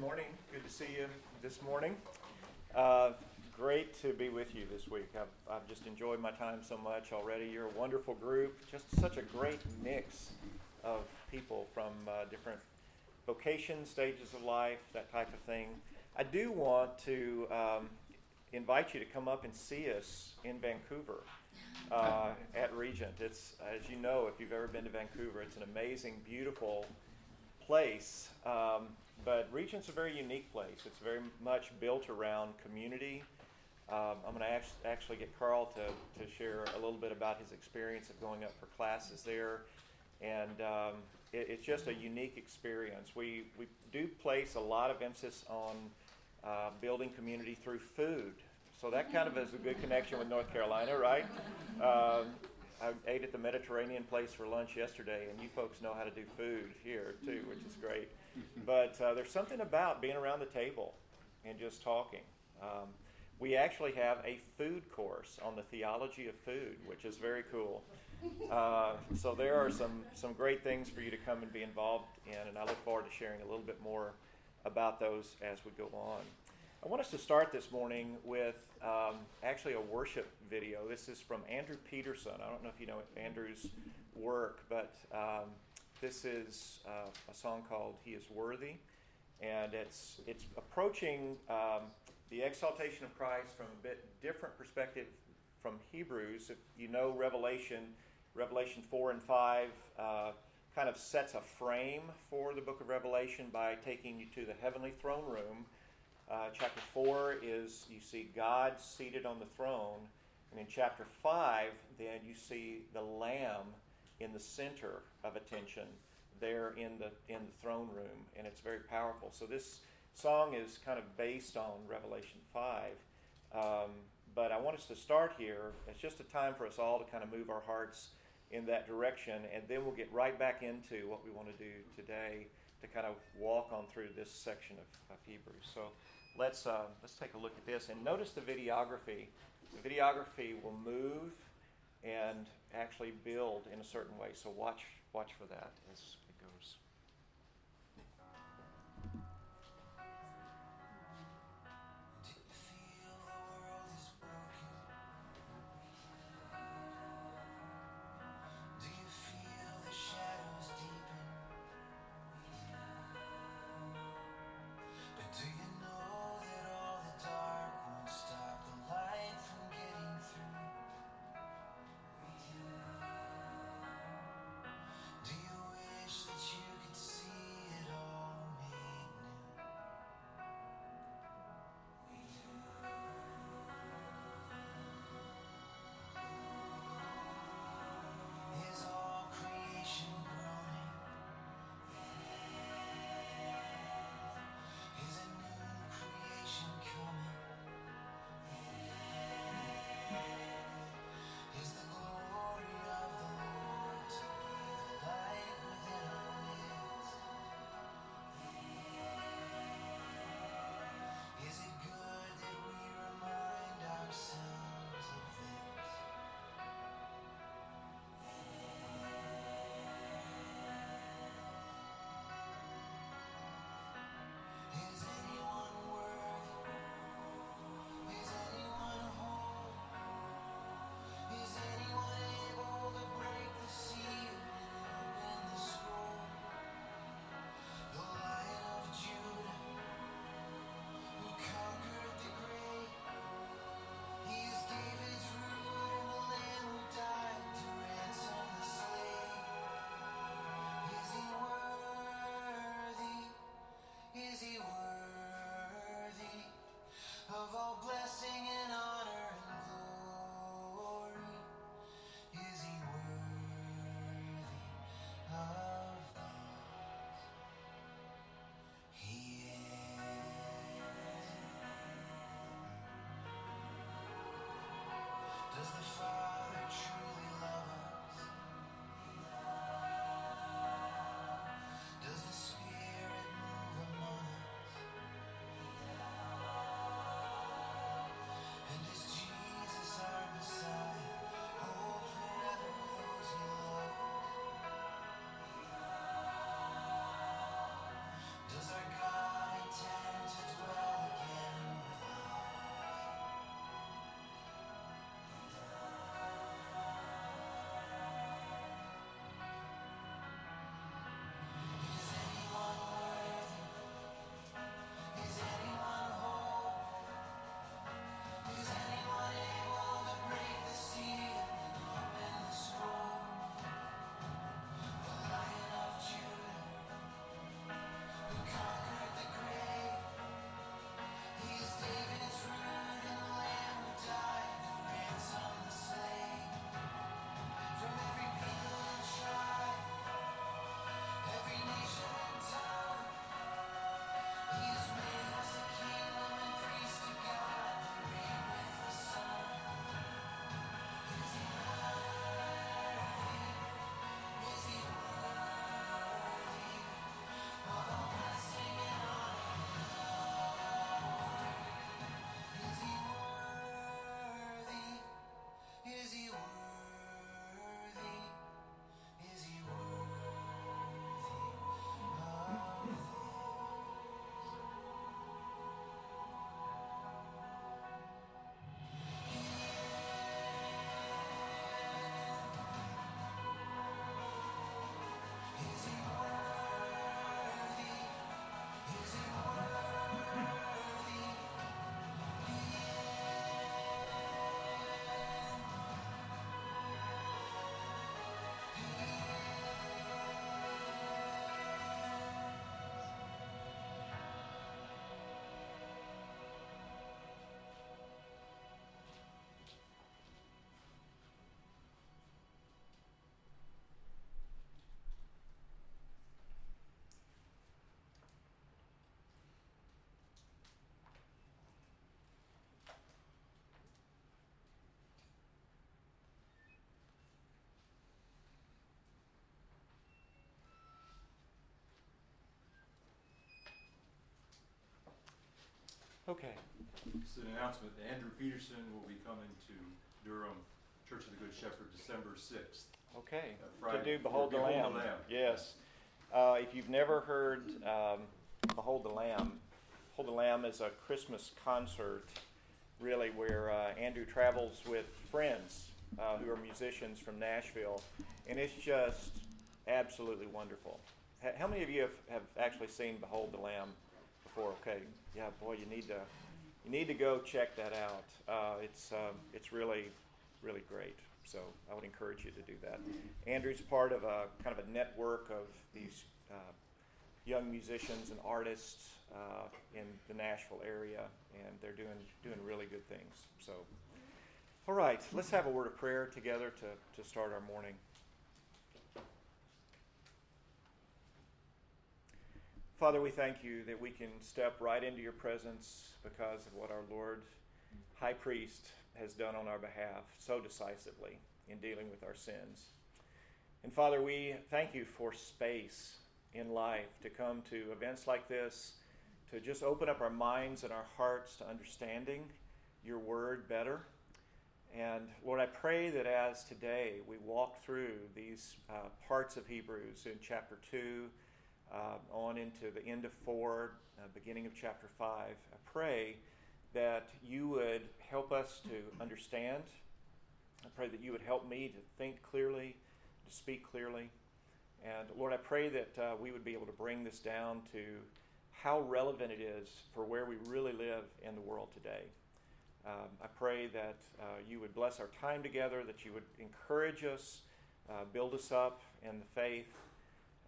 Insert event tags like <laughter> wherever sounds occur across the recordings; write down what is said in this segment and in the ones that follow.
morning. Good to see you this morning. Uh, great to be with you this week. I've, I've just enjoyed my time so much already. You're a wonderful group, just such a great mix of people from uh, different vocations, stages of life, that type of thing. I do want to um, invite you to come up and see us in Vancouver uh, <laughs> at Regent. It's, as you know, if you've ever been to Vancouver, it's an amazing, beautiful place. Um, but Regent's a very unique place. It's very much built around community. Um, I'm going to actually get Carl to, to share a little bit about his experience of going up for classes there. And um, it, it's just a unique experience. We, we do place a lot of emphasis on uh, building community through food. So that kind of is a good connection with North Carolina, right? Um, I ate at the Mediterranean place for lunch yesterday, and you folks know how to do food here too, which is great. <laughs> but uh, there's something about being around the table and just talking. Um, we actually have a food course on the theology of food, which is very cool. Uh, so there are some some great things for you to come and be involved in, and I look forward to sharing a little bit more about those as we go on. I want us to start this morning with um, actually a worship video. This is from Andrew Peterson. I don't know if you know Andrew's work, but um, this is uh, a song called "He Is Worthy," and it's it's approaching um, the exaltation of Christ from a bit different perspective from Hebrews. If you know Revelation, Revelation four and five. Uh, kind of sets a frame for the book of Revelation by taking you to the heavenly throne room uh, chapter 4 is you see God seated on the throne. And in chapter 5, then you see the Lamb in the center of attention there in the, in the throne room. And it's very powerful. So this song is kind of based on Revelation 5. Um, but I want us to start here. It's just a time for us all to kind of move our hearts in that direction. And then we'll get right back into what we want to do today to kind of walk on through this section of, of Hebrews. So let's, uh, let's take a look at this. And notice the videography. The videography will move and actually build in a certain way. So watch, watch for that as justify Okay. It's an announcement Andrew Peterson will be coming to Durham Church of the Good Shepherd December 6th. Okay. Uh, Friday to do Behold the Behold Lamb. the Lamb. Yes. Uh, if you've never heard um, Behold the Lamb, Behold the Lamb is a Christmas concert, really, where uh, Andrew travels with friends uh, who are musicians from Nashville, and it's just absolutely wonderful. How many of you have, have actually seen Behold the Lamb before? Okay, yeah, boy, you need to you need to go check that out. Uh, it's um, it's really really great. So I would encourage you to do that. Andrew's part of a kind of a network of these uh, young musicians and artists uh, in the Nashville area, and they're doing doing really good things. So, all right, let's have a word of prayer together to to start our morning. Father, we thank you that we can step right into your presence because of what our Lord High Priest has done on our behalf so decisively in dealing with our sins. And Father, we thank you for space in life to come to events like this, to just open up our minds and our hearts to understanding your word better. And Lord, I pray that as today we walk through these uh, parts of Hebrews in chapter 2, uh, on into the end of 4, uh, beginning of chapter 5, I pray that you would help us to understand. I pray that you would help me to think clearly, to speak clearly. And Lord, I pray that uh, we would be able to bring this down to how relevant it is for where we really live in the world today. Um, I pray that uh, you would bless our time together, that you would encourage us, uh, build us up in the faith.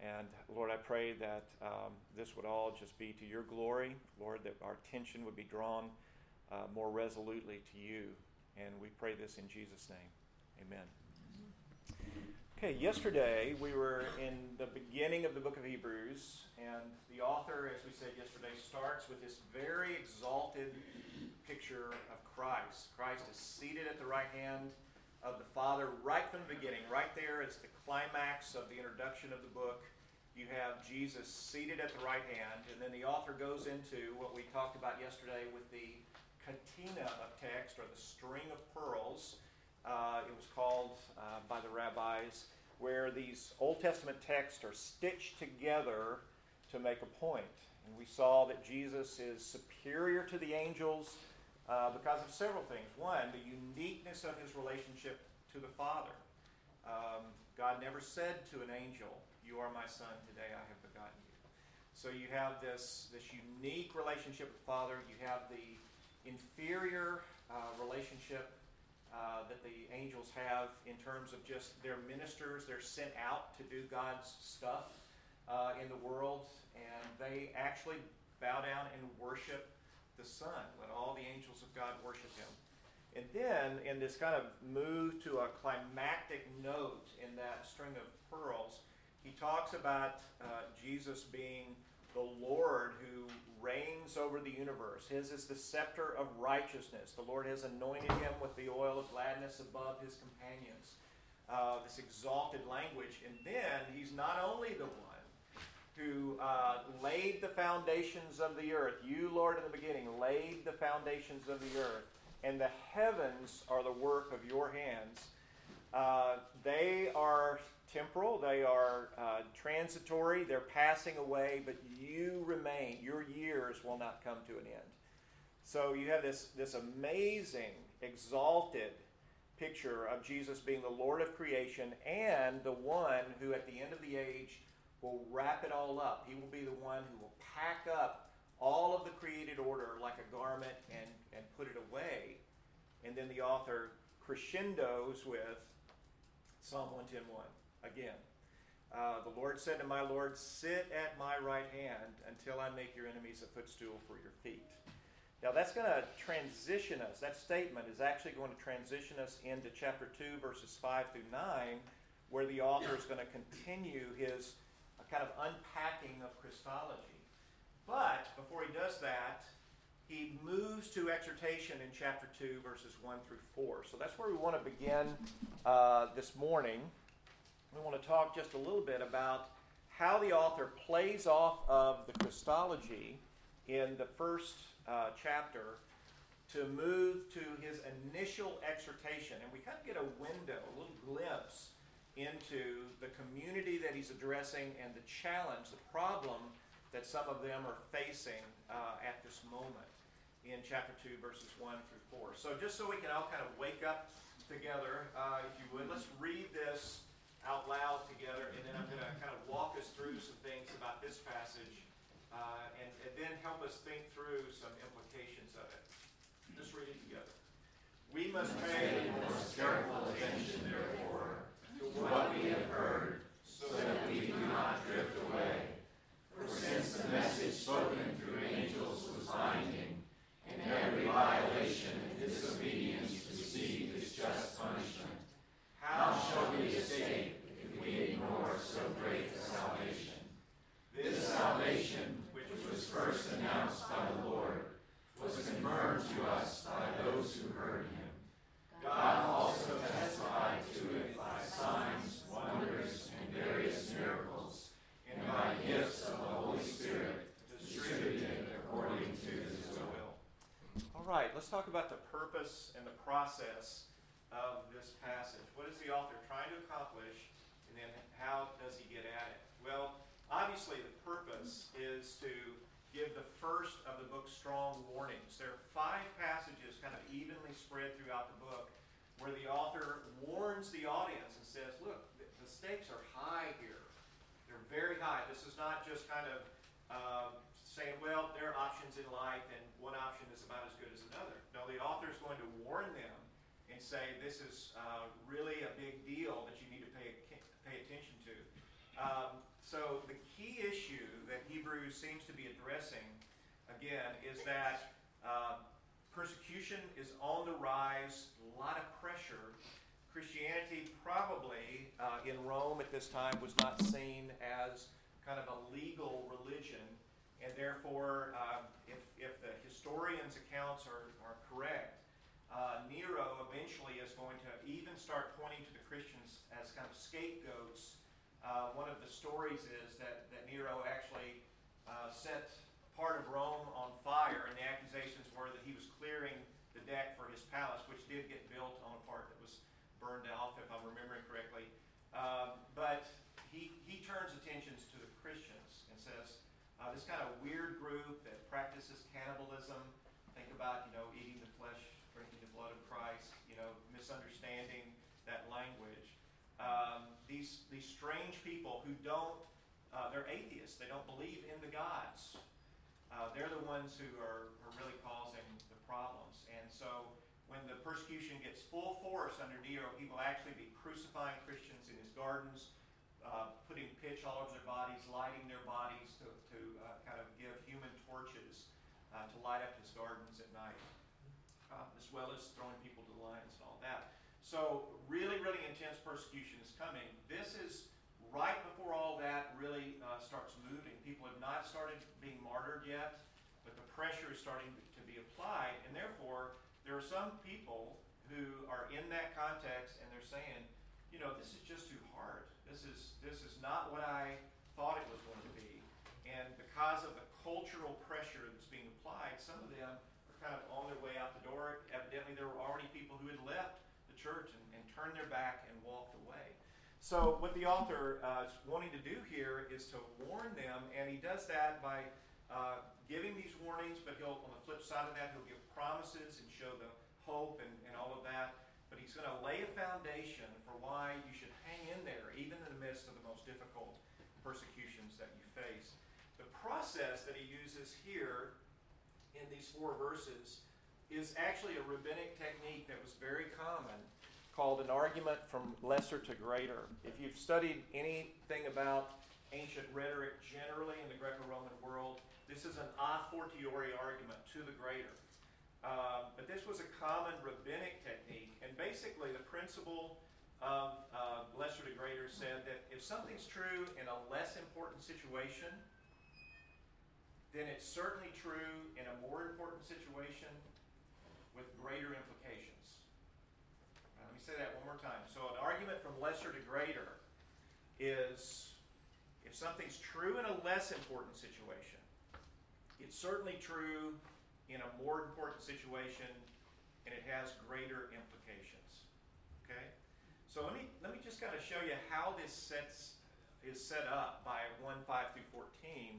And Lord, I pray that um, this would all just be to your glory, Lord, that our attention would be drawn uh, more resolutely to you. And we pray this in Jesus' name. Amen. Okay, yesterday we were in the beginning of the book of Hebrews, and the author, as we said yesterday, starts with this very exalted picture of Christ. Christ is seated at the right hand of the Father right from the beginning. Right there is the climax of the introduction of the book. You have Jesus seated at the right hand, and then the author goes into what we talked about yesterday with the catena of text, or the string of pearls. Uh, it was called uh, by the rabbis, where these Old Testament texts are stitched together to make a point. And we saw that Jesus is superior to the angels uh, because of several things. One, the uniqueness of his relationship to the Father. Um, God never said to an angel, You are my son, today I have begotten you. So you have this, this unique relationship with the Father. You have the inferior uh, relationship uh, that the angels have in terms of just their ministers. They're sent out to do God's stuff uh, in the world, and they actually bow down and worship the Son. when all the angels of God worship Him. And then, in this kind of move to a climactic note in that string of pearls, he talks about uh, Jesus being the Lord who reigns over the universe. His is the scepter of righteousness. The Lord has anointed him with the oil of gladness above his companions. Uh, this exalted language. And then he's not only the one who uh, laid the foundations of the earth. You, Lord, in the beginning, laid the foundations of the earth, and the heavens are the work of your hands. Uh, they are temporal, they are uh, transitory, they're passing away, but you remain. Your years will not come to an end. So you have this, this amazing, exalted picture of Jesus being the Lord of creation and the one who, at the end of the age, will wrap it all up. He will be the one who will pack up all of the created order like a garment and, and put it away. And then the author crescendos with Psalm 110.1 again. Uh, the Lord said to my Lord, Sit at my right hand until I make your enemies a footstool for your feet. Now that's going to transition us. That statement is actually going to transition us into chapter 2, verses 5 through 9, where the author is going to continue his uh, kind of unpacking of Christology. But before he does that, he moves to exhortation in chapter 2, verses 1 through 4. So that's where we want to begin uh, this morning. We want to talk just a little bit about how the author plays off of the Christology in the first uh, chapter to move to his initial exhortation. And we kind of get a window, a little glimpse into the community that he's addressing and the challenge, the problem that some of them are facing uh, at this moment in chapter 2, verses 1 through 4. So, just so we can all kind of wake up together, uh, if you would, let's read this out loud together, and then I'm going to kind of walk us through some things about this passage uh, and, and then help us think through some implications of it. Let's read it together. We must pay more careful attention, therefore, to what we have heard, so that we do not drift away. For since the message spoken through angels was binding, and every violation and disobedience received its just punishment, how shall we escape if we ignore so great a salvation? This salvation, which was first announced by the Lord, was confirmed to us by those who heard him. God also testified to it by signs, wonders, and various miracles, and by gifts of the Holy Spirit distributed according to his will. All right, let's talk about the purpose and the process of this passage. What is the author trying to accomplish, and then how does he get at it? Well, obviously, the purpose is to give the first of the book strong warnings. There are five passages kind of evenly spread throughout the book where the author warns the audience and says, look, the, stakes are high here. They're very high. This is not just kind of um, saying, well, there are options in life and one option is about as good as another. No, the author is going to warn them say, this is uh, really a big deal that you need to pay, pay attention to. Um, so the key issue that Hebrews seems to be addressing, again, is that uh, persecution is on the rise, a lot of pressure. Christianity probably uh, in Rome at this time was not seen as kind of a legal religion, and therefore, uh, if, if the historians' accounts are, are correct, uh, Nero eventually is going to even start pointing to the Christians as kind of scapegoats uh, one of the stories is that, that Nero actually uh, set part of Rome on fire, and the accusations were that he was clearing the deck for his palace, which did get built on a part that was burned off, if I'm remembering correctly. Um, but he, he turns attentions to the Christians and says, uh, this kind of weird group that practices cannibalism, think about, you know, eating the the blood of Christ, you know, misunderstanding that language. Um, these, these strange people who don't, uh, they're atheists, they don't believe in the gods. Uh, they're the ones who are, are really causing the problems. And so when the persecution gets full force under Nero, he will actually be crucifying Christians in his gardens, uh, putting pitch all over their bodies, lighting their bodies to, to uh, kind of give human torches uh, to light up his gardens at night, uh, as well as throwing people to the lions that. So really, really intense persecution is coming. This is right before all that really uh, starts moving. People have not started being martyred yet, but the pressure is starting to be applied, and therefore there are some people who are in that context and they're saying, you know, this is just too hard. This is this is not what I thought it was going to be. And because of the cultural pressure that's being applied, some of them kind of on their way out the door. Evidently, there were already people who had left the church and, and turned their back and walked away. So, what the author uh, is wanting to do here is to warn them, and he does that by uh, giving these warnings, but he'll, on the flip side of that, he'll give promises and show the hope and, and all of that. But he's going to lay a foundation for why you should hang in there, even in the midst of the most difficult persecutions that you face. The process that he uses here in these four verses is actually a rabbinic technique that was very common called an argument from lesser to greater. If you've studied anything about ancient rhetoric generally in the Greco Roman world, this is an a fortiori argument to the greater. Uh, but this was a common rabbinic technique, and basically the principle of uh, lesser to greater said that if something's true in a less important situation, then it's certainly true in a more important situation with greater implications Now, let me say that one more time. So, an argument from lesser to greater is if something's true in a less important situation, it's certainly true in a more important situation, and it has greater implications. Okay? So let me let me just kind of show you how this sets is set up by 1 5 through 14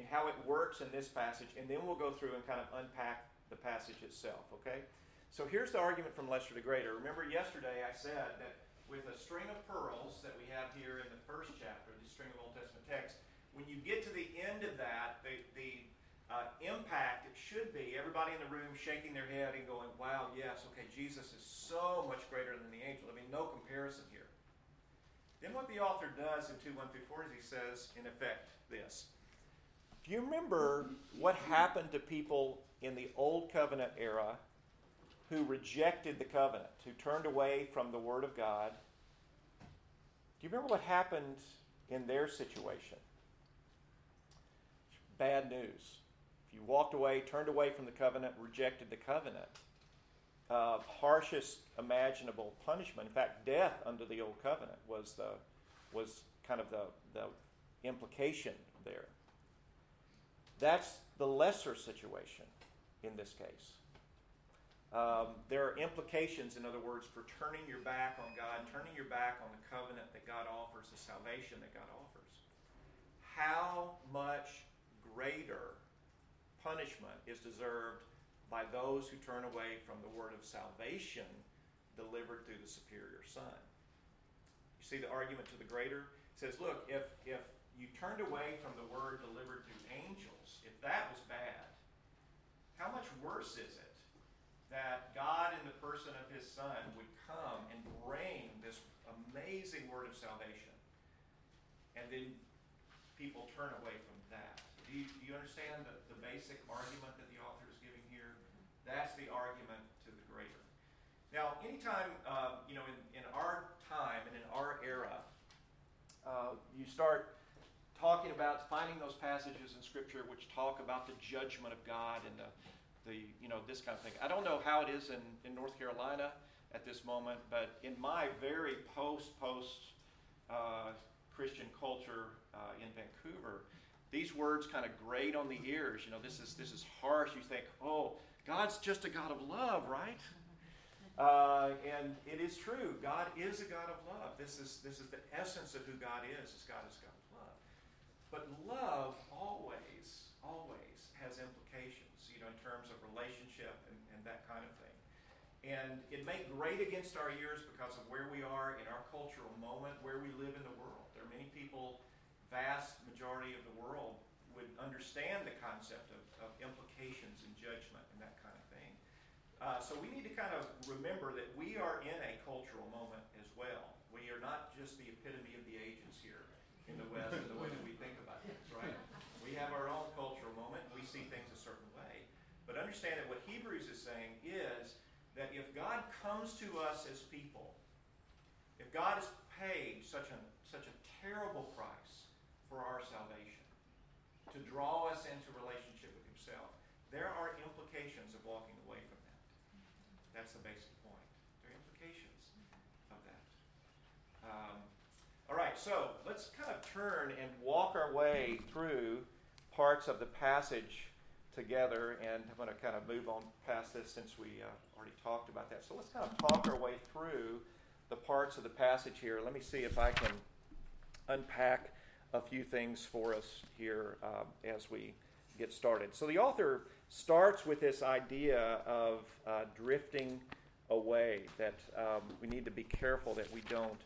and how it works in this passage, and then we'll go through and kind of unpack the passage itself, okay? So here's the argument from lesser to greater. Remember yesterday I said that with a string of pearls that we have here in the first chapter, the string of Old Testament text, when you get to the end of that, the, the uh, impact it should be everybody in the room shaking their head and going, wow, yes, okay, Jesus is so much greater than the angel. I mean, no comparison here. Then what the author does in 2 1 through 4 is he says, in effect, this. Do you remember what happened to people in the Old Covenant era who rejected the covenant, who turned away from the Word of God. Do you remember what happened in their situation? Bad news. If you walked away, turned away from the covenant, rejected the covenant, uh, harshest imaginable punishment. In fact, death under the old covenant was the was kind of the, the implication there. That's the lesser situation in this case. Um, there are implications, in other words, for turning your back on God, turning your back on the covenant that God offers, the salvation that God offers. How much greater punishment is deserved by those who turn away from the word of salvation delivered through the superior Son? You see the argument to the greater? It says, look, if, if you turned away from the word delivered through angels, if that was bad, how much worse is it? that God, in the person of His Son, would come and bring this amazing word of salvation. And then people turn away from that. Do you, do you understand the, the basic argument that the author is giving here? That's the argument to the greater. Now, anytime, uh, you know, in, in our time and in our era, uh, you start talking about finding those passages in Scripture which talk about the judgment of God and the the you know this kind of thing. I don't know how it is in, in North Carolina at this moment, but in my very post post uh, Christian culture uh, in Vancouver, these words kind of grate on the ears. You know, this is this is harsh. You think, oh, God's just a God of love, right? <laughs> Uh, and it is true. God is a God of love. This is this is the essence of who God is. Is God is God. But love always, always has implications you know, in terms of relationship and, and that kind of thing. And it may grate against our ears because of where we are in our cultural moment, where we live in the world. There are many people, vast majority of the world, would understand the concept of, of implications and judgment and that kind of thing. Uh, so we need to kind of remember that we are in a cultural moment as well. We are not just the epitome of the ages here in the West in the way that we think about things, <laughs> right? We have our own cultural moment. and We see things a certain way. but understand that what Hebrews is saying is that if God comes to us as people, if God has paid such a, such a terrible price for our salvation, to draw us into relationship with Himself, there are implications of walking away from that. That's the basic point. There are implications of that. Um, right, so let's kind of turn and walk our way through parts of the passage together, and I'm going to kind of move on past this since we uh, already talked about that. So let's kind of talk our way through the parts of the passage here. Let me see if I can unpack a few things for us here uh, as we get started. So the author starts with this idea of uh, drifting away, that um, we need to be careful that we don't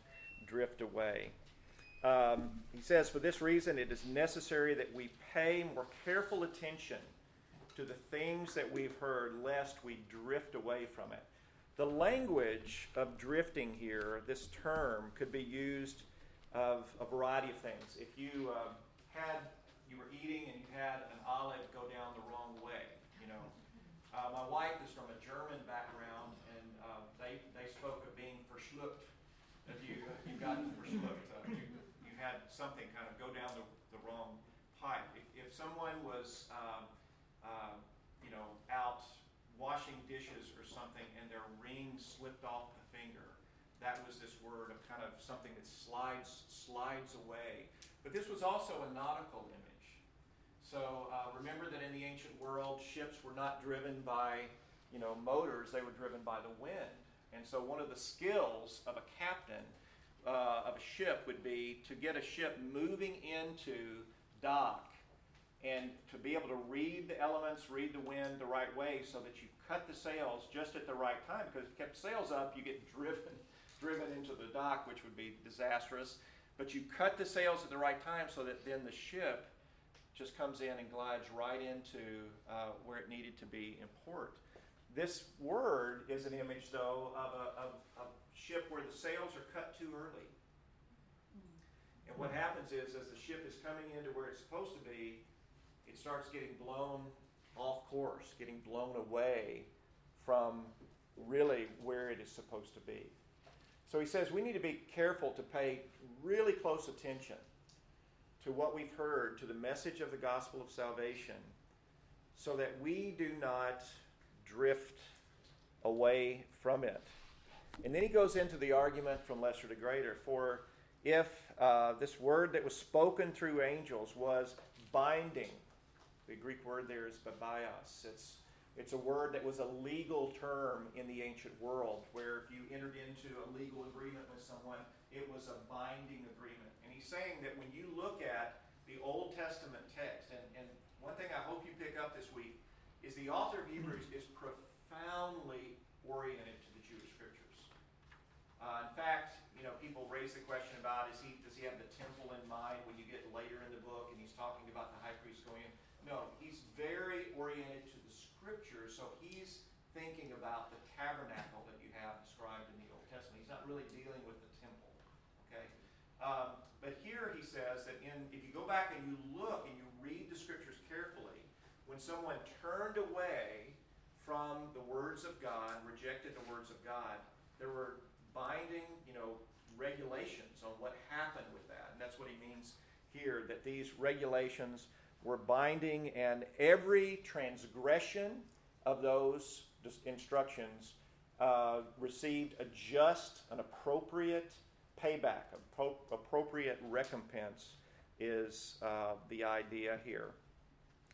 drift away. Um, he says, For this reason, it is necessary that we pay more careful attention to the things that we've heard, lest we drift away from it. The language of drifting here, this term, could be used of a variety of things. If you uh, had, you were eating and you had an olive go down the wrong way, you know. Uh, my wife is from a German background, and uh, they, they spoke of being verschluckt. If you you got verschluckt, had something kind of go down the, the wrong pipe. If, if someone was uh, you know, out washing dishes or something and their ring slipped off the finger. That was this word of kind of something that slides slides away. But this was also a nautical image. So so uh, remember that in the ancient world, ships were not driven by, you know, motors; they were driven by the wind. And so one of the skills of a captain uh, of a ship would be to get a ship moving into dock and to be able to read the elements, read the wind the right way so that you cut the sails just at the right time. Because if you kept sails up, you get <laughs> driven, driven into the dock, which would be disastrous. But you cut the sails at the right time so that then the ship just comes in and glides right into uh, where it needed to be in port. This word is an image, though, of a, of a ship where the sails are cut too early. And what happens is, as the ship is coming into where it's supposed to be, it starts getting blown off course, getting blown away from really where it is supposed to be. So he says we need to be careful to pay really close attention to what we've heard, to the message of the gospel of salvation, so that we do not drift away from it. And then he goes into the argument from lesser to greater. For if uh, this word that was spoken through angels was binding, the Greek word there is bebaios. It's, it's a word that was a legal term in the ancient world, where if you entered into a legal agreement with someone, it was a binding agreement. And he's saying that when you look at the Old Testament text, and, and one thing I hope you pick up this week is the author of Hebrews is profoundly oriented to. Uh, in fact, you know, people raise the question about is he does he have the temple in mind when you get later in the book and he's talking about the high priest going in? No, he's very oriented to the scriptures, so he's thinking about the tabernacle that you have described in the Old Testament. He's not really dealing with the temple. Okay? Um, but here he says that in if you go back and you look and you read the scriptures carefully, when someone turned away from the words of God, rejected the words of God, there were binding, you know, regulations on what happened with that. And that's what he means here that these regulations were binding, and every transgression of those instructions uh, received a just, an appropriate payback, appropriate recompense is uh, the idea here.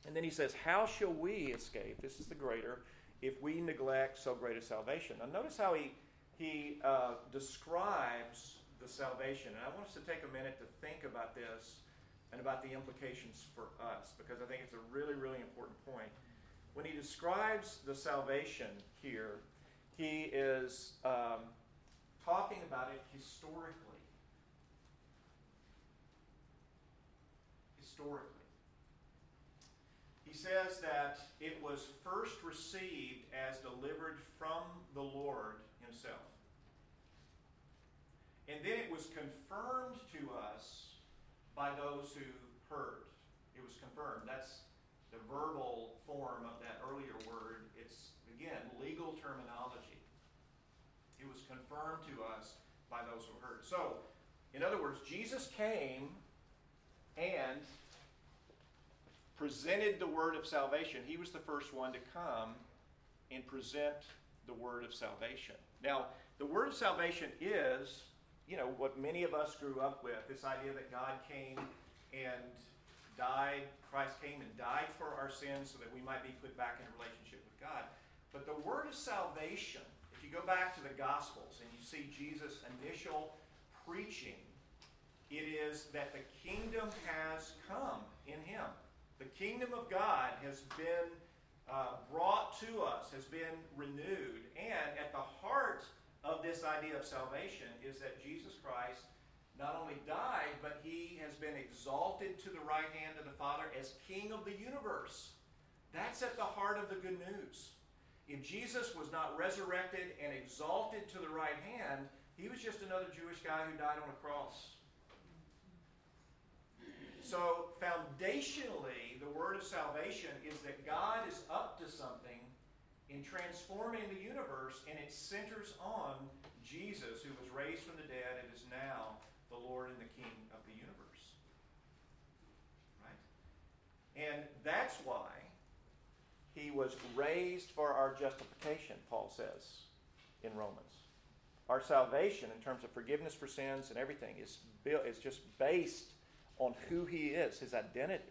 And then he says, How shall we escape? This is the greater, if we neglect so great a salvation. Now, notice how he, he uh, describes the salvation. And I want us to take a minute to think about this and about the implications for us, because I think it's a really, really important point. When he describes the salvation here, he is um, talking about it historically. Historically. He says that it was first received as delivered from the Lord Himself. And then it was confirmed to us by those who heard. It was confirmed. That's the verbal form of that earlier word. It's, again, legal terminology. It was confirmed to us by those who heard. So, in other words, Jesus came and presented the word of salvation. He was the first one to come and present the word of salvation. Now, the word of salvation is, you know, what many of us grew up with this idea that God came and died, Christ came and died for our sins so that we might be put back in a relationship with God. But the word of salvation, if you go back to the Gospels and you see Jesus' initial preaching, it is that the kingdom has come in him. The kingdom of God has been uh, brought to us, has been renewed. And at the heart of this idea of salvation is that Jesus Christ not only died, but he has been exalted to the right hand of the Father as King of the universe. That's at the heart of the good news. If Jesus was not resurrected and exalted to the right hand, he was just another Jewish guy who died on a cross. So, foundationally, the word of salvation is that God is up to something in transforming the universe, and it centers on Jesus, who was raised from the dead and is now the Lord and the King of the universe. Right? And that's why he was raised for our justification, Paul says in Romans. Our salvation, in terms of forgiveness for sins and everything, is, built, is just based on who he is, his identity.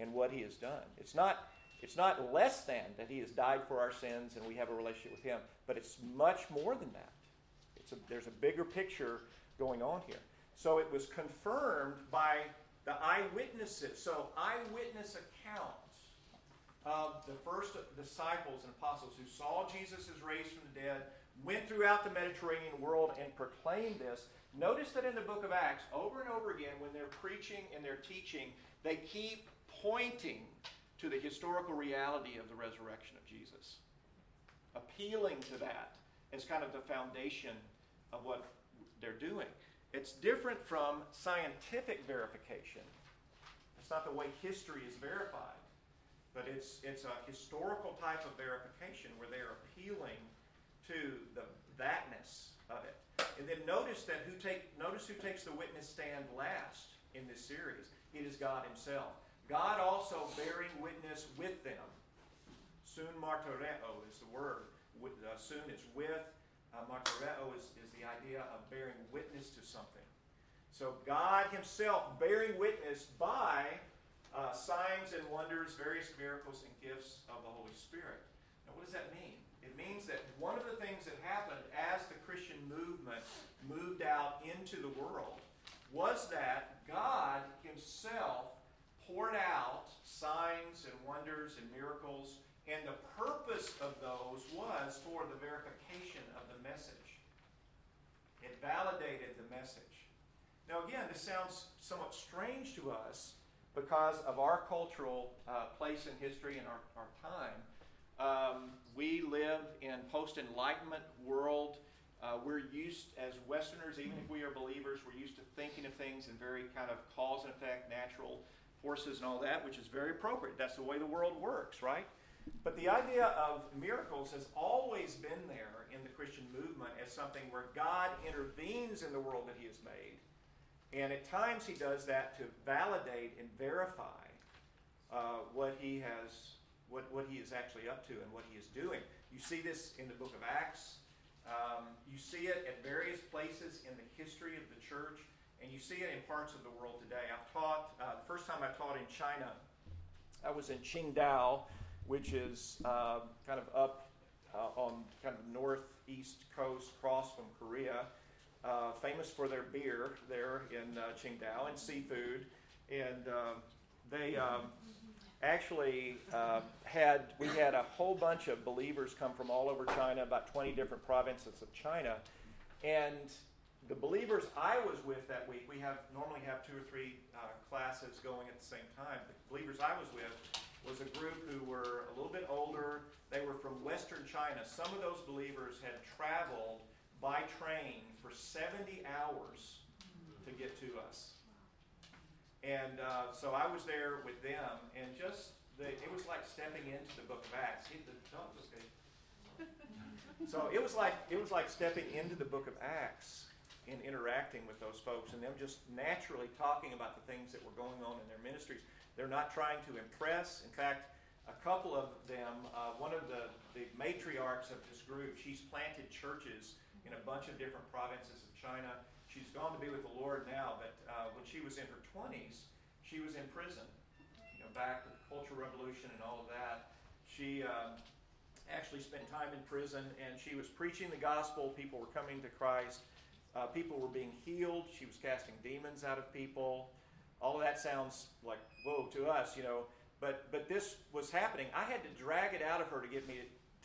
and what he has done. It's not, it's not less than that he has died for our sins and we have a relationship with him, but it's much more than that. A, there's a bigger picture going on here. So it was confirmed by the eyewitnesses. So eyewitness accounts of the first disciples and apostles who saw Jesus as raised from the dead, went throughout the Mediterranean world and proclaimed this. Notice that in the book of Acts, over and over again, when they're preaching and they're teaching, they keep pointing to the historical reality of the resurrection of Jesus, appealing to that is kind of the foundation of what they're doing. It's different from scientific verification. It's not the way history is verified, but it's, it's a historical type of verification where they are appealing to the thatness of it. And then notice that who take notice who takes the witness stand last in this series. It is God Himself. God also bearing witness with them. Soon martyreo is the word. With, uh, soon is with. Uh, martyreo is, is the idea of bearing witness to something. So God Himself bearing witness by uh, signs and wonders, various miracles and gifts of the Holy Spirit. Now, what does that mean? It means that one of the things that happened as the Christian movement moved out into the world was that God Himself poured out signs and wonders and miracles, and the purpose of those was for the verification of the message. It validated the message. Now, again, this sounds somewhat strange to us because of our cultural uh, place in history and our, our time. Um, we live in post-enlightenment world. Uh, we're used as Westerners, even if we are believers, we're used to thinking of things in very kind of cause and effect, natural forces and all that, which is very appropriate. That's the way the world works, right? But the idea of miracles has always been there in the Christian movement as something where God intervenes in the world that He has made. And at times He does that to validate and verify uh, what He has, what, what He is actually up to and what He is doing. You see this in the book of Acts. Um, you see it at various places in the history of the church and you see it in parts of the world today. I've taught, uh, the first time I taught in China, I was in Qingdao, which is uh, kind of up uh, on kind of northeast coast across from Korea. Uh, famous for their beer there in uh, Qingdao and seafood. And um, they um, actually uh, had, we had a whole bunch of believers come from all over China, about 20 different provinces of China. And the believers I was with that week, we have normally have two or three uh, classes going at the same time. The believers I was with was a group who were a little bit older. They were from Western China. Some of those believers had traveled by train for 70 hours to get to us. And uh, so I was there with them, and just the, it was like stepping into the Book of Acts. So it was like it was like stepping into the Book of Acts in interacting with those folks and them just naturally talking about the things that were going on in their ministries. They're not trying to impress. In fact, a couple of them, uh, one of the, the matriarchs of this group, she's planted churches in a bunch of different provinces of China. She's gone to be with the Lord now, but uh, when she was in her 20s, she was in prison. You know, back with the Cultural Revolution and all of that. She um, actually spent time in prison and she was preaching the gospel. People were coming to Christ. Uh, people were being healed. She was casting demons out of people. All of that sounds like whoa to us, you know. But but this was happening. I had to drag it out of her to get me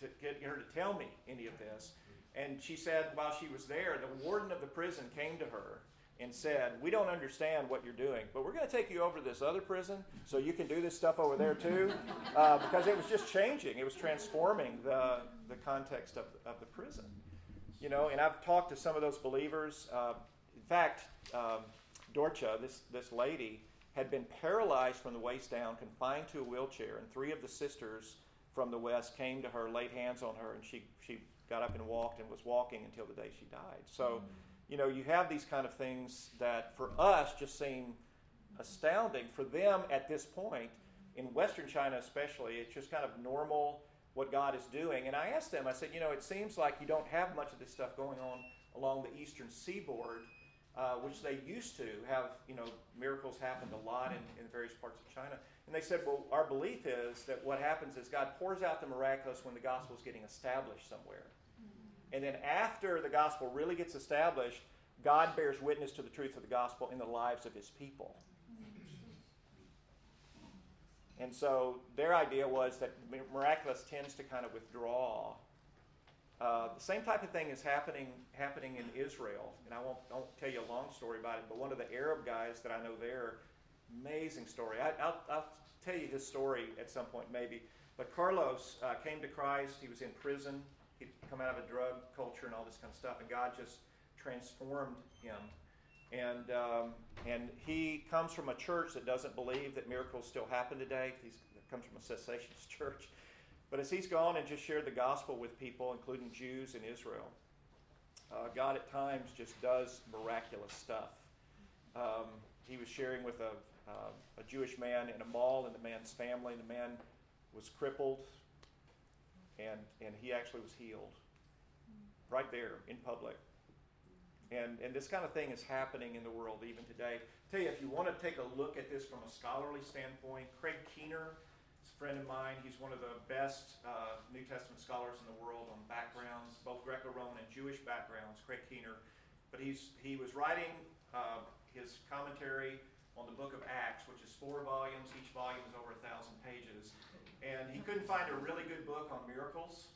to, get her to tell me any of this. And she said while she was there, the warden of the prison came to her and said, "We don't understand what you're doing, but we're going to take you over to this other prison so you can do this stuff over there too," uh, because it was just changing. It was transforming the the context of of the prison. You know, and I've talked to some of those believers. Uh, in fact, um, Dorcha, this, this lady, had been paralyzed from the waist down, confined to a wheelchair, and three of the sisters from the West came to her, laid hands on her, and she, she got up and walked and was walking until the day she died. So, mm. you know, you have these kind of things that for us just seem astounding. For them at this point, in Western China especially, it's just kind of normal what God is doing. And I asked them, I said, you know, it seems like you don't have much of this stuff going on along the eastern seaboard. uh, which they used to have, you know, miracles happened a lot in, in various parts of China. And they said, well, our belief is that what happens is God pours out the miraculous when the gospel is getting established somewhere. And then after the gospel really gets established, God bears witness to the truth of the gospel in the lives of his people. And so their idea was that miraculous tends to kind of withdraw. Uh, the same type of thing is happening happening in Israel, and I won't, won't tell you a long story about it. But one of the Arab guys that I know there, amazing story. I, will I'll tell you his story at some point maybe. But Carlos uh, came to Christ. He was in prison. He'd come out of a drug culture and all this kind of stuff, and God just transformed him and, um, and he comes from a church that doesn't believe that miracles still happen today. He comes from a cessationist <laughs> church. But as he's gone and just shared the gospel with people, including Jews in Israel, uh, God at times just does miraculous stuff. Um, he was sharing with a, uh, a Jewish man in a mall, and the man's family, the man was crippled, and, and he actually was healed right there in public. And, and this kind of thing is happening in the world even today. I tell you, if you want to take a look at this from a scholarly standpoint, Craig Keener is a friend of mine. He's one of the best uh, New Testament scholars in the world on backgrounds, both Greco-Roman and Jewish backgrounds. Craig Keener, but he's he was writing uh, his commentary on the Book of Acts, which is four volumes. Each volume is over a thousand pages, and he couldn't find a really good book on miracles.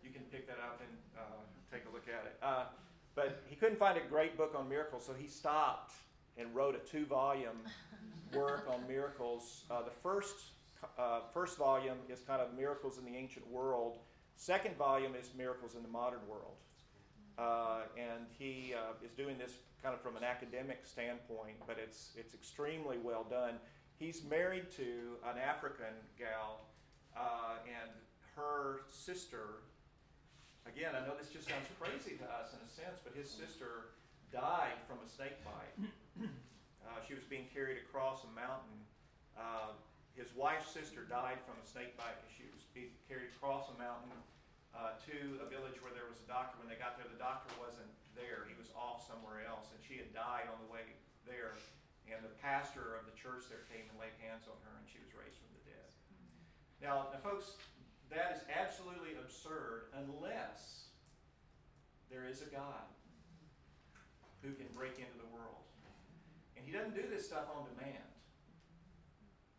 You can pick that up and uh, take a look at it. Uh, but he couldn't find a great book on miracles, so he stopped and wrote a two volume <laughs> work on miracles. Uh, the first, uh, first volume is kind of Miracles in the Ancient World, second volume is Miracles in the Modern World. Uh, and he uh, is doing this kind of from an academic standpoint, but it's, it's extremely well done. He's married to an African gal, uh, and her sister Again, I know this just sounds crazy to us in a sense, but his sister died from a snake bite. <coughs> Uh, she was being carried across a mountain. Uh, his wife's sister died from a snake bite because she was being carried across a mountain uh, to a village where there was a doctor. When they got there, the doctor wasn't there. He was off somewhere else, and she had died on the way there. And the pastor of the church there came and laid hands on her, and she was raised from the dead. Now, now folks, that is absolutely absurd unless there is a God who can break into the world. And He doesn't do this stuff on demand.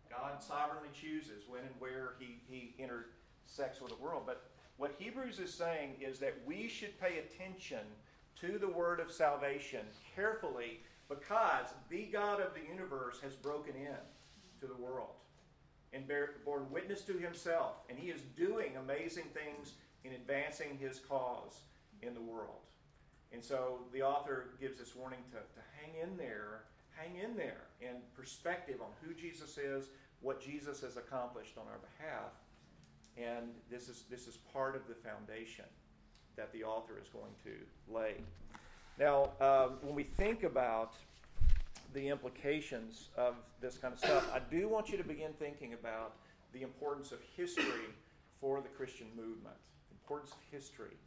God sovereignly chooses when and where He, he intersects with the world. But what Hebrews is saying is that we should pay attention to the word of salvation carefully because the God of the universe has broken in to the world and bear, borne witness to himself, and he is doing amazing things in advancing his cause in the world. And so the author gives this warning to, to hang in there, hang in there in perspective on who Jesus is, what Jesus has accomplished on our behalf. And this is, this is part of the foundation that the author is going to lay. Now, um, when we think about the implications of this kind of stuff, I do want you to begin thinking about the importance of history for the Christian movement. Importance of history.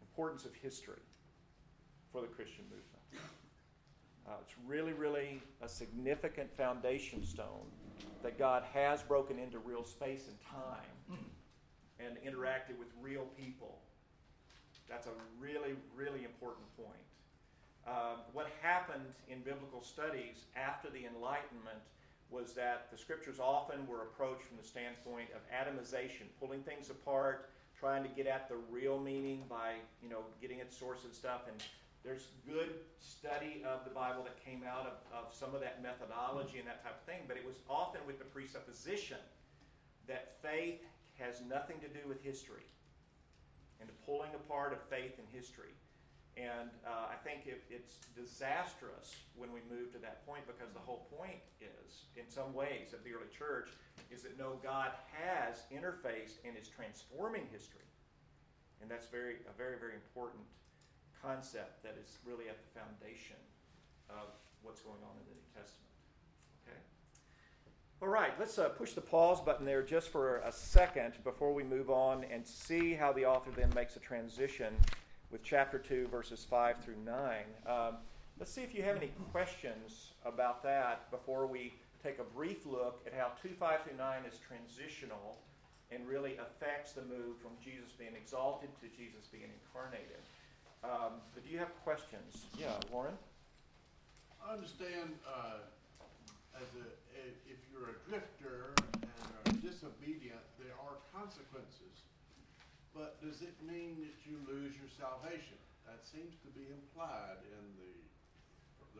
Importance of history for the Christian movement. Uh, it's really, really a significant foundation stone that God has broken into real space and time and interacted with real people. That's a really, really important point. Uh, what happened in biblical studies after the Enlightenment was that the scriptures often were approached from the standpoint of atomization, pulling things apart, trying to get at the real meaning by, you know, getting its source and stuff. And there's good study of the Bible that came out of, of some of that methodology and that type of thing, but it was often with the presupposition that faith has nothing to do with history and the pulling apart of faith and history. And uh, I think it, it's disastrous when we move to that point because the whole point is, in some ways, of the early church, is that no, God has interfaced and is transforming history. And that's very a very, very important concept that is really at the foundation of what's going on in the New Testament. Okay? All right, let's uh, push the pause button there just for a second before we move on and see how the author then makes a transition with chapter 2, verses 5 through 9. Um, let's see if you have any questions about that before we take a brief look at how 2, 5 through 9 is transitional and really affects the move from Jesus being exalted to Jesus being incarnated. Um, but do you have questions? Yeah, Warren? I understand uh, as a, if you're a drifter and are disobedient, there are consequences. But does it mean that you lose your salvation? That seems to be implied in the,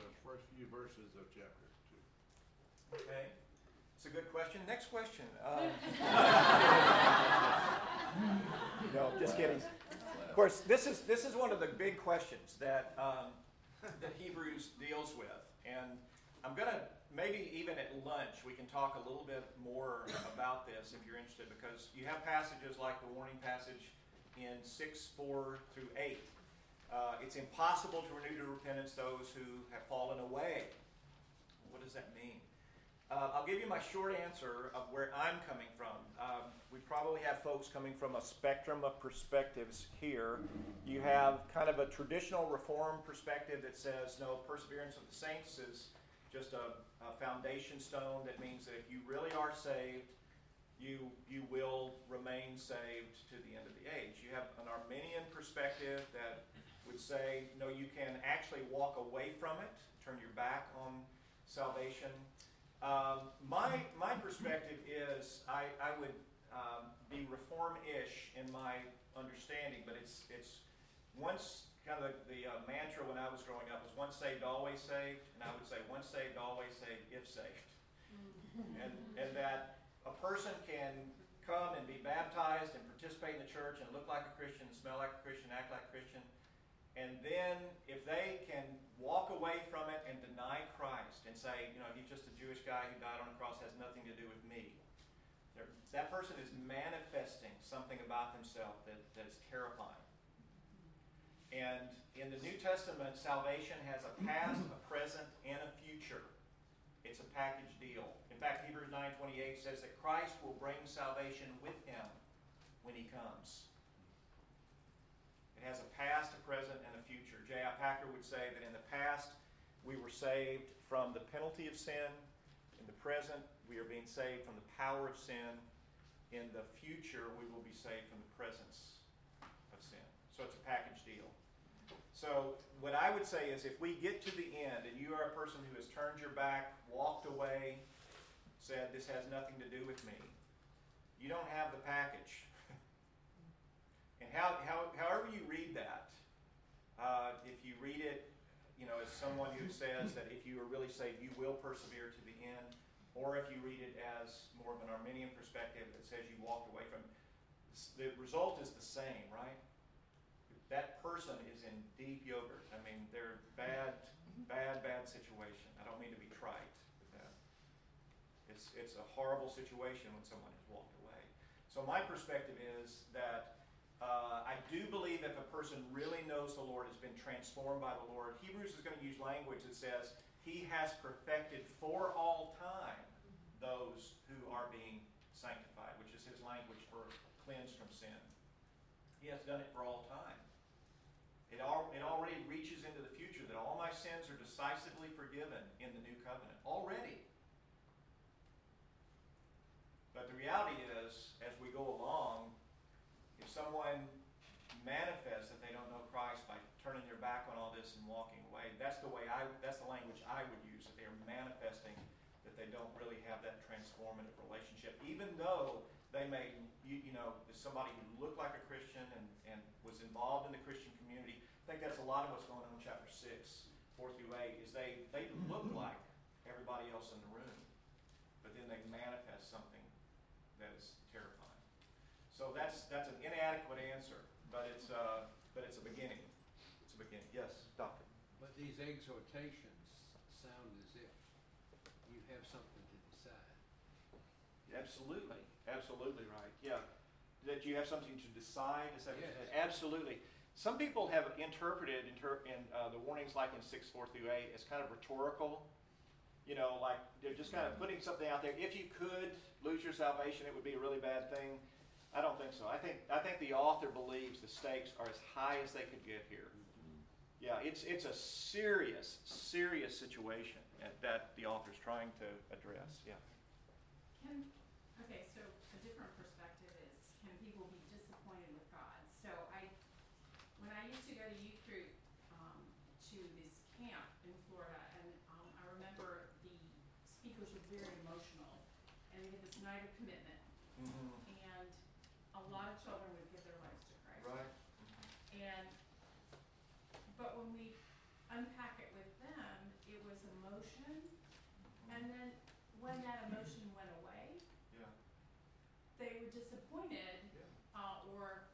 the first few verses of chapter two. Okay. It's a good question. Next question. Um, <laughs> <laughs> no, just kidding. Of course, this is this is one of the big questions that um, that Hebrews deals with, and I'm gonna maybe even at lunch we can talk a little bit more about this if you're interested, because you have passages like the warning passage in six four through eight. Uh, it's impossible to renew to repentance those who have fallen away. What does that mean? Uh, I'll give you my short answer of where I'm coming from. Um, we probably have folks coming from a spectrum of perspectives here. You have kind of a traditional reform perspective that says, no, perseverance of the saints is just a, a foundation stone that means that if you really are saved, you, you will remain saved to the end of the age. You have an Arminian perspective that would say, no, you can actually walk away from it, turn your back on salvation. Um, my, my perspective is I, I would um, be reform-ish in my understanding, but it's, it's once kind of the, the uh, mantra when I was growing up was once saved, always saved, and I would say once saved, always saved, if saved. and, and that a person can come and be baptized and participate in the church and look like a Christian, smell like a Christian, act like a Christian, and then, if they can walk away from it and deny Christ and say, you know, he's just a Jewish guy who died on a cross, has nothing to do with me, that person is manifesting something about themselves that, that is terrifying. And in the New Testament, salvation has a past, a present, and a future. It's a package deal. In fact, Hebrews 9.28 says that Christ will bring salvation with him when he comes. It has a past, a present, and a future. J.I. Packer would say that in the past, we were saved from the penalty of sin. In the present, we are being saved from the power of sin. In the future, we will be saved from the presence of sin. So it's a package deal. So, what I would say is if we get to the end and you are a person who has turned your back, walked away, said, This has nothing to do with me, you don't have the package. And how, how, however you read that, uh, if you read it, you know, as someone who says that if you are really saved, you will persevere to the end, or if you read it as more of an Arminian perspective that says you walked away from, the result is the same, right? That person is in deep yogurt. I mean, they're bad, bad, bad situation. I don't mean to be trite with that. It's, it's a horrible situation when someone has walked away. So my perspective is that uh, I do believe if a person really knows the Lord, has been transformed by the Lord, Hebrews is going to use language that says, He has perfected for all time those who are being sanctified, which is his language for cleansed from sin. He has done it for all time. It, it already reaches into the future that all my sins are decisively forgiven in the new covenant. Already. But the reality is, as we go along, if someone manifests that they don't know Christ by turning their back on all this and walking away, that's the way I that's the language I would use that they're manifesting that they don't really have that transformative relationship, even though they may you, you know somebody who looked like a Christian and, and was involved in the Christian community. I think that's a lot of what's going on in chapter six, four through eight, is they they look like everybody else in the room, but then they manifest something that is terrifying. so that's, that's an inadequate answer, but it's, uh, but it's a beginning. It's a beginning. Yes, Doctor. But these exhortations sound as if you have something to decide. Absolutely, absolutely right. Yeah, that you have something to decide. Is that yes. absolutely? Some people have interpreted inter- in uh, the warnings, like in six four through eight, as kind of rhetorical. You know, like they're just kind of putting something out there. If you could lose your salvation, it would be a really bad thing. I don't think so. I think I think the author believes the stakes are as high as they could get here. Yeah, it's it's a serious, serious situation that- that the author's trying to address. Yeah. Can, okay, so a different perspective is, can people be disappointed with God? So I, when I used to go to youth group, um, to this camp in Florida, and, um, I remember the speakers were very emotional, and we had this night of commitment, and a lot of children would give their lives to Christ. Right. And, but when we unpack it with them, it was emotion, and then when that emotion went away, Yeah. they were disappointed, Yeah. uh, or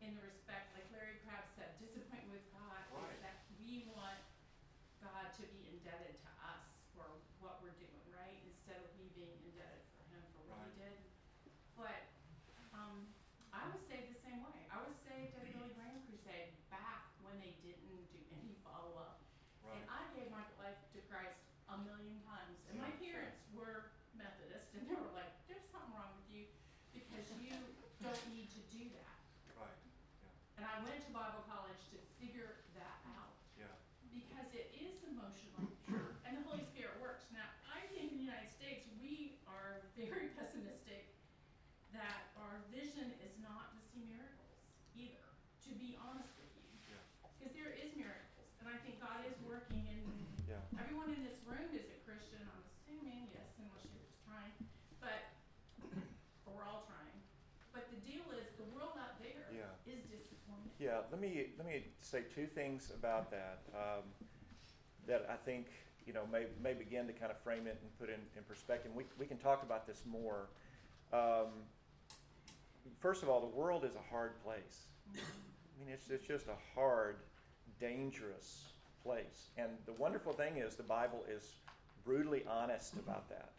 in the respect, like Larry Crabb said, disappointment with God Right. is that we want God to be indebted to us for what we're doing, right? Instead of we being indebted for him for what he did. But, um, I was saved the same way. I was saved at a Billy Graham crusade back when they didn't do any follow-up. And I gave my life to Christ a million times, and my parents were Methodist, and they were like, "There's something wrong with you because you don't need to do that." Right. And I went to Bible college to figure that out Yeah. because it is emotional, and the Holy Spirit works. Now, I think in the United States we are very pessimistic that our vision is not to see miracles either. To be honest with you, Yeah. because there is miracles, and I think God is working in Yeah. Everyone in this room is a Christian, I'm assuming, yes, unless you're just trying, but, or we're all trying. But the deal is, the world out there Yeah. is disappointed. Yeah, let me let me say two things about that um, that I think you know may may begin to kind of frame it and put in, in perspective. We we can talk about this more. Um, first of all, the world is a hard place. I mean, it's it's just a hard, dangerous place. And the wonderful thing is the Bible is brutally honest about that.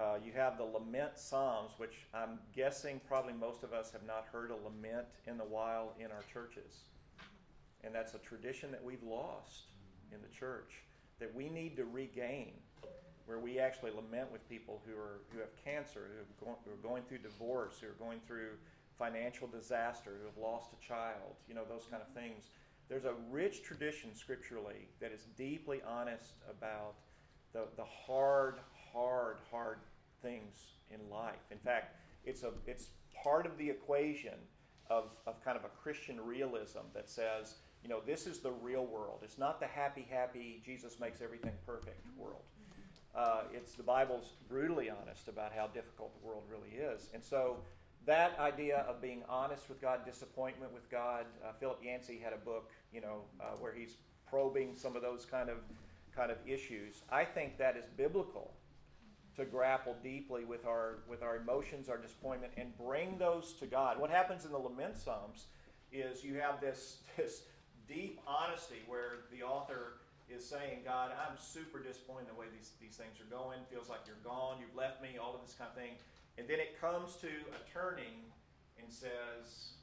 Uh, you have the lament psalms, which I'm guessing probably most of us have not heard a lament in a while in our churches. And that's a tradition that we've lost in the church that we need to regain, where we actually lament with people who are who have cancer, who, have go, who are going through divorce, who are going through financial disaster, who have lost a child, you know, those kind of things. There's a rich tradition scripturally that is deeply honest about the, the hard, hard, hard things in life. In fact, it's a it's part of the equation of, of kind of a Christian realism that says, you know, this is the real world. It's not the happy, happy, Jesus makes everything perfect world. Uh, it's the Bible's brutally honest about how difficult the world really is. And so that idea of being honest with God, disappointment with God, uh, Philip Yancey had a book, you know, uh, where he's probing some of those kind of kind of issues. I think that is biblical to grapple deeply with our with our emotions, our disappointment, and bring those to God. What happens in the lament psalms is you have this <laughs> this deep honesty where the author is saying, God, I'm super disappointed in the way these, these things are going. Feels like you're gone, you've left me, all of this kind of thing. And then it comes to a turning and says,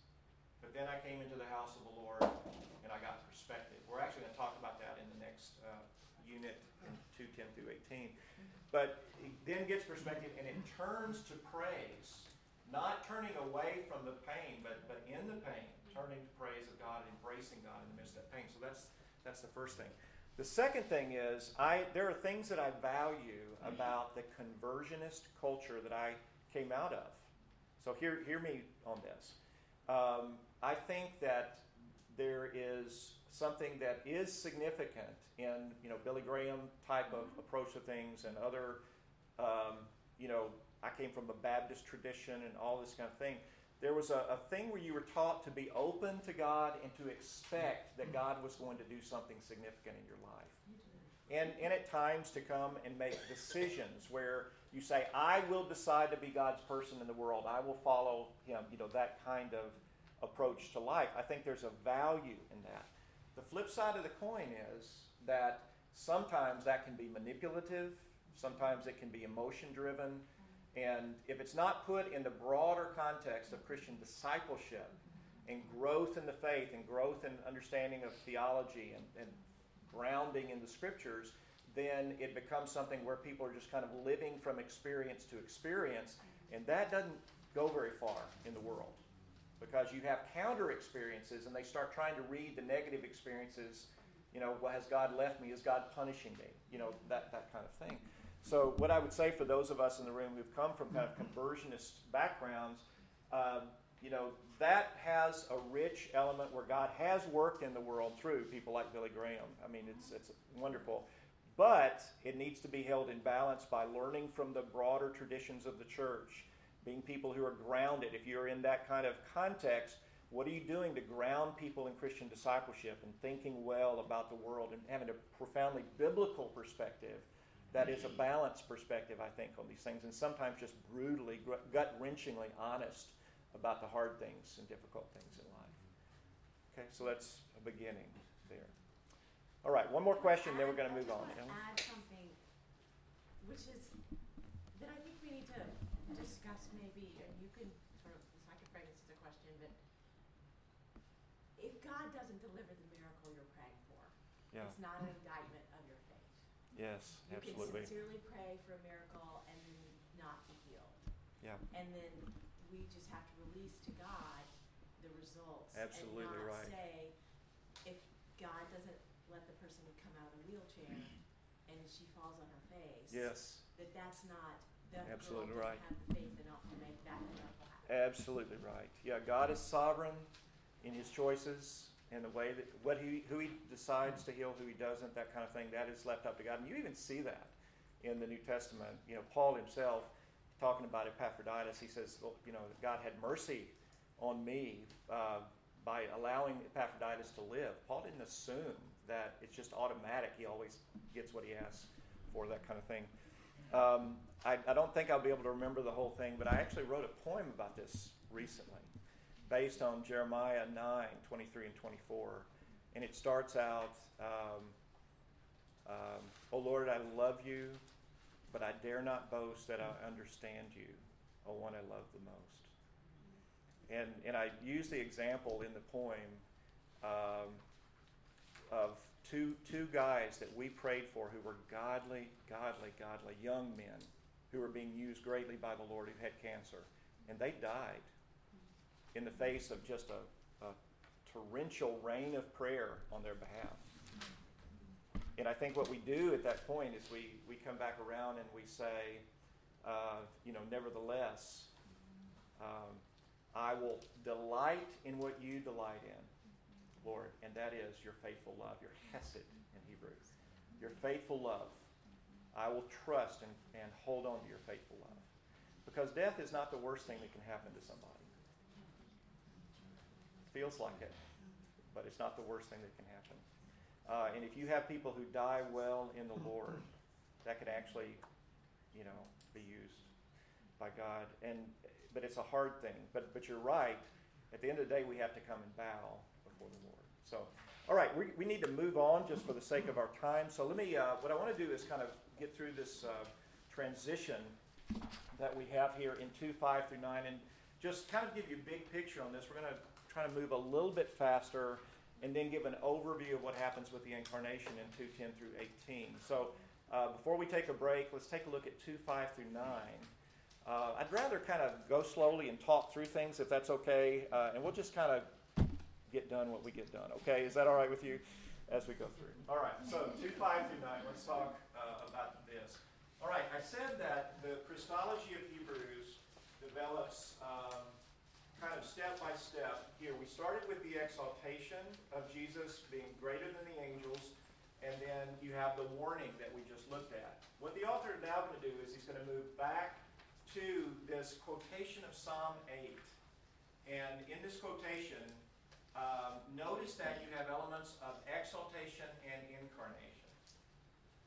But then I came into the house of the Lord and I got perspective. We're actually going to talk about that in the next uh, unit in 210 through 18. But he then gets perspective and it turns to praise, not turning away from the pain, but, but in the pain, turning to praise of God, embracing God in the midst of that pain. So that's, that's the first thing. The second thing is, I, there are things that I value about the conversionist culture that I came out of. So hear, hear me on this. Um, I think that there is something that is significant in you know Billy Graham type of approach to things and other um, you know I came from a Baptist tradition and all this kind of thing. There was a, a thing where you were taught to be open to God and to expect that God was going to do something significant in your life. And, and at times to come and make decisions where you say, I will decide to be God's person in the world. I will follow Him. You know, that kind of approach to life. I think there's a value in that. The flip side of the coin is that sometimes that can be manipulative, sometimes it can be emotion driven. And if it's not put in the broader context of Christian discipleship and growth in the faith and growth in understanding of theology and, and grounding in the scriptures, then it becomes something where people are just kind of living from experience to experience, and that doesn't go very far in the world because you have counter experiences and they start trying to read the negative experiences. You know, well, has God left me? Is God punishing me? You know, that, that kind of thing. So, what I would say for those of us in the room who've come from kind of conversionist backgrounds, um, you know, that has a rich element where God has worked in the world through people like Billy Graham. I mean, it's, it's wonderful. But it needs to be held in balance by learning from the broader traditions of the church, being people who are grounded. If you're in that kind of context, what are you doing to ground people in Christian discipleship and thinking well about the world and having a profoundly biblical perspective that is a balanced perspective, I think, on these things, and sometimes just brutally, gut wrenchingly honest about the hard things and difficult things in life. Okay, so that's a beginning there. All right, one more question, then we're going to move on. I just to add something, which is that I think we need to discuss maybe, and you can sort of, I can frame this as a question, but if God doesn't deliver the miracle you're praying for, Yeah. it's not an indictment of your faith. Yes, You can sincerely pray for a miracle and then not be healed. Yeah. And then we just have to release to God the results. Absolutely and not right. say, if God doesn't let the person come out of the wheelchair and she falls on her face, Yes, that that's not, that Absolutely right. have the faith enough to make that miracle happen. absolutely right. Yeah, God is sovereign in His choices and the way that what He who He decides to heal, who He doesn't, that kind of thing. That is left up to God, and you even see that in the New Testament. You know, Paul himself talking about Epaphroditus, he says, well, you know, God had mercy on me uh, by allowing Epaphroditus to live. Paul didn't assume that it's just automatic. He always gets what he asks for, that kind of thing. Um, I, I don't think I'll be able to remember the whole thing, but I actually wrote a poem about this recently based on Jeremiah 9 23 and 24. And it starts out, um, um, Oh Lord, I love you, but I dare not boast that I understand you, O one I love the most. And, and I use the example in the poem um, of two, two guys that we prayed for who were godly, godly, godly young men who were being used greatly by the Lord who had cancer. And they died in the face of just a, a torrential rain of prayer on their behalf. And I think what we do at that point is we, we come back around and we say, uh, you know, nevertheless, um, I will delight in what you delight in, Lord, and that is your faithful love, your hesed in Hebrew, your faithful love. I will trust and, and hold on to your faithful love. Because death is not the worst thing that can happen to somebody. Feels like it, but it's not the worst thing that can happen. Uh, and if you have people who die well in the Lord, that could actually, you know, be used by God. And but it's a hard thing. But but you're right. At the end of the day, we have to come and bow before the Lord. So, all right, we, we need to move on just for the sake of our time. So let me. Uh, what I want to do is kind of get through this uh, transition that we have here in two five through nine, and just kind of give you a big picture on this. We're going to try to move a little bit faster and then give an overview of what happens with the incarnation in 210 through 18. So uh, before we take a break, let's take a look at 2 5 through 9. Uh, I'd rather kind of go slowly and talk through things if that's okay, uh, and we'll just kind of get done what we get done. Okay, is that all right with you as we go through? All right, so 2 5 through 9, let's talk uh, about this. All right, I said that the Christology of Hebrews develops. Um, kind of step by step here. We started with the exaltation of Jesus being greater than the angels, and then you have the warning that we just looked at. What the author is now going to do is he's going to move back to this quotation of Psalm 8. And in this quotation, um, notice that you have elements of exaltation and incarnation.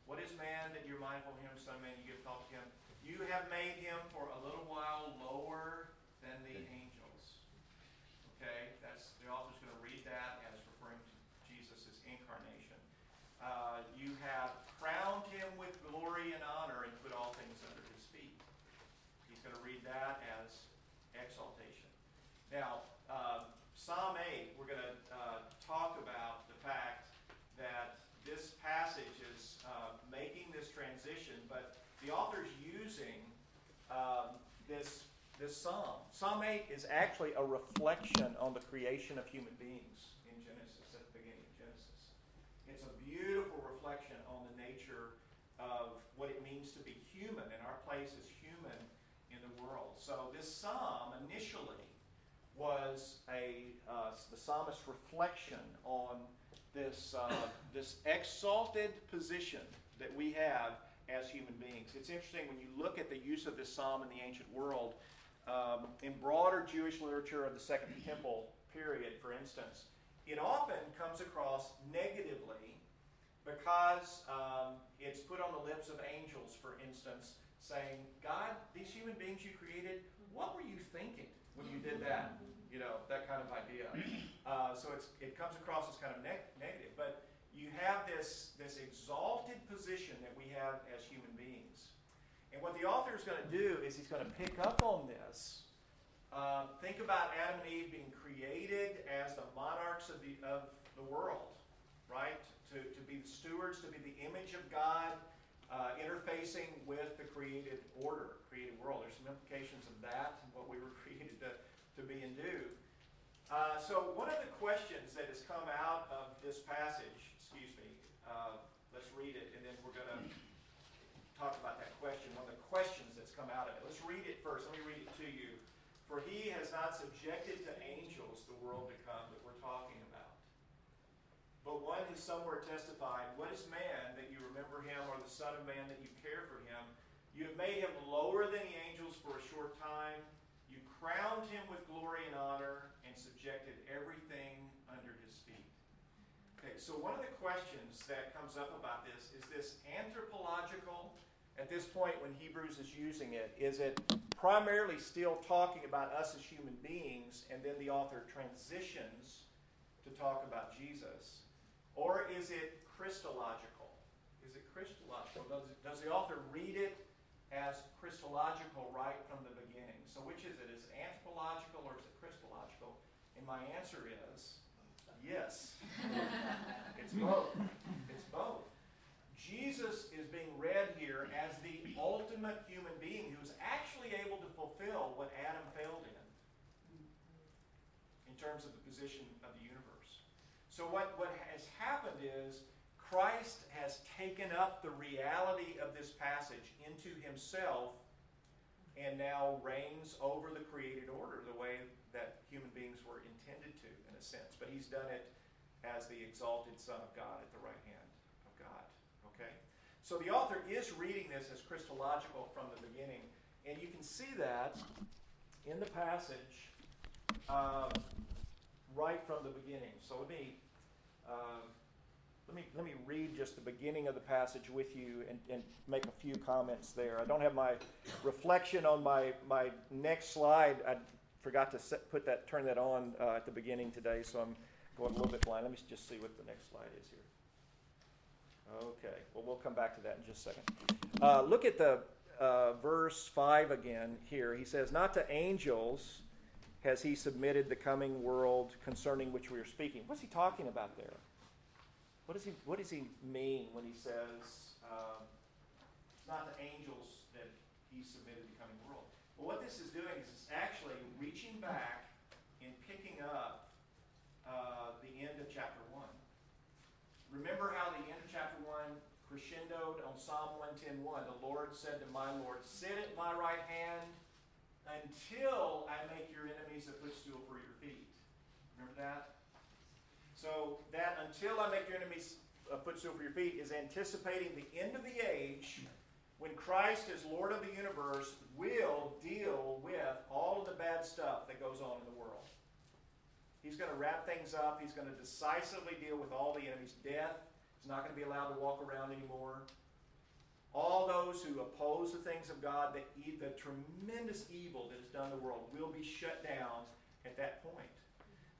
What is man that you're mindful of him, son man, you give thought to him? You have made him for a little while lower than the angels. Okay, that's the author's going to read that as referring to Jesus' incarnation. Uh, you have crowned him with glory and honor and put all things under his feet. He's going to read that as exaltation. Now, um, Psalm 8, we're going to uh, talk about the fact that this passage is uh, making this transition, but the author's using um, this this psalm. Psalm 8 is actually a reflection on the creation of human beings in Genesis, at the beginning of Genesis. It's a beautiful reflection on the nature of what it means to be human and our place as human in the world. So this psalm initially was a uh, the psalmist's reflection on this uh, this exalted position that we have as human beings. It's interesting when you look at the use of this psalm in the ancient world, um, in broader Jewish literature of the Second Temple period, for instance, it often comes across negatively because um, it's put on the lips of angels, for instance, saying, God, these human beings you created, what were you thinking when you did that? You know, that kind of idea. <clears throat> Uh, so it's, it comes across as kind of neg- negative. But you have this, this exalted position that we have as human beings. And what the author is going to do is he's going to pick up on this. Um, think about Adam and Eve being created as the monarchs of the, of the world, right? To, to be the stewards, to be the image of God, uh, interfacing with the created order, created world. There's some implications of that and what we were <laughs> created to, to be and do. Uh, so one of the questions that has come out of this passage, excuse me, uh, let's read it and then we're going to talk about that question. One of the questions that's come out of it. Let's read it first. Let me read it to you. For he has not subjected to angels the world to come that we're talking about. But one has somewhere testified, What is man that you remember him, or the Son of Man that you care for him? You have made him lower than the angels for a short time. You crowned him with glory and honor and subjected everything under his feet. Okay, so one of the questions that comes up about this is this anthropological? At this point, when Hebrews is using it, is it primarily still talking about us as human beings, and then the author transitions to talk about Jesus? Or is it Christological? Is it Christological? Does, it, does the author read it as Christological right from the beginning? So which is it? Is it anthropological or is it Christological? And my answer is yes. <laughs> it's both. It's both. Jesus is being read here as the ultimate human being who's actually able to fulfill what Adam failed in in terms of the position of the universe. So what, what has happened is Christ has taken up the reality of this passage into himself and now reigns over the created order the way that human beings were intended to, in a sense. But he's done it as the exalted Son of God at the right hand of God. Okay? So the author is reading this as Christological from the beginning. And you can see that in the passage um, right from the beginning. So let me, um, let me, let me read just the beginning of the passage with you and, and make a few comments there. I don't have my reflection on my, my next slide. I forgot to set, put that, turn that on uh, at the beginning today, so I'm going a little bit blind. Let me just see what the next slide is here. Okay, well, we'll come back to that in just a second. Uh, look at the uh, verse 5 again here. He says, Not to angels has he submitted the coming world concerning which we are speaking. What's he talking about there? What does he, what does he mean when he says, um, It's not to angels that he submitted the coming world? Well, what this is doing is it's actually reaching back and picking up uh, the end of chapter 1. Remember how the end of chapter 1 crescendoed on Psalm 110.1. The Lord said to my Lord, Sit at my right hand until I make your enemies a footstool for your feet. Remember that? So that until I make your enemies a footstool for your feet is anticipating the end of the age when Christ as Lord of the universe will deal with all of the bad stuff that goes on in the world. He's going to wrap things up. He's going to decisively deal with all the enemies. Death is not going to be allowed to walk around anymore. All those who oppose the things of God, the, the tremendous evil that is done the world, will be shut down at that point.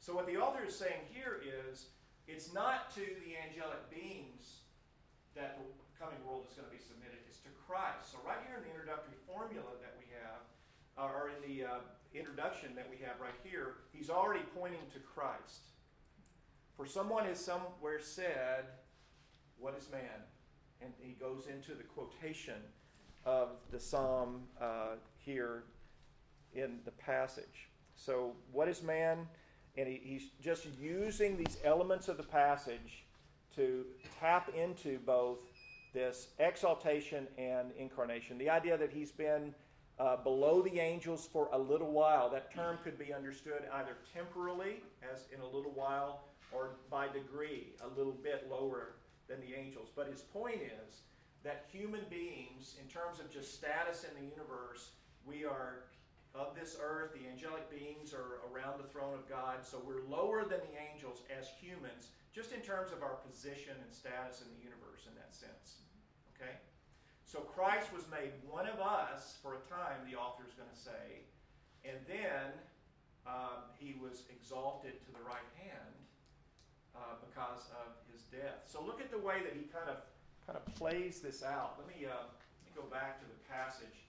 So, what the author is saying here is it's not to the angelic beings that the coming world is going to be submitted, it's to Christ. So, right here in the introductory formula that we have, or in the uh, introduction that we have right here, he's already pointing to Christ. For someone has somewhere said, What is man? And he goes into the quotation of the psalm uh, here in the passage. So, what is man? And he, he's just using these elements of the passage to tap into both this exaltation and incarnation. The idea that he's been uh, below the angels for a little while. That term could be understood either temporally, as in a little while, or by degree, a little bit lower than the angels. But his point is that human beings, in terms of just status in the universe, we are of this earth, the angelic beings are around the throne of God, so we're lower than the angels as humans, just in terms of our position and status in the universe in that sense. Okay? So Christ was made one of us for a time, the author is going to say, and then um, he was exalted to the right hand uh, because of death. So look at the way that he kind of kind of plays this out. Let me, uh, let me go back to the passage.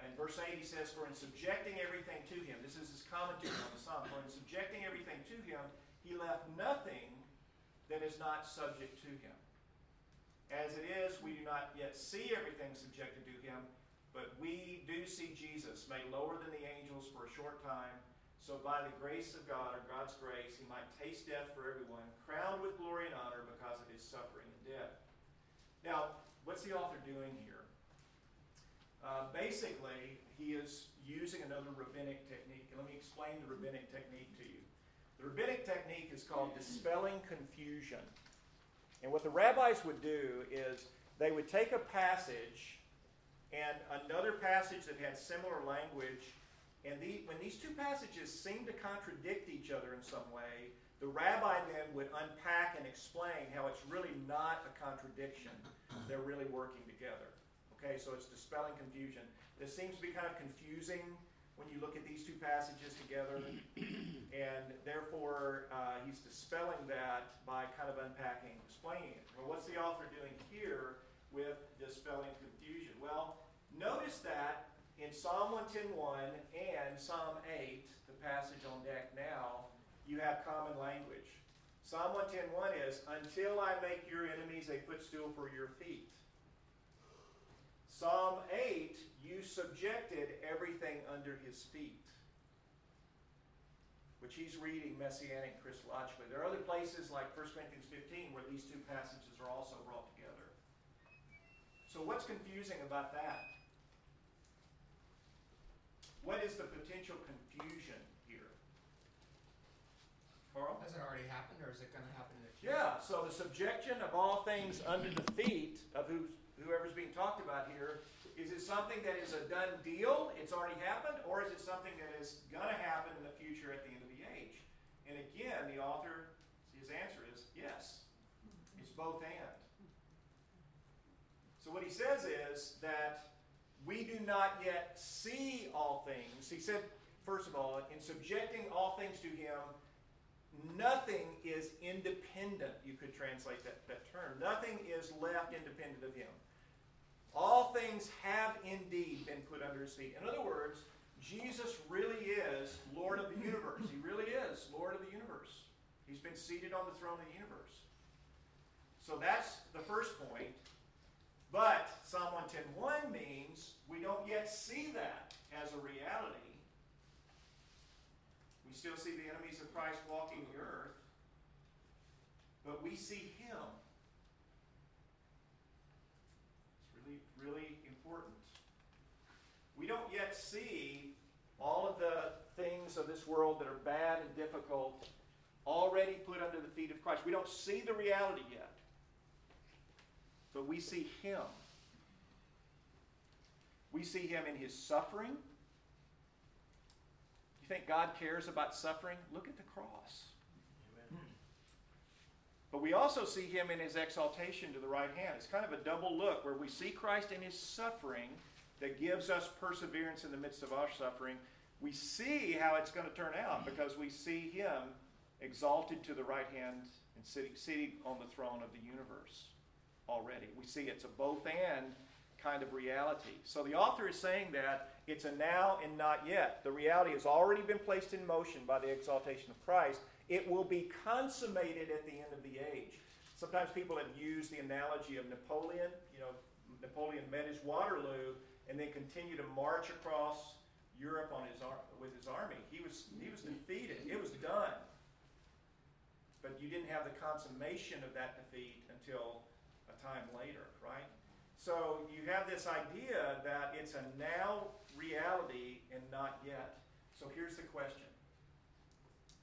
And verse 8 he says, For in subjecting everything to him, this is his commentary on the psalm, for in subjecting everything to him, he left nothing that is not subject to him. As it is, we do not yet see everything subjected to him, but we do see Jesus made lower than the angels for a short time, so by the grace of God, or God's grace, he might taste death for everyone, crowned with glory and honor because of his suffering and death. Now, what's the author doing here? Uh, basically, he is using another rabbinic technique. Let me explain the rabbinic technique to you. The rabbinic technique is called dispelling confusion. And what the rabbis would do is they would take a passage and another passage that had similar language, and the, when these two passages seem to contradict each other in some way, the rabbi then would unpack and explain how it's really not a contradiction. They're really working together. Okay, so it's dispelling confusion. This seems to be kind of confusing when you look at these two passages together, and therefore uh, he's dispelling that by kind of unpacking, explaining it. Well, what's the author doing here with dispelling confusion? Well, notice that in Psalm 110.1 and Psalm 8, the passage on deck now, you have common language. Psalm 110.1 is, Until I make your enemies a footstool for your feet. Psalm 8, you subjected everything under his feet. Which he's reading messianic Christologically. There are other places like 1 Corinthians 15 where these two passages are also brought together. So, what's confusing about that? What is the potential confusion here? Carl? Has it already happened, or is it going to happen in the future? Yeah, so the subjection of all things under the feet of who's whoever's being talked about here, is it something that is a done deal, it's already happened, or is it something that is going to happen in the future at the end of the age? And again, the author, his answer is yes. It's both and. So what he says is that we do not yet see all things. He said, first of all, in subjecting all things to him, nothing is independent, you could translate that, that term. Nothing is left independent of him. All things have indeed been put under his feet. In other words, Jesus really is Lord of the universe. He really is Lord of the universe. He's been seated on the throne of the universe. So that's the first point. But Psalm 110.1 means we don't yet see that as a reality. We still see the enemies of Christ walking the earth, but we see him It's really, really important. We don't yet see all of the things of this world that are bad and difficult already put under the feet of Christ. We don't see the reality yet, but we see Him. We see Him in His suffering. You think God cares about suffering? Look at the cross. But we also see him in his exaltation to the right hand. It's kind of a double look where we see Christ in his suffering that gives us perseverance in the midst of our suffering. We see how it's going to turn out because we see him exalted to the right hand and sitting, sitting on the throne of the universe already. We see it's a both and kind of reality. So the author is saying that it's a now and not yet. The reality has already been placed in motion by the exaltation of Christ. It will be consummated at the end of the age. Sometimes people have used the analogy of Napoleon. You know, Napoleon met his Waterloo and then continued to march across Europe on his ar- with his army. He was he was defeated. It was done. But you didn't have the consummation of that defeat until time later, right? So you have this idea that it's a now reality and not yet. So here's the question.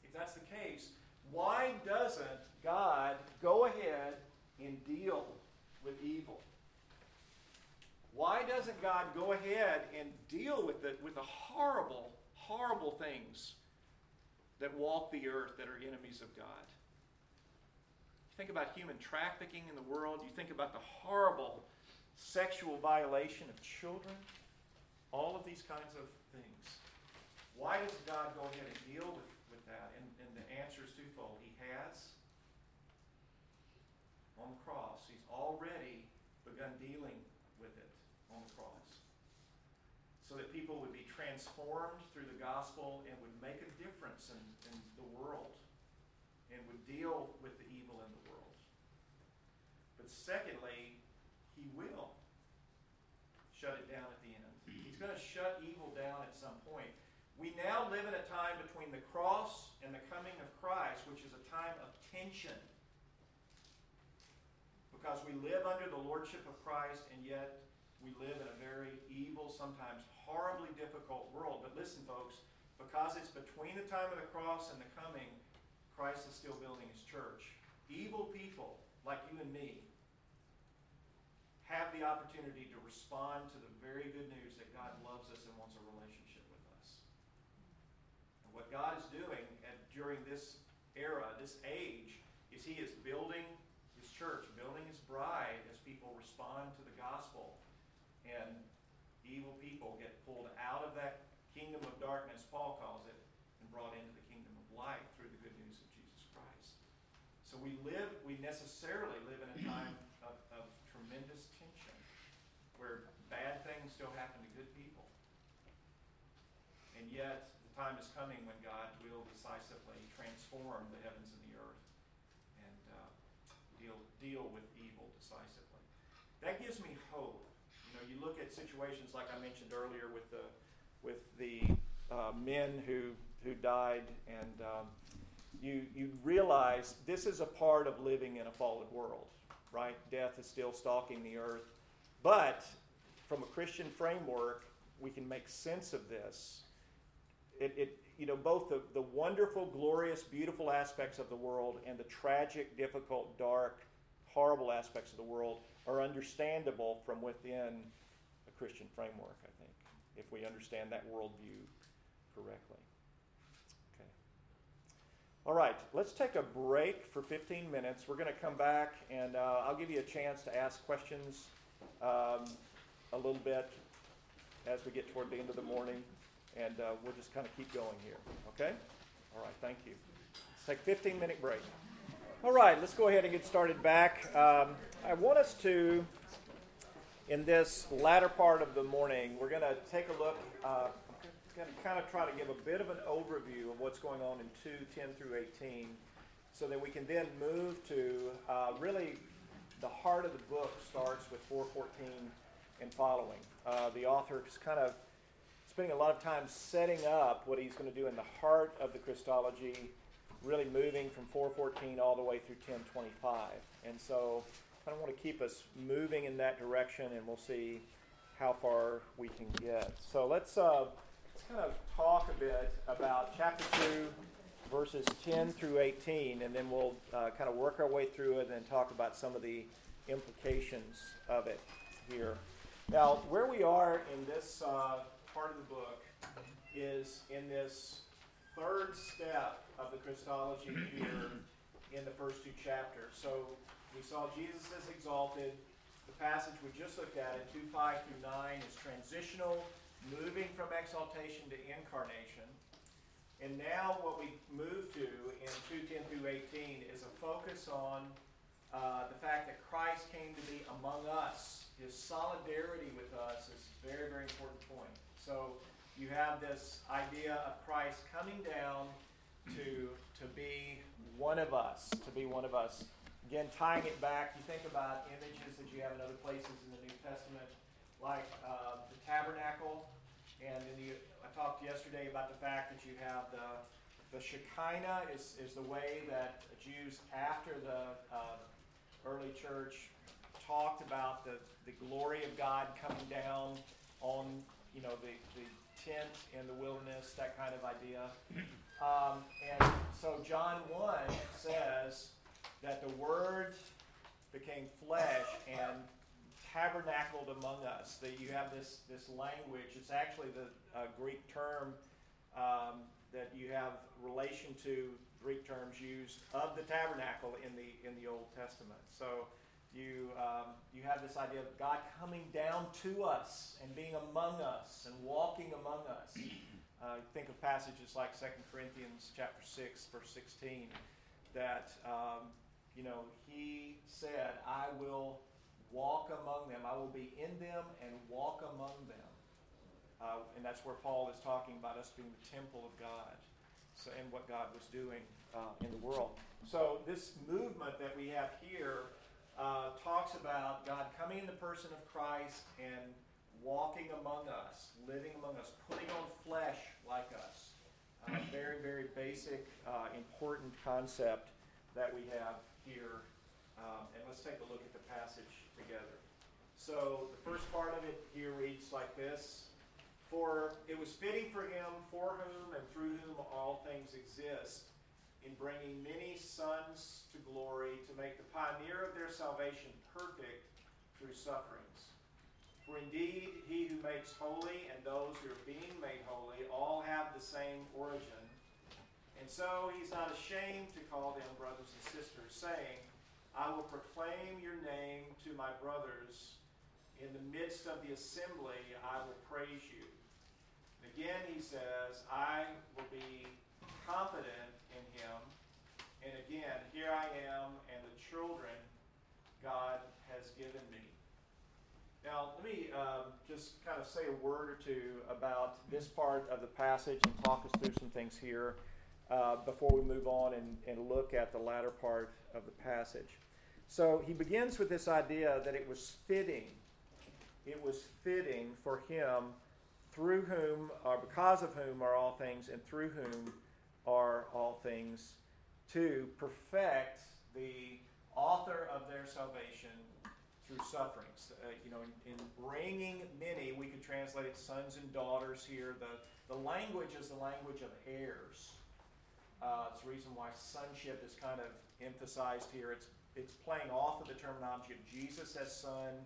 If that's the case, why doesn't God go ahead and deal with evil? Why doesn't God go ahead and deal with the, with the horrible, horrible things that walk the earth that are enemies of God? Think about human trafficking in the world. You think about the horrible sexual violation of children. All of these kinds of things. Why does God go ahead and deal with, with that? And, and the answer is twofold. He has on the cross. He's already begun dealing with it on the cross. So that people would be transformed through the gospel and would make a difference in, in the world and would deal with the secondly, he will shut it down at the end. He's going to shut evil down at some point. We now live in a time between the cross and the coming of Christ, which is a time of tension. Because we live under the lordship of Christ, and yet we live in a very evil, sometimes horribly difficult world. But listen, folks, because it's between the time of the cross and the coming, Christ is still building his church. Evil people, like you and me, have the opportunity to respond to the very good news that God loves us and wants a relationship with us. And what God is doing at, during this era, this age, is He is building His church, building His bride as people respond to the gospel. And evil people get pulled out of that kingdom of darkness, Paul calls it, and brought into the kingdom of light through the good news of Jesus Christ. So we live, we necessarily live in a time of, of tremendous where bad things still happen to good people. And yet, the time is coming when God will decisively transform the heavens and the earth and uh, deal, deal with evil decisively. That gives me hope. You know, you look at situations like I mentioned earlier with the, with the uh, men who, who died, and um, you, you realize this is a part of living in a fallen world, right? Death is still stalking the earth. But from a Christian framework, we can make sense of this. It, it, you know, both the, the wonderful, glorious, beautiful aspects of the world and the tragic, difficult, dark, horrible aspects of the world are understandable from within a Christian framework, I think, if we understand that worldview correctly. Okay. All right, let's take a break for 15 minutes. We're going to come back and uh, I'll give you a chance to ask questions um, a little bit as we get toward the end of the morning, and uh, we'll just kind of keep going here. Okay? All right, thank you. Let's take a 15 minute break. All right, let's go ahead and get started back. Um, I want us to, in this latter part of the morning, we're going to take a look, uh, going to kind of try to give a bit of an overview of what's going on in 2, 10 through 18, so that we can then move to uh, really the heart of the book starts with 414 and following. Uh, the author is kind of spending a lot of time setting up what he's going to do in the heart of the Christology, really moving from 414 all the way through 1025. And so I don't want to keep us moving in that direction, and we'll see how far we can get. So let's, uh, let's kind of talk a bit about chapter 2 verses 10 through 18, and then we'll uh, kind of work our way through it and talk about some of the implications of it here. Now, where we are in this uh, part of the book is in this third step of the Christology here in the first two chapters. So we saw Jesus is exalted. The passage we just looked at in 2 5 through 9 is transitional, moving from exaltation to incarnation. And now what we move to in 210 through 18 is a focus on uh, the fact that Christ came to be among us. His solidarity with us is a very, very important point. So you have this idea of Christ coming down to, to be one of us, to be one of us. Again, tying it back, you think about images that you have in other places in the New Testament, like uh, the tabernacle And I talked yesterday about the fact that you have the, the Shekinah is, is the way that Jews after the uh, early church talked about the, the glory of God coming down on, you know, the, the tent in the wilderness, that kind of idea. <clears throat> Um, and so John 1 says that the Word became flesh and tabernacled among us. That you have this, this language. It's actually the uh, Greek term um, that you have relation to Greek terms used of the tabernacle in the in the Old Testament. So you um, you have this idea of God coming down to us and being among us and walking among us. <clears throat> Uh, think of passages like 2 Corinthians chapter 6, verse 16, that um, you know he said, "I will walk among them. I will be in them and walk among them." Uh, and that's where Paul is talking about us being the temple of God, so and what God was doing uh, in the world. So this movement that we have here uh, talks about God coming in the person of Christ and walking among us, living among us, putting on flesh like us. Uh, very, very basic, uh, important concept that we have here. Um, and let's take a look at the passage together. So the first part of it here reads like this For it was fitting for him, for whom and through whom all things exist, in bringing many sons to glory, to make the pioneer of their salvation perfect through sufferings. For indeed, he who makes holy and those who are being made holy all have the same origin. And so he's not ashamed to call them brothers and sisters, saying, I will proclaim your name to my brothers. In the midst of the assembly, I will praise you. And again, he says, I will be confident. And again, here I am and the children God has given me. Now, let me um, just kind of say a word or two about this part of the passage and talk us through some things here uh, before we move on and, and look at the latter part of the passage. So he begins with this idea that it was fitting. It was fitting for him, through whom, or because of whom, are all things, and through whom are all things, to perfect the author of their salvation through sufferings. Uh, you know, in, in, bringing many, we could translate it sons and daughters here. The, the language is the language of heirs. Uh, it's the reason why sonship is kind of emphasized here. It's, it's playing off of the terminology of Jesus as son,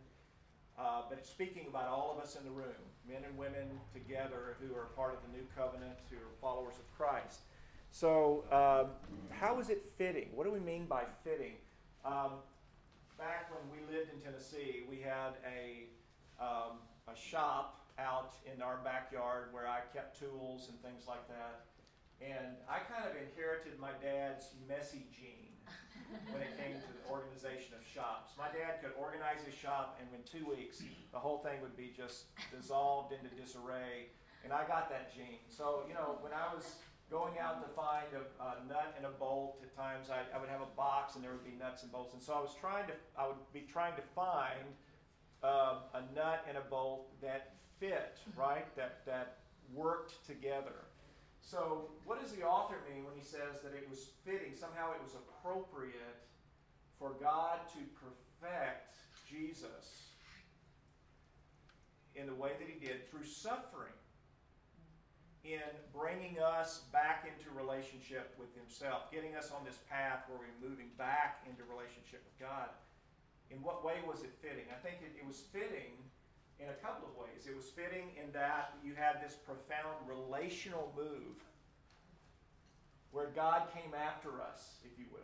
uh, but it's speaking about all of us in the room, men and women together who are part of the new covenant, who are followers of Christ. So, um, how is it fitting? What do we mean by fitting? Um, back when we lived in Tennessee, we had a, um, a shop out in our backyard where I kept tools and things like that. And I kind of inherited my dad's messy gene when it came to the organization of shops. My dad could organize his shop, and in two weeks, the whole thing would be just dissolved into disarray. And I got that gene. So, you know, when I was going out to find a, a nut and a bolt. At times, I, I, would have a box and there would be nuts and bolts. And so I was trying to, I would be trying to find uh, a nut and a bolt that fit, right? That that worked together. So, what does the author mean when he says that it was fitting? Somehow, it was appropriate for God to perfect Jesus in the way that He did through suffering in bringing us back into relationship with Himself, getting us on this path where we're moving back into relationship with God. In what way was it fitting? I think it, it was fitting in a couple of ways. It was fitting in that you had this profound relational move where God came after us, if you will.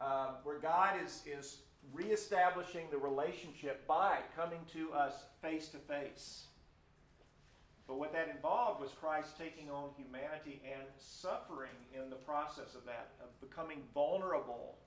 Uh, where God is, is reestablishing the relationship by coming to us face to face. But what that involved was Christ taking on humanity and suffering in the process of that, of becoming vulnerable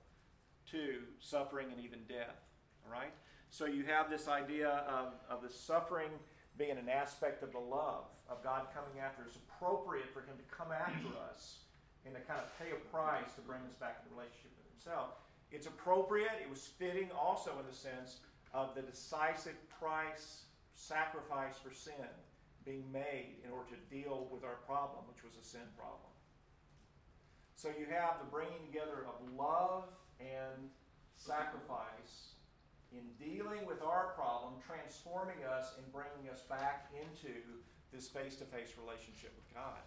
to suffering and even death. All right? So you have this idea of, of the suffering being an aspect of the love of God coming after us. It's appropriate for Him to come after us and to kind of pay a price to bring us back into relationship with Himself. It's appropriate, it was fitting also in the sense of the decisive price sacrifice for sin being made in order to deal with our problem, which was a sin problem. So you have the bringing together of love and sacrifice in dealing with our problem, transforming us and bringing us back into this face to face relationship with God.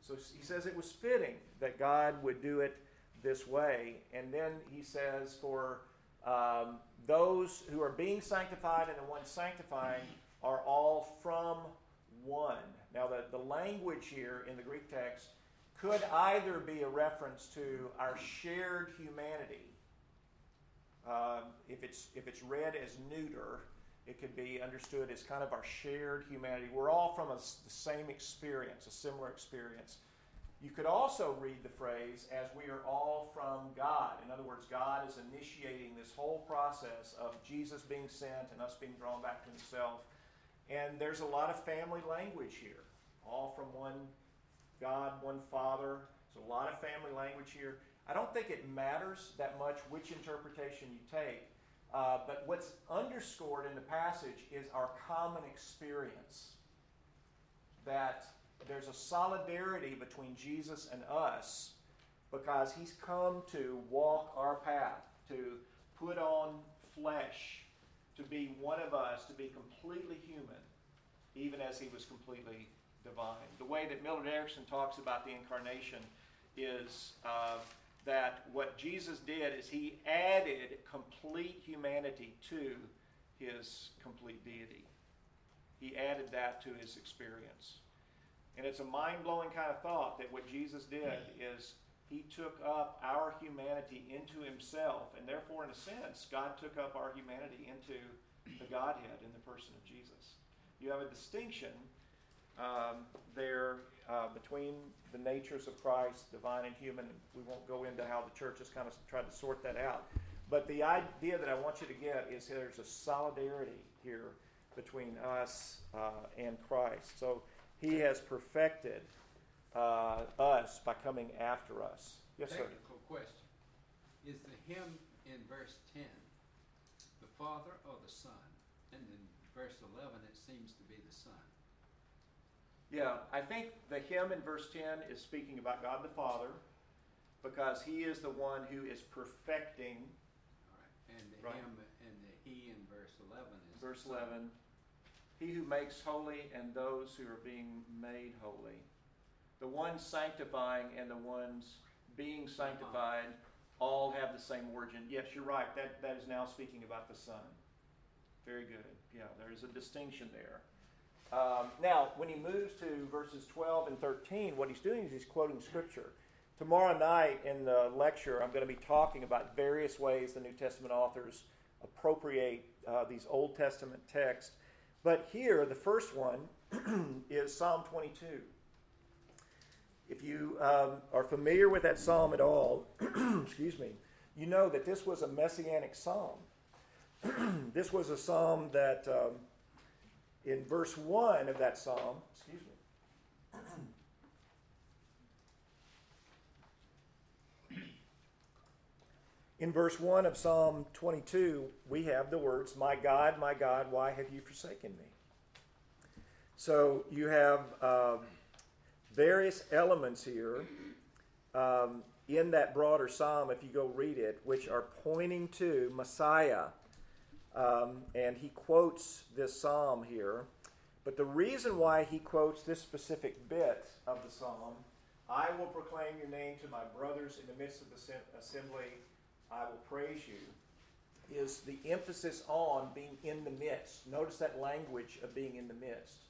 So he says it was fitting that God would do it this way. And then he says, for um, those who are being sanctified and the ones sanctifying are all from one. Now, the, the language here in the Greek text could either be a reference to our shared humanity. Um, if, it's, if it's read as neuter, it could be understood as kind of our shared humanity. We're all from a, the same experience, a similar experience. You could also read the phrase as we are all from God. In other words, God is initiating this whole process of Jesus being sent and us being drawn back to Himself. And there's a lot of family language here, all from one God, one Father. There's a lot of family language here. I don't think it matters that much which interpretation you take. Uh, but what's underscored in the passage is our common experience that there's a solidarity between Jesus and us because he's come to walk our path, to put on flesh, to be one of us, to be completely human, even as he was completely divine. The way that Millard Erickson talks about the incarnation is uh, that what Jesus did is he added complete humanity to his complete deity. He added that to his experience. And it's a mind blowing kind of thought that what Jesus did is he took up our humanity into himself. And therefore, in a sense, God took up our humanity into the Godhead in the person of Jesus. You have a distinction um, there uh, between the natures of Christ, divine and human. We won't go into how the church has kind of tried to sort that out. But the idea that I want you to get is there's a solidarity here between us uh, and Christ. So he has perfected uh, us by coming after us. Yes, sir. Technical question. Is the him in verse 10 the Father or the Son? And in verse 11, it seems to be the Son. Yeah, I think the him in verse 10 is speaking about God the Father because he is the one who is perfecting. All right. And the Right. him and the he in verse 11 is Verse the Son. 11 He who makes holy and those who are being made holy. The ones sanctifying and the ones being sanctified all have the same origin. Yes, you're right. That, that is now speaking about the Son. Very good. Yeah, there's a distinction there. Um, now, when he moves to verses 12 and 13, what he's doing is he's quoting Scripture. Tomorrow night in the lecture, I'm going to be talking about various ways the New Testament authors appropriate uh, these Old Testament texts. But here, the first one <clears throat> is Psalm 22. If you um, are familiar with that psalm at all, <clears throat> excuse me, you know that this was a messianic psalm. <clears throat> this was a psalm that, um, in verse 1 of that psalm, excuse me, <clears throat> in verse 1 of Psalm 22, we have the words, My God, my God, why have you forsaken me? So you have um, various elements here um, in that broader psalm, if you go read it, which are pointing to Messiah. Um, and he quotes this psalm here. But the reason why he quotes this specific bit of the psalm, I will proclaim your name to my brothers in the midst of the assembly, I will praise you, is the emphasis on being in the midst. Notice that language of being in the midst.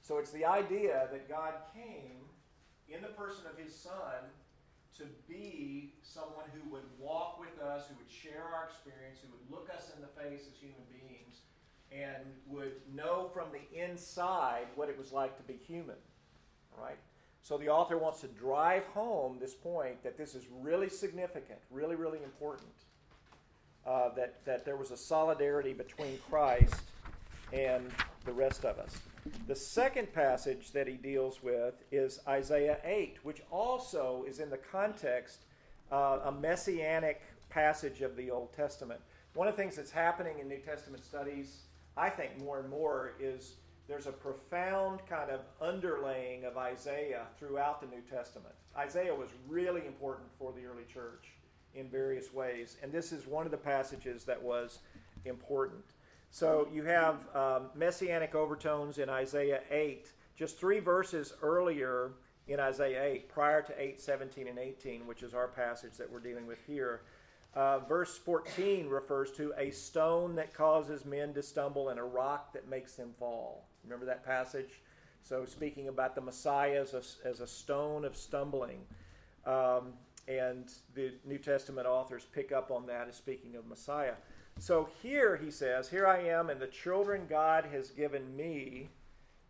So it's the idea that God came in the person of his Son to be someone who would walk with us, who would share our experience, who would look us in the face as human beings, and would know from the inside what it was like to be human. Right? So the author wants to drive home this point that this is really significant, really, really important. Uh, that, that there was a solidarity between Christ and the rest of us. The second passage that he deals with is Isaiah 8, which also is in the context uh, a messianic passage of the Old Testament. One of the things that's happening in New Testament studies, I think more and more is there's a profound kind of underlaying of Isaiah throughout the New Testament. Isaiah was really important for the early church in various ways, and this is one of the passages that was important. So you have um, messianic overtones in Isaiah 8, just three verses earlier in Isaiah 8, prior to 8, 17, and 18, which is our passage that we're dealing with here. Uh, verse 14 refers to a stone that causes men to stumble and a rock that makes them fall. Remember that passage? So, speaking about the Messiah as a, as a stone of stumbling. Um, and the New Testament authors pick up on that as speaking of Messiah. So, here he says, Here I am, and the children God has given me.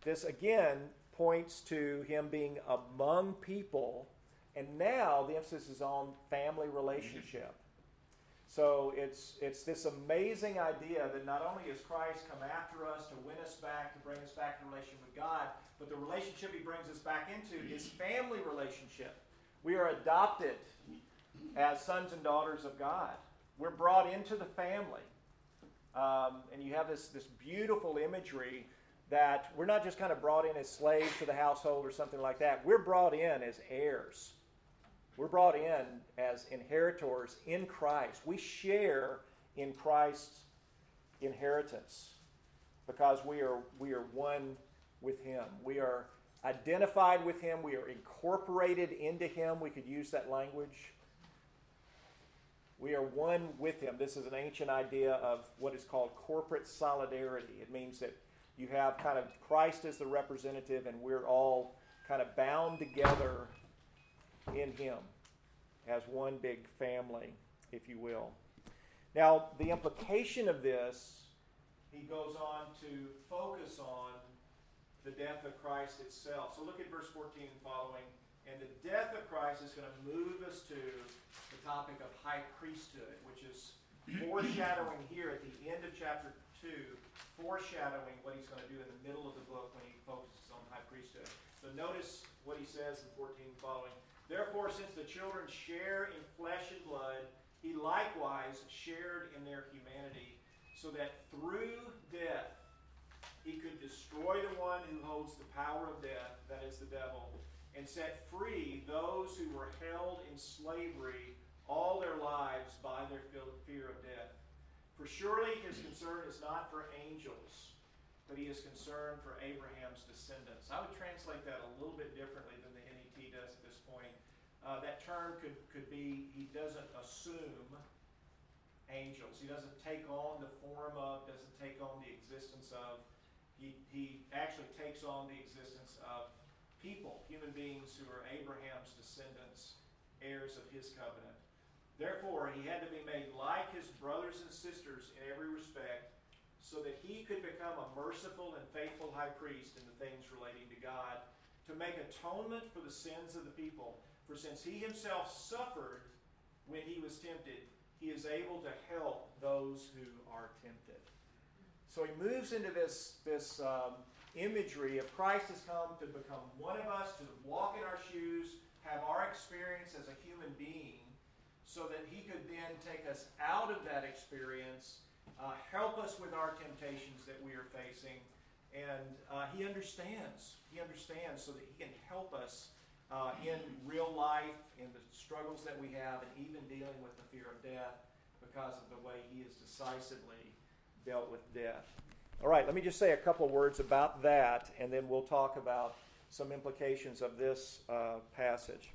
This again points to him being among people. And now the emphasis is on family relationship. So it's, it's this amazing idea that not only has Christ come after us to win us back, to bring us back in relation with God, but the relationship he brings us back into is family relationship. We are adopted as sons and daughters of God. We're brought into the family. Um, and you have this, this beautiful imagery that we're not just kind of brought in as slaves to the household or something like that. We're brought in as heirs. We're brought in as inheritors in Christ. We share in Christ's inheritance because we are, we are one with Him. We are identified with Him. We are incorporated into Him. We could use that language. We are one with Him. This is an ancient idea of what is called corporate solidarity. It means that you have kind of Christ as the representative, and we're all kind of bound together in Him as one big family, if you will. Now, the implication of this, he goes on to focus on the death of Christ itself. So look at verse 14 and following. And the death of Christ is going to move us to topic of high priesthood, which is foreshadowing here at the end of chapter 2, foreshadowing what he's going to do in the middle of the book when he focuses on high priesthood. So notice what he says in 14 following. Therefore, since the children share in flesh and blood, he likewise shared in their humanity, so that through death he could destroy the one who holds the power of death, that is the devil, and set free those who were held in slavery all their lives by their fear of death. For surely his concern is not for angels, but he is concerned for Abraham's descendants. I would translate that a little bit differently than the NET does at this point. Uh, that term could, could be he doesn't assume angels. He doesn't take on the form of, doesn't take on the existence of. He, he actually takes on the existence of people, human beings who are Abraham's descendants, heirs of his covenant. Therefore, he had to be made like his brothers and sisters in every respect, so that he could become a merciful and faithful high priest in the things relating to God, to make atonement for the sins of the people. For since he himself suffered when he was tempted, he is able to help those who are tempted. So he moves into this, this um, imagery of Christ has come to become one of us, to walk in our shoes, have our experience as a human being, so that he could then take us out of that experience, uh, help us with our temptations that we are facing, and uh, he understands. He understands so that he can help us uh, in real life, in the struggles that we have, and even dealing with the fear of death because of the way he has decisively dealt with death. All right, let me just say a couple of words about that, and then we'll talk about some implications of this uh, passage.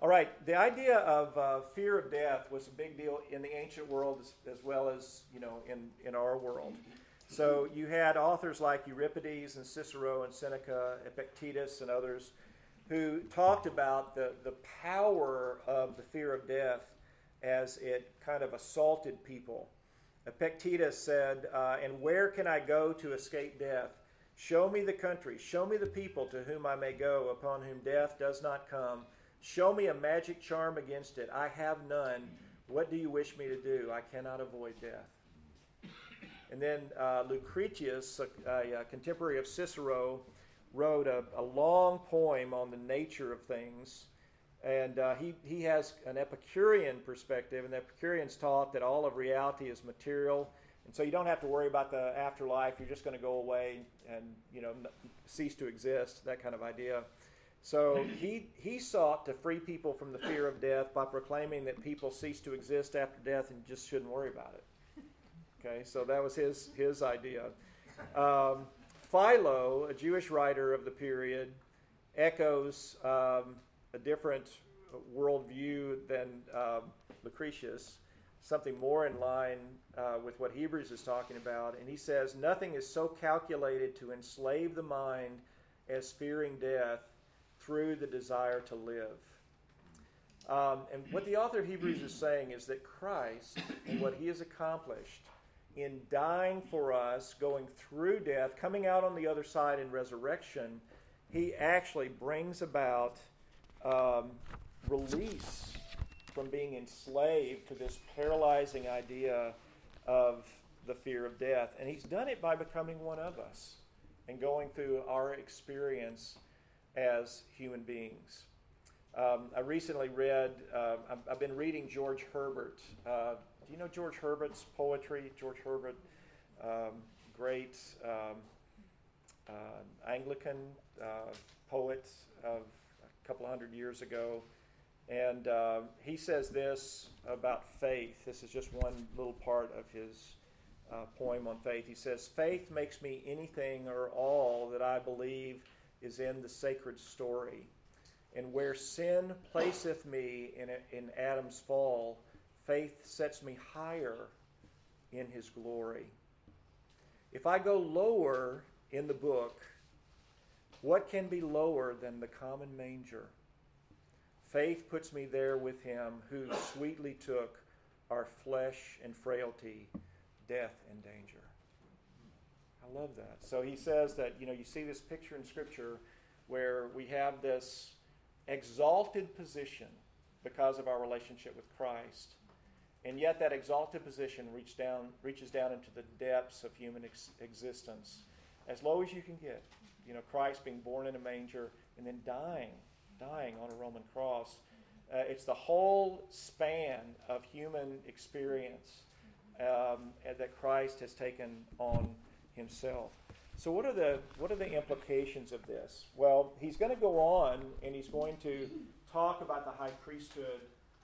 All right, the idea of uh, fear of death was a big deal in the ancient world as, as, well as you know in, in our world. So you had authors like Euripides and Cicero and Seneca, Epictetus, and others who talked about the, the power of the fear of death as it kind of assaulted people. Epictetus said, uh, And where can I go to escape death? Show me the country, show me the people to whom I may go, upon whom death does not come. Show me a magic charm against it. I have none. What do you wish me to do? I cannot avoid death. And then uh, Lucretius, a, a, contemporary of Cicero, wrote a, a long poem on the nature of things. And uh, he, he has an Epicurean perspective, and the Epicureans taught that all of reality is material, And so you don't have to worry about the afterlife. You're just going to go away and you know cease to exist. That kind of idea. So he he sought to free people from the fear of death by proclaiming that people cease to exist after death and just shouldn't worry about it. Okay, so that was his his idea. Um, Philo, a Jewish writer of the period, echoes um, a different worldview than um, Lucretius, something more in line uh, with what Hebrews is talking about. And he says, Nothing is so calculated to enslave the mind as fearing death through the desire to live. Um, and what the author of Hebrews is saying is that Christ and what he has accomplished in dying for us, going through death, coming out on the other side in resurrection, he actually brings about um, release from being enslaved to this paralyzing idea of the fear of death. And he's done it by becoming one of us and going through our experience as human beings. Um, I recently read, uh, I've, I've, been reading George Herbert. Uh, do you know George Herbert's poetry? George Herbert, um, great um, uh, Anglican uh, poet of a couple hundred years ago. And uh, he says this about faith. This is just one little part of his uh, poem on faith. He says, Faith makes me anything or all that I believe is in the sacred story. And where sin placeth me in, in Adam's fall, faith sets me higher in his glory. If I go lower in the book, what can be lower than the common manger? Faith puts me there with him who sweetly took our flesh and frailty, death and danger. I love that. So he says that, you know, you see this picture in Scripture where we have this exalted position because of our relationship with Christ. And yet that exalted position reach down, reaches down into the depths of human ex- existence, as low as you can get. You know, Christ being born in a manger and then dying, dying on a Roman cross. Uh, it's the whole span of human experience um, that Christ has taken on himself. So what are the what are the implications of this? Well, he's going to go on and he's going to talk about the high priesthood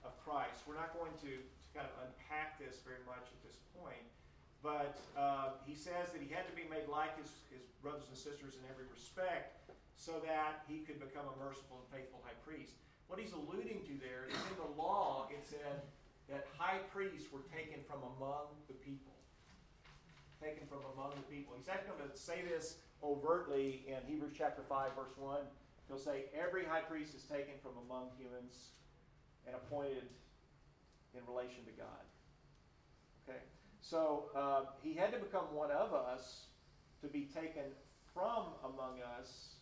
of Christ. We're not going to, to kind of unpack this very much at this point, but uh, he says that he had to be made like his, his brothers and sisters in every respect so that he could become a merciful and faithful high priest. What he's alluding to there is in the law it said that high priests were taken from among the people taken from among the people. He's actually going to say this overtly in Hebrews chapter 5, verse 1. He'll say, Every high priest is taken from among humans and appointed in relation to God. Okay? So uh, he had to become one of us to be taken from among us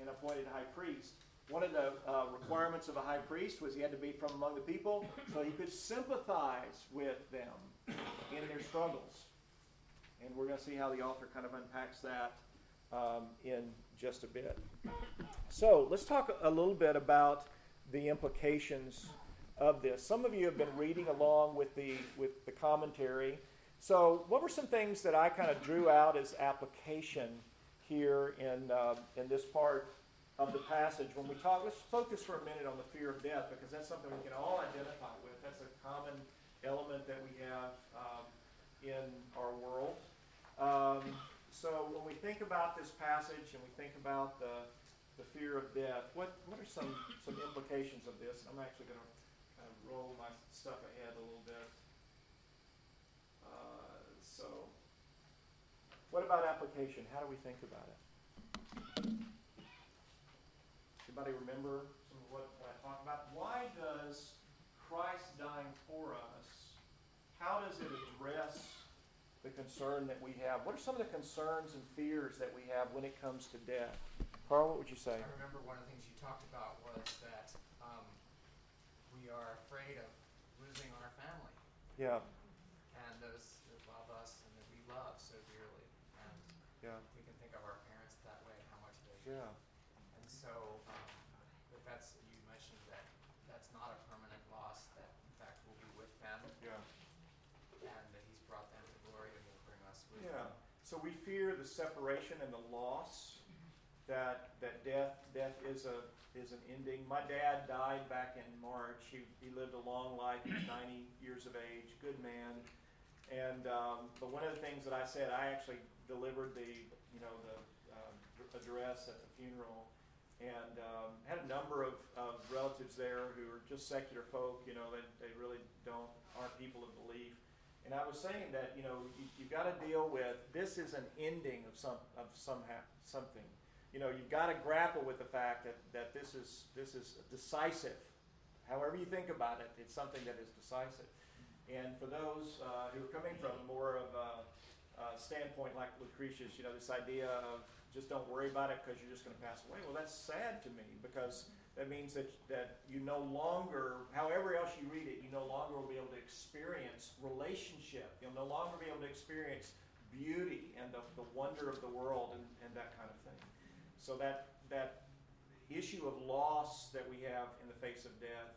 and appointed high priest. One of the uh, requirements of a high priest was he had to be from among the people so he could sympathize with them in their struggles. And we're going to see how the author kind of unpacks that um, in just a bit. So let's talk a little bit about the implications of this. Some of you have been reading along with the with the commentary. So, what were some things that I kind of drew out as application here in uh, in this part of the passage? When we talk, let's focus for a minute on the fear of death because that's something we can all identify with. That's a common element that we have um, in our world. Um, so when we think about this passage and we think about the, the fear of death, what, what are some, some implications of this? I'm actually going to kind of roll my stuff ahead a little bit. Uh, so, what about application? How do we think about it? Anybody remember some of what, what I talked about? Why does Christ dying for us, how does it address the concern that we have. What are some of the concerns and fears that we have when it comes to death? Carl, what would you say? I remember one of the things you talked about was that um, we are afraid of losing our family. Yeah. And those that love us and that we love so dearly. And yeah. we can think of our parents that way, how much they. Yeah. And so, um, but that's you mentioned that that's not a permanent loss. That in fact we'll be with them. Yeah. And that He's brought them to so we fear the separation and the loss that that death death is a is an ending. My dad died back in March. He he lived a long life. He was 90 years of age, good man. And um, but one of the things that I said, I actually delivered the you know the uh, address at the funeral, and um, had a number of, of relatives there who are just secular folk. You know, they they really don't aren't people of belief. And I was saying that you know you, you've got to deal with this is an ending of some of somehow something. You know you've got to grapple with the fact that, that this is this is decisive. However you think about it, it's something that is decisive. And for those uh, who are coming from more of a, a standpoint like Lucretius, you know this idea of just don't worry about it because you're just going to pass away. Well, that's sad to me because that means that, that you no longer, however else you read it, you no longer will be able to experience relationship. You'll no longer be able to experience beauty and the, the wonder of the world and, and that kind of thing. So that, that issue of loss that we have in the face of death,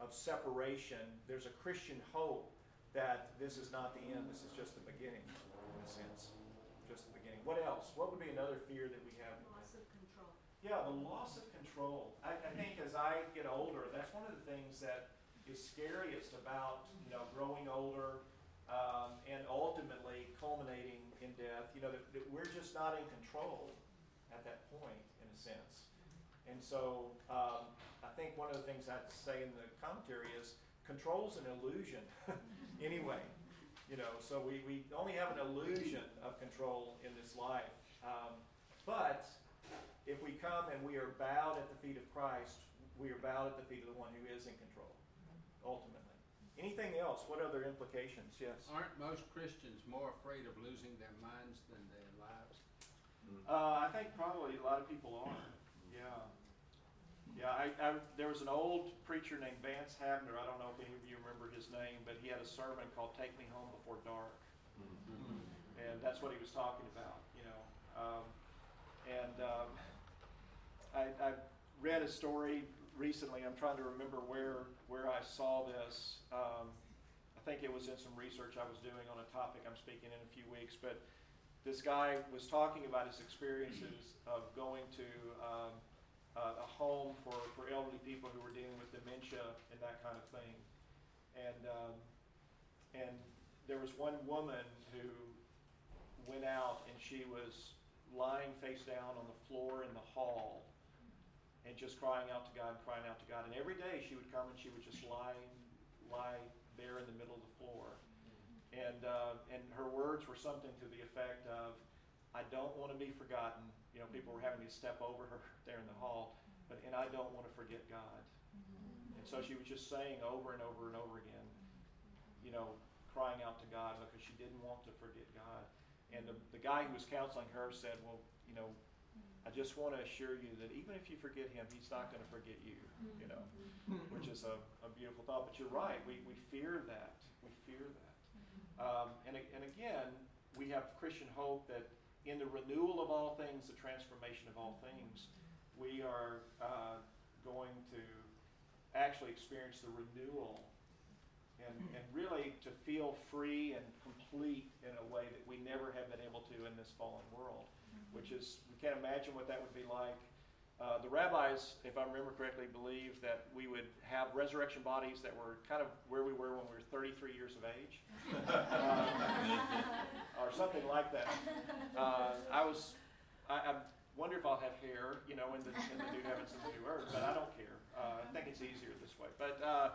of separation, there's a Christian hope that this is not the end, this is just the beginning, in a sense. Just the beginning. What else? What would be another fear that we have? Loss of control. Yeah, the loss of control. I, I think as I get older, that's one of the things that is scariest about you know growing older um, and ultimately culminating in death. You know that, that we're just not in control at that point, in a sense. And so um, I think one of the things I'd say in the commentary is control's an illusion, <laughs> anyway. You know, so we, we only have an illusion of control in this life. Um, but if we come and we are bowed at the feet of Christ, we are bowed at the feet of the one who is in control, ultimately. Anything else? What other implications? Yes. Aren't most Christians more afraid of losing their minds than their lives? Uh, I think probably a lot of people are. Yeah. Yeah, I, I, there was an old preacher named Vance Havner. I don't know if any of you remember his name, but he had a sermon called "Take Me Home Before Dark," and that's what he was talking about. You know, um, and um, I, I read a story recently. I'm trying to remember where where I saw this. Um, I think it was in some research I was doing on a topic I'm speaking in a few weeks, but this guy was talking about his experiences of going to um, uh, a home for, for elderly people who were dealing with dementia and that kind of thing. And, um, and there was one woman who went out and she was lying face down on the floor in the hall and just crying out to God crying out to God. And every day she would come and she would just lie, lie there in the middle of the floor. And, uh, and her words were something to the effect of, I don't want to be forgotten. You know, people were having to step over her <laughs> there in the hall, but and I don't want to forget God. And so she was just saying over and over and over again, you know, crying out to God because she didn't want to forget God. And the, the guy who was counseling her said, well, you know, I just want to assure you that even if you forget him, he's not going to forget you, you know, which is a, a beautiful thought. But you're right, we, we fear that. We fear that. Um, and, and again, we have Christian hope that in the renewal of all things, the transformation of all things, we are uh, going to actually experience the renewal and, and really to feel free and complete in a way that we never have been able to in this fallen world, which is, we can't imagine what that would be like. Uh, the rabbis, if I remember correctly, believe that we would have resurrection bodies that were kind of where we were when we were 33 years of age, uh, <laughs> or something like that. Uh, I was, I, I wonder if I'll have hair, you know, in the, in the new heavens and the new earth, but I don't care. Uh, I think it's easier this way. But, uh,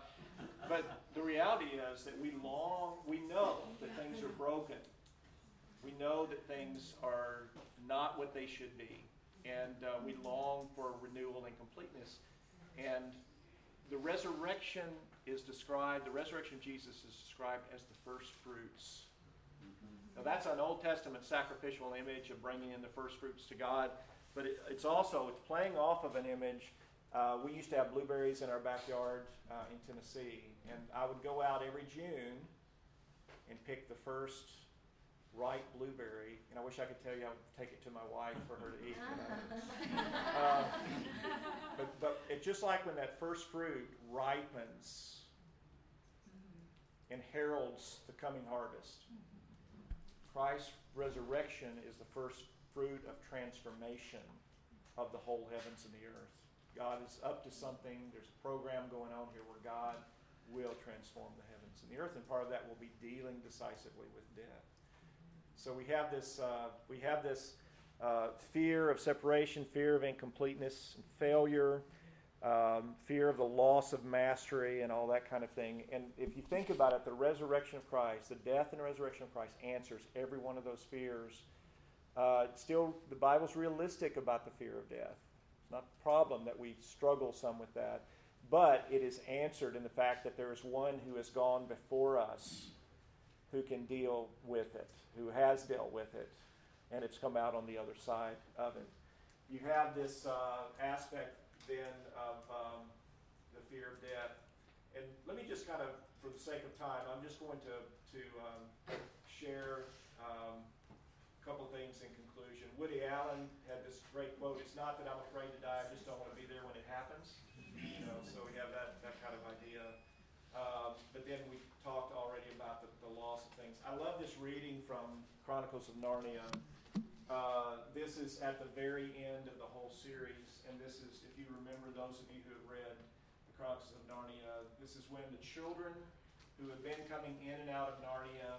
but the reality is that we long, we know that things are broken. We know that things are not what they should be. And uh, we long for renewal and completeness. And the resurrection is described, the resurrection of Jesus is described as the first fruits. Now, that's an Old Testament sacrificial image of bringing in the first fruits to God, but it, it's also it's playing off of an image. Uh, we used to have blueberries in our backyard uh, in Tennessee, and I would go out every June and pick the first ripe blueberry, and I wish I could tell you I would take it to my wife for her to eat. <laughs> Uh, but but it's just like when that first fruit ripens and heralds the coming harvest. Christ's resurrection is the first fruit of transformation of the whole heavens and the earth. God is up to something. There's a program going on here where God will transform the heavens and the earth, and part of that will be dealing decisively with death. So we have this, uh, we have this uh, fear of separation, fear of incompleteness and failure, um, fear of the loss of mastery, and all that kind of thing. And if you think about it, the resurrection of Christ, the death and resurrection of Christ, answers every one of those fears. Uh, still, the Bible's realistic about the fear of death. It's not a problem that we struggle some with that, but it is answered in the fact that there is one who has gone before us who can deal with it, who has dealt with it, and it's come out on the other side of it. You have this uh, aspect then of um, the fear of death. And let me just kind of, for the sake of time, I'm just going to, to um, share um, a couple things in conclusion. Woody Allen had this great quote It's not that I'm afraid to die, I just don't want to be there when it happens. You know, so we have that, that kind of idea. Um, but then we talked already about the, loss of things. I love this reading from Chronicles of Narnia. Uh, this is at the very end of the whole series, and this is, if you remember, those of you who have read the Chronicles of Narnia, this is when the children who have been coming in and out of Narnia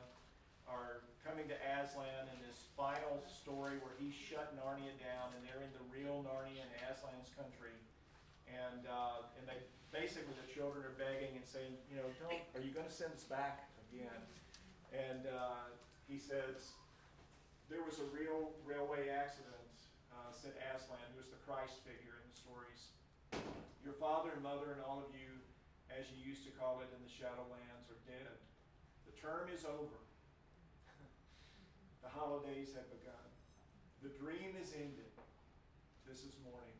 are coming to Aslan in this final story where he shut Narnia down, and they're in the real Narnia and Aslan's country, and uh, and they basically the children are begging and saying, you know, don't, are you going to send us back again? And uh, he says, there was a real railway accident, uh, said Aslan, was the Christ figure in the stories. Your father and mother and all of you, as you used to call it in the Shadowlands, are dead. The term is over. <laughs> the holidays have begun. The dream is ended. This is morning.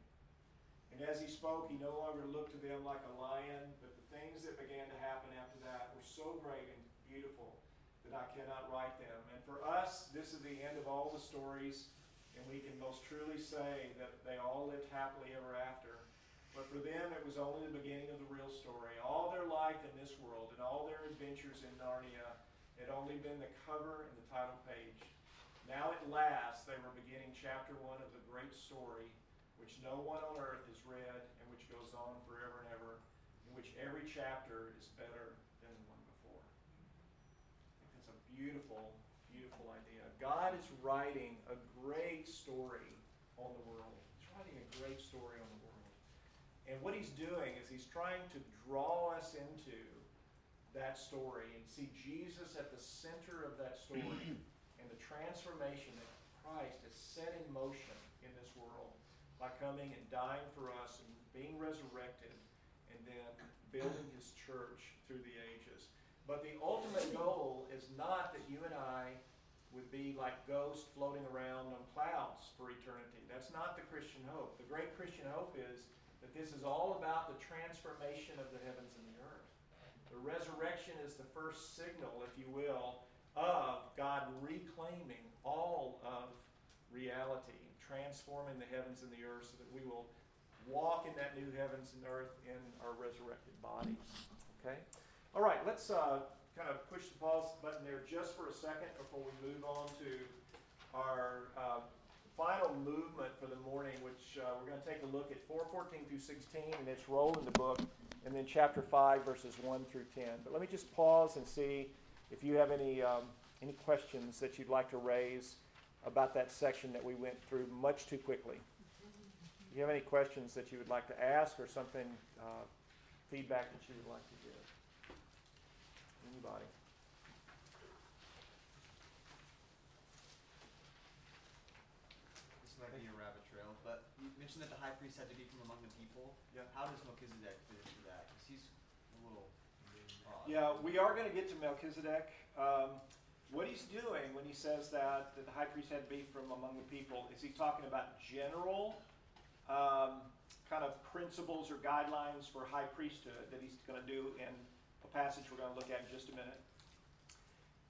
And as he spoke, he no longer looked to them like a lion, but the things that began to happen after that were so great and beautiful that I cannot write them. And for us, this is the end of all the stories, and we can most truly say that they all lived happily ever after. But for them, it was only the beginning of the real story. All their life in this world and all their adventures in Narnia had only been the cover and the title page. Now at last, they were beginning chapter one of the great story which no one on earth has read and which goes on forever and ever, in which every chapter is better than the one before. I think that's a beautiful, beautiful idea. God is writing a great story on the world. He's writing a great story on the world. And what he's doing is he's trying to draw us into that story and see Jesus at the center of that story <clears throat> and the transformation that Christ has set in motion in this world by coming and dying for us and being resurrected and then building his church through the ages. But the ultimate goal is not that you and I would be like ghosts floating around on clouds for eternity. That's not the Christian hope. The great Christian hope is that this is all about the transformation of the heavens and the earth. The resurrection is the first signal, if you will, of God reclaiming all of reality transforming the heavens and the earth so that we will walk in that new heavens and earth in our resurrected bodies. Okay? All right, let's uh, kind of push the pause button there just for a second before we move on to our uh, final movement for the morning, which uh, we're going to take a look at 414 through 16, and it's role in the book, and then chapter 5, verses 1 through 10. But let me just pause and see if you have any, um, any questions that you'd like to raise about that section that we went through much too quickly. Do you have any questions that you would like to ask or something, uh, feedback that you would like to give? Anybody? This might be a rabbit trail, but you mentioned that the high priest had to be from among the people. Yeah. How does Melchizedek fit into that? Because he's a little odd. Yeah, we are going to get to Melchizedek. Um, what he's doing when he says that, that the high priest had to be from among the people, is he talking about general um, kind of principles or guidelines for high priesthood that he's going to do in passage we're going to look at in just a minute.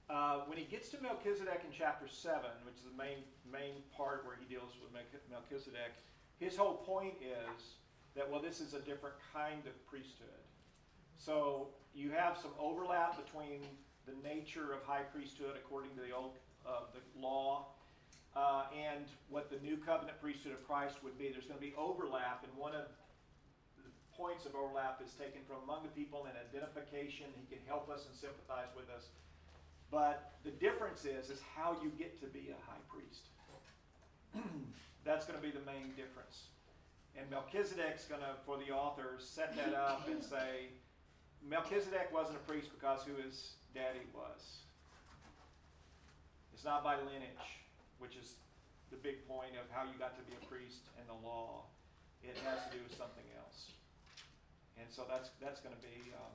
Uh, when he gets to Melchizedek in chapter 7, which is the main, main part where he deals with Melchizedek, his whole point is that, well, this is a different kind of priesthood. So you have some overlap between the nature of high priesthood according to the Old, of the law uh, and what the new covenant priesthood of Christ would be. There's going to be overlap, and one of points of overlap is taken from among the people and identification. He can help us and sympathize with us. But the difference is, is how you get to be a high priest. <clears throat> That's going to be the main difference. And Melchizedek's going to, for the author, set that up and say, Melchizedek wasn't a priest because who his daddy was. It's not by lineage, which is the big point of how you got to be a priest and the law. It has to do with something else. And so that's, that's going to be um,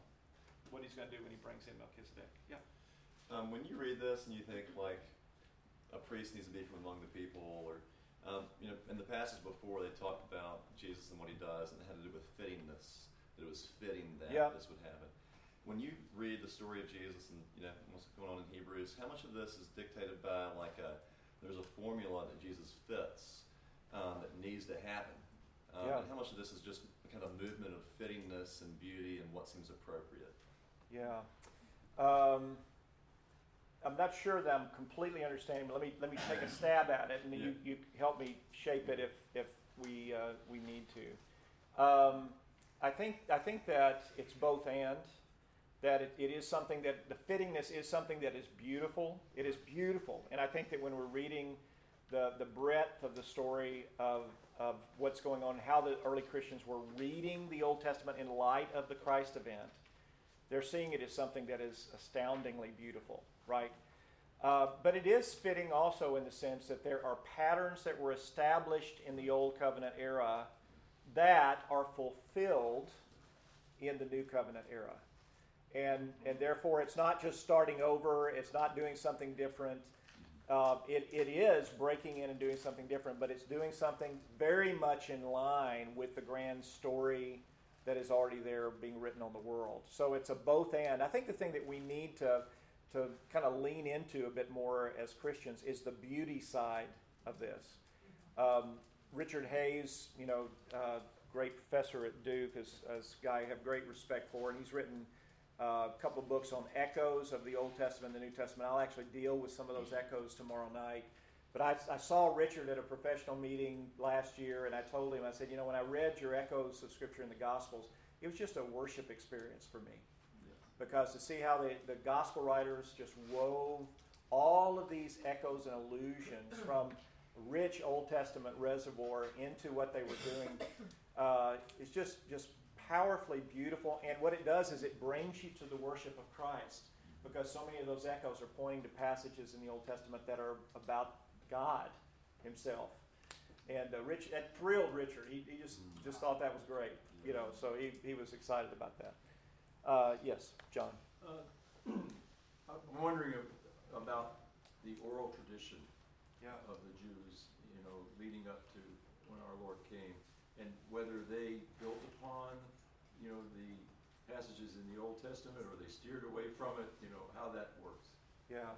what he's going to do when he brings in Melchizedek. Yeah. Um, when you read this and you think like a priest needs to be from among the people, or um, you know, in the passage before they talked about Jesus and what he does, and it had to do with fittingness, that it was fitting that Yeah. this would happen. When you read the story of Jesus and you know what's going on in Hebrews, how much of this is dictated by like a there's a formula that Jesus fits um, that needs to happen, um, Yeah. and how much of this is just a kind of movement of fittingness and beauty and what seems appropriate? Yeah. Um, I'm not sure that I'm completely understanding, but let me let me take a stab at it, and you, you help me shape it if if we uh, we need to. Um, I think I think that it's both and that it, it is something that the fittingness is something that is beautiful. It is beautiful, and I think that when we're reading the the breadth of the story of of what's going on, how the early Christians were reading the Old Testament in light of the Christ event, they're seeing it as something that is astoundingly beautiful, right? Uh, but it is fitting also in the sense that there are patterns that were established in the Old Covenant era that are fulfilled in the New Covenant era. And, and therefore, it's not just starting over, it's not doing something different. Uh, it, it is breaking in and doing something different, but it's doing something very much in line with the grand story that is already there being written on the world. So it's a both and. I think the thing that we need to, to kind of lean into a bit more as Christians is the beauty side of this. Um, Richard Hays, you know, uh, great professor at Duke, is, is a guy I have great respect for, and he's written uh, a couple of books on echoes of the Old Testament and the New Testament. I'll actually deal with some of those echoes tomorrow night. But I, I saw Richard at a professional meeting last year, and I told him, I said, you know, when I read your echoes of Scripture in the Gospels, it was just a worship experience for me. Because to see how the, the Gospel writers just wove all of these echoes and allusions <coughs> from rich Old Testament reservoir into what they were doing uh, is just, just powerfully beautiful. And what it does is it brings you to the worship of Christ because so many of those echoes are pointing to passages in the Old Testament that are about God Himself. And uh, Rich, that thrilled Richard. He, he just, just thought that was great, you know. So he, he was excited about that. Uh, yes, John. Uh, <clears throat> I'm wondering ab- about the oral tradition Yeah. of the Jews, you know, leading up to when our Lord came, and whether they built upon, you know, the passages in the Old Testament, or they steered away from it, you know, how that works. Yeah.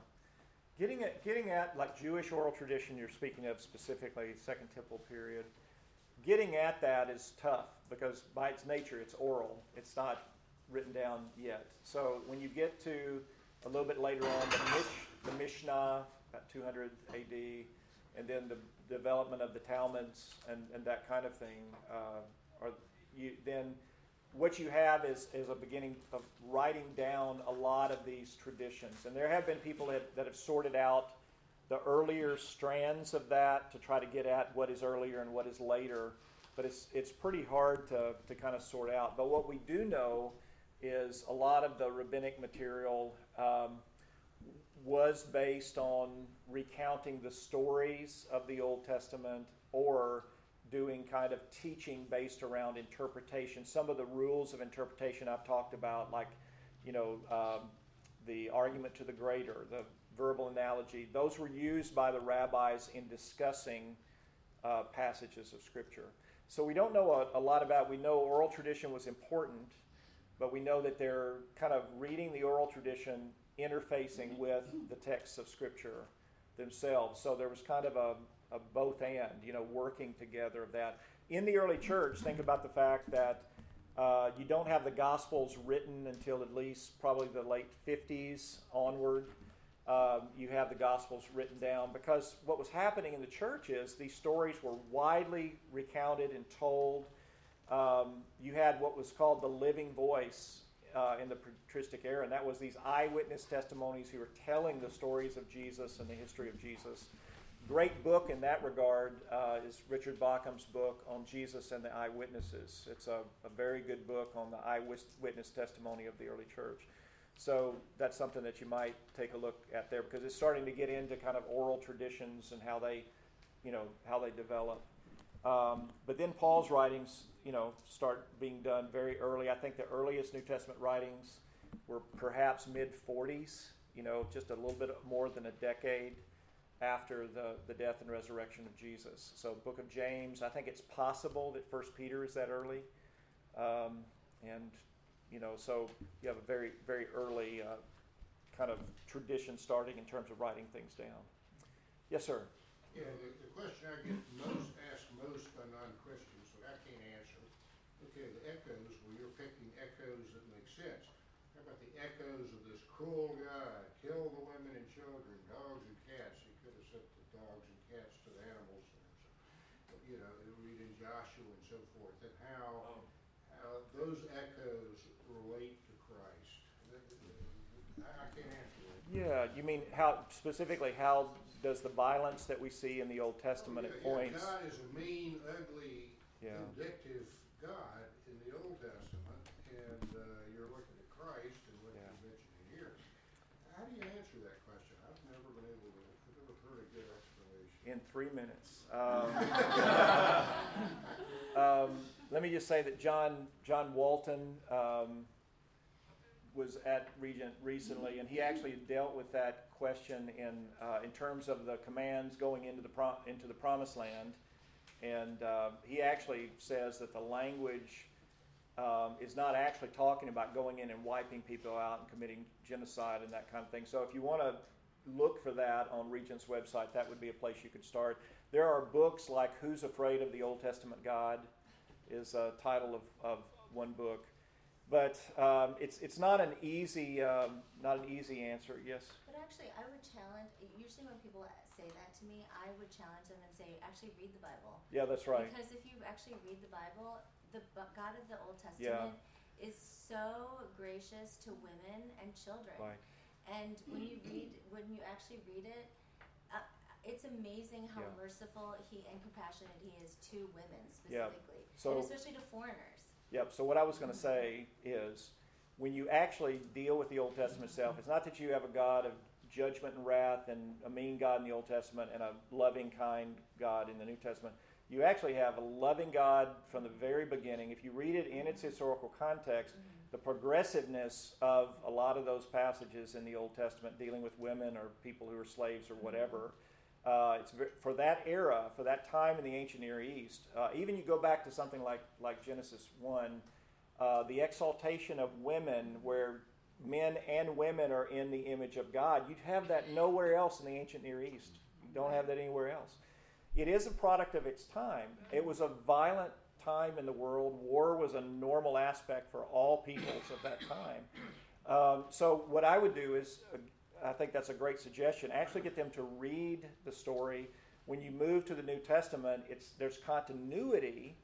Getting at, getting at like Jewish oral tradition you're speaking of specifically, Second Temple period, getting at that is tough because by its nature it's oral. It's not written down yet. So when you get to a little bit later on, the, Mish, the Mishnah, about 200 AD, and then the development of the Talmuds and, and that kind of thing, uh, are you, then what you have is, is a beginning of writing down a lot of these traditions. And there have been people that, that have sorted out the earlier strands of that to try to get at what is earlier and what is later. But it's, it's pretty hard to, to kind of sort out. But what we do know is a lot of the rabbinic material um, was based on recounting the stories of the Old Testament or doing kind of teaching based around interpretation. Some of the rules of interpretation I've talked about, like, you know, um, the argument to the greater, the verbal analogy, those were used by the rabbis in discussing uh, passages of Scripture. So we don't know a, a lot about. We know oral tradition was important, but we know that they're kind of reading the oral tradition, interfacing with the texts of Scripture themselves. So there was kind of a, a both and, you know, working together of that. In the early church, think about the fact that uh, you don't have the Gospels written until at least probably the late 50s onward. um, you have the Gospels written down because what was happening in the church is these stories were widely recounted and told. Um, you had what was called the living voice uh, in the patristic era, and that was these eyewitness testimonies who were telling the stories of Jesus and the history of Jesus. Great book in that regard uh, is Richard Bauckham's book on Jesus and the eyewitnesses. It's a, a very good book on the eyewitness testimony of the early church. So that's something that you might take a look at there because it's starting to get into kind of oral traditions and how they, you know, how they develop. Um, but then Paul's writings, you know, start being done very early. I think the earliest New Testament writings were perhaps mid 40s, you know, just a little bit more than a decade after the, the death and resurrection of Jesus. So, Book of James, I think it's possible that First Peter is that early, um, and you know, so you have a very very early uh, kind of tradition starting in terms of writing things down. Yes, sir. Yeah, the, the question I get most asked most by non-Christians that I can't answer. Okay, the echoes. Well, you're picking echoes that make sense. How about the echoes of this cruel guy? Kill the women and children, dogs and cats. He could have sent the dogs and cats to the animal centers. But, you know, read in Joshua and so forth, and how how those echoes relate to Christ. I, I can't answer that. Yeah, you mean how specifically? How does the violence that we see in the Old Testament Oh, at yeah, yeah, points? God is a mean, ugly, Yeah. vindictive God in the Old Testament, and uh, you're looking at Christ and what Yeah. you're mentioning here. How do you answer that question? I've never been able to, I've never heard a good explanation. in three minutes. Um, <laughs> <laughs> um, let me just say that John John Walton um, was at Regent recently, and he actually dealt with that question in uh, in terms of the commands going into the into the Promised Land, and uh, he actually says that the language. Um, is not actually talking about going in and wiping people out and committing genocide and that kind of thing. So if you want to look for that on Regent's website, that would be a place you could start. There are books like Who's Afraid of the Old Testament God is a title of, of one book. But um, it's, it's not an easy um, not an easy answer. Yes. But actually, I would challenge. Usually, when people say that to me, I would challenge them and say, "Actually, read the Bible." Yeah, that's right. Because if you actually read the Bible, the God of the Old Testament is so gracious to women and children. Right. And when you read, when you actually read it, it's amazing how Yeah. merciful he and compassionate he is to women Yeah. specifically, So- and especially to foreigners. Yep. So what I was going to say is, when you actually deal with the Old Testament itself, it's not that you have a God of judgment and wrath and a mean God in the Old Testament and a loving, kind God in the New Testament. You actually have a loving God from the very beginning. If you read it in its historical context, mm-hmm. the progressiveness of a lot of those passages in the Old Testament dealing with women or people who are slaves or mm-hmm. whatever. Uh, it's ver- for that era, for that time in the ancient Near East. Uh, even you go back to something like like Genesis one, uh, the exaltation of women, where men and women are in the image of God. You'd have that nowhere else in the ancient Near East. You don't have that anywhere else. It is a product of its time. It was a violent time in the world. War was a normal aspect for all peoples of that time. Um, so what I would do is, uh, I think that's a great suggestion. Actually, get them to read the story. When you move to the New Testament, it's there's continuity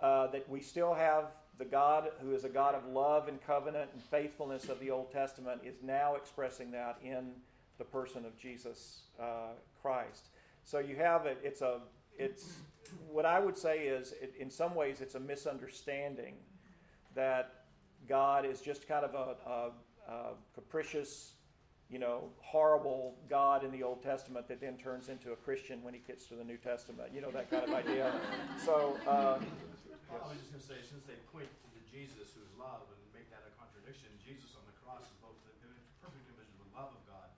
uh, that we still have the God who is a God of love and covenant and faithfulness of the Old Testament is now expressing that in the person of Jesus uh, Christ. So you have it. It's a. It's what I would say is, it, in some ways, it's a misunderstanding that God is just kind of a, a, a capricious, you know, horrible God in the Old Testament that then turns into a Christian when he gets to the New Testament. You know that kind of idea. So. Uh, I was just going to say, since they point to the Jesus who's love and make that a contradiction, Jesus on the cross is both the perfect image of the love of God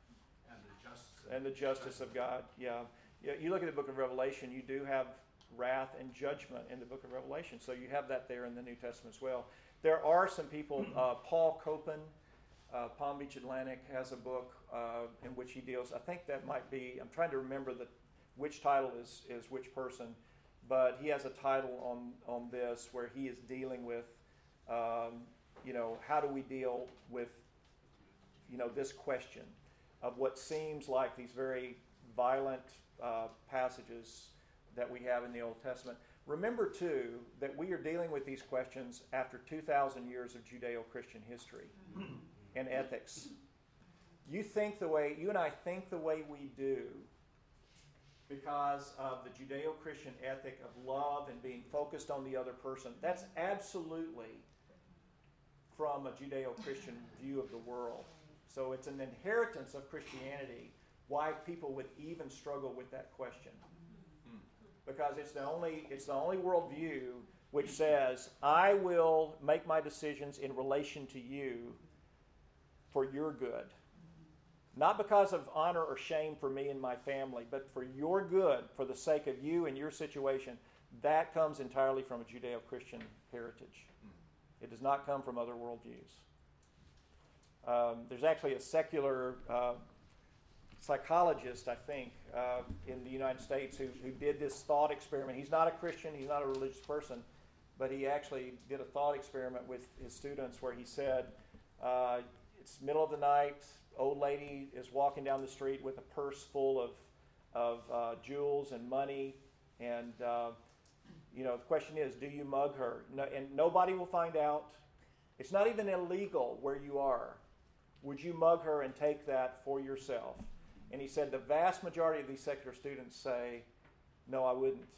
and the justice. and the justice of God. Yeah. yeah. You look at the book of Revelation, you do have wrath and judgment in the book of Revelation. So you have that there in the New Testament as well. There are some people, uh, Paul Copan, uh, Palm Beach Atlantic, has a book uh, in which he deals, I think that might be, I'm trying to remember the, which title is, is which person, but he has a title on, on this where he is dealing with, um, you know, how do we deal with, you know, this question of what seems like these very violent uh, passages that we have in the Old Testament. Remember, too, that we are dealing with these questions after 2,000 years of Judeo Christian history and ethics. You think the way, you and I think the way we do because of the Judeo Christian ethic of love and being focused on the other person. That's absolutely from a Judeo Christian view of the world. So it's an inheritance of Christianity why people would even struggle with that question. Because it's the only, it's the only worldview which says, I will make my decisions in relation to you for your good. Not because of honor or shame for me and my family, but for your good, for the sake of you and your situation. That comes entirely from a Judeo Christian heritage. It does not come from other worldviews. Um, there's actually a secular uh, psychologist, I think, uh, in the United States who, who did this thought experiment. He's not a Christian, he's not a religious person, but he actually did a thought experiment with his students where he said, uh, It's middle of the night, old lady is walking down the street with a purse full of, of uh, jewels and money, and uh, you know the question is, do you mug her? No, and nobody will find out. It's not even illegal where you are. Would you mug her and take that for yourself? And he said the vast majority of these secular students say, no, I wouldn't.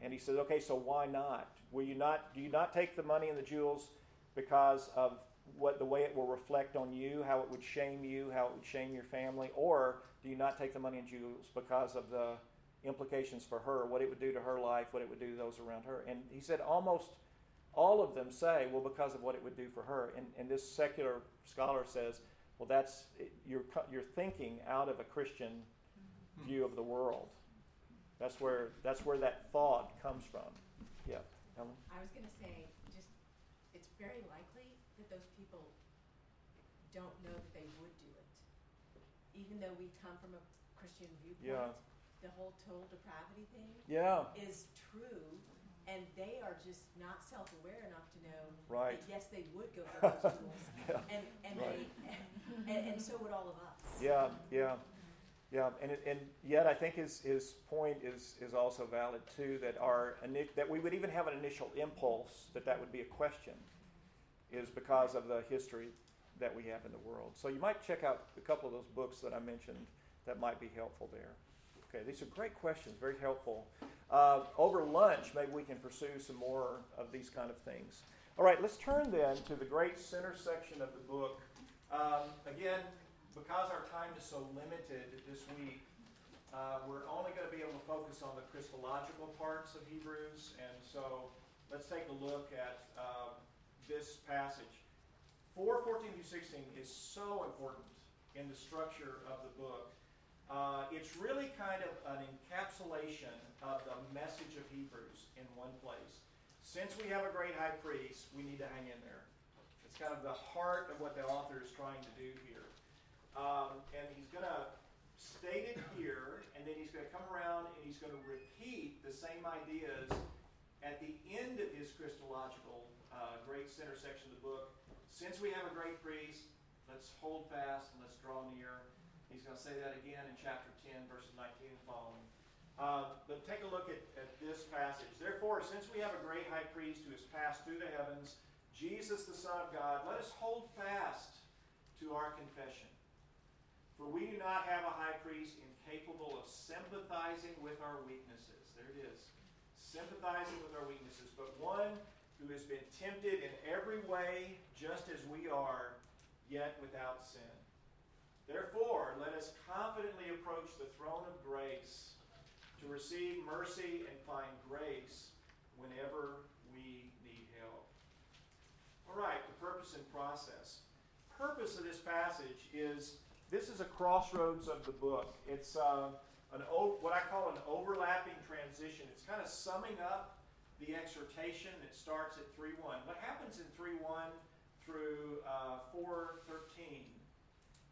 And he said, okay, so why not? Will you not? Do you not take the money and the jewels because of what the way it will reflect on you, how it would shame you, how it would shame your family, or do you not take the money and jewels because of the implications for her, what it would do to her life, what it would do to those around her? And he said almost all of them say, well, because of what it would do for her. And, and this secular scholar says, well, that's you're you're thinking out of a Christian view of the world. That's where that's where that thought comes from. Yeah, Ellen. I was going to say, just it's very likely that those people don't know that they would do it, even though we come from a Christian viewpoint. Yeah. The whole total depravity thing Yeah. is true, and they are just not self-aware enough to know Right. that yes, they would go for those <laughs> tools, Yeah. and and Right. they and, and so would all of us. Yeah, yeah, yeah, and it, and yet I think his his point is is also valid too. That our that we would even have an initial impulse that that would be a question, is because of the history that we have in the world. So you might check out a couple of those books that I mentioned that might be helpful there. Okay, these are great questions, very helpful. Uh, over lunch, maybe we can pursue some more of these kind of things. All right, let's turn then to the great center section of the book. Um, again, because our time is so limited this week, uh, we're only going to be able to focus on the Christological parts of Hebrews, and so let's take a look at um, this passage. 4 14 through 16 is so important in the structure of the book. Uh, it's really kind of an encapsulation of the message of Hebrews in one place. Since we have a great high priest, we need to hang in there. It's kind of the heart of what the author is trying to do here. Um, and he's going to state it here, and then he's going to come around and he's going to repeat the same ideas at the end of his Christological uh, great center section of the book. Since we have a great priest, let's hold fast and let's draw near. He's going to say that again in chapter 10, verses 19 and following. Uh, but take a look at, at this passage. Therefore, since we have a great high priest who has passed through the heavens, Jesus, the Son of God, let us hold fast to our confession. For we do not have a high priest incapable of sympathizing with our weaknesses. There it is. Sympathizing with our weaknesses, but one who has been tempted in every way, just as we are, yet without sin. Therefore, let us confidently approach the throne of grace to receive mercy and find grace whenever we need help. All right, the purpose and process. Purpose of this passage is this is a crossroads of the book. It's uh, an what I call an overlapping transition. It's kind of summing up the exhortation that starts at 3.1. What happens in 3.1 through uh, 4.13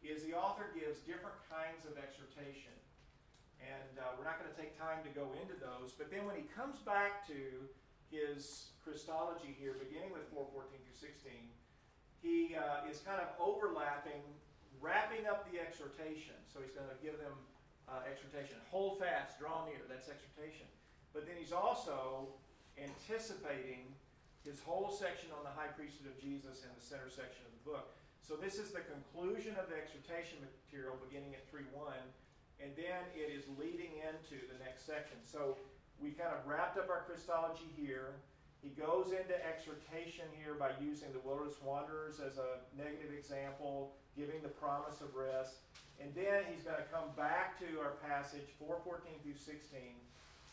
is the author gives different kinds of exhortation. And uh, we're not going to take time to go into those. But then when he comes back to his Christology here, beginning with 4.14 through 16, he uh, is kind of overlapping wrapping up the exhortation. So he's going to give them uh, exhortation. Hold fast, draw near. That's exhortation. But then he's also anticipating his whole section on the high priesthood of Jesus in the center section of the book. So this is the conclusion of the exhortation material beginning at 3.1, and then it is leading into the next section. So we kind of wrapped up our Christology here. He goes into exhortation here by using the wilderness wanderers as a negative example, giving the promise of rest. And then he's going to come back to our passage, 414 through 16,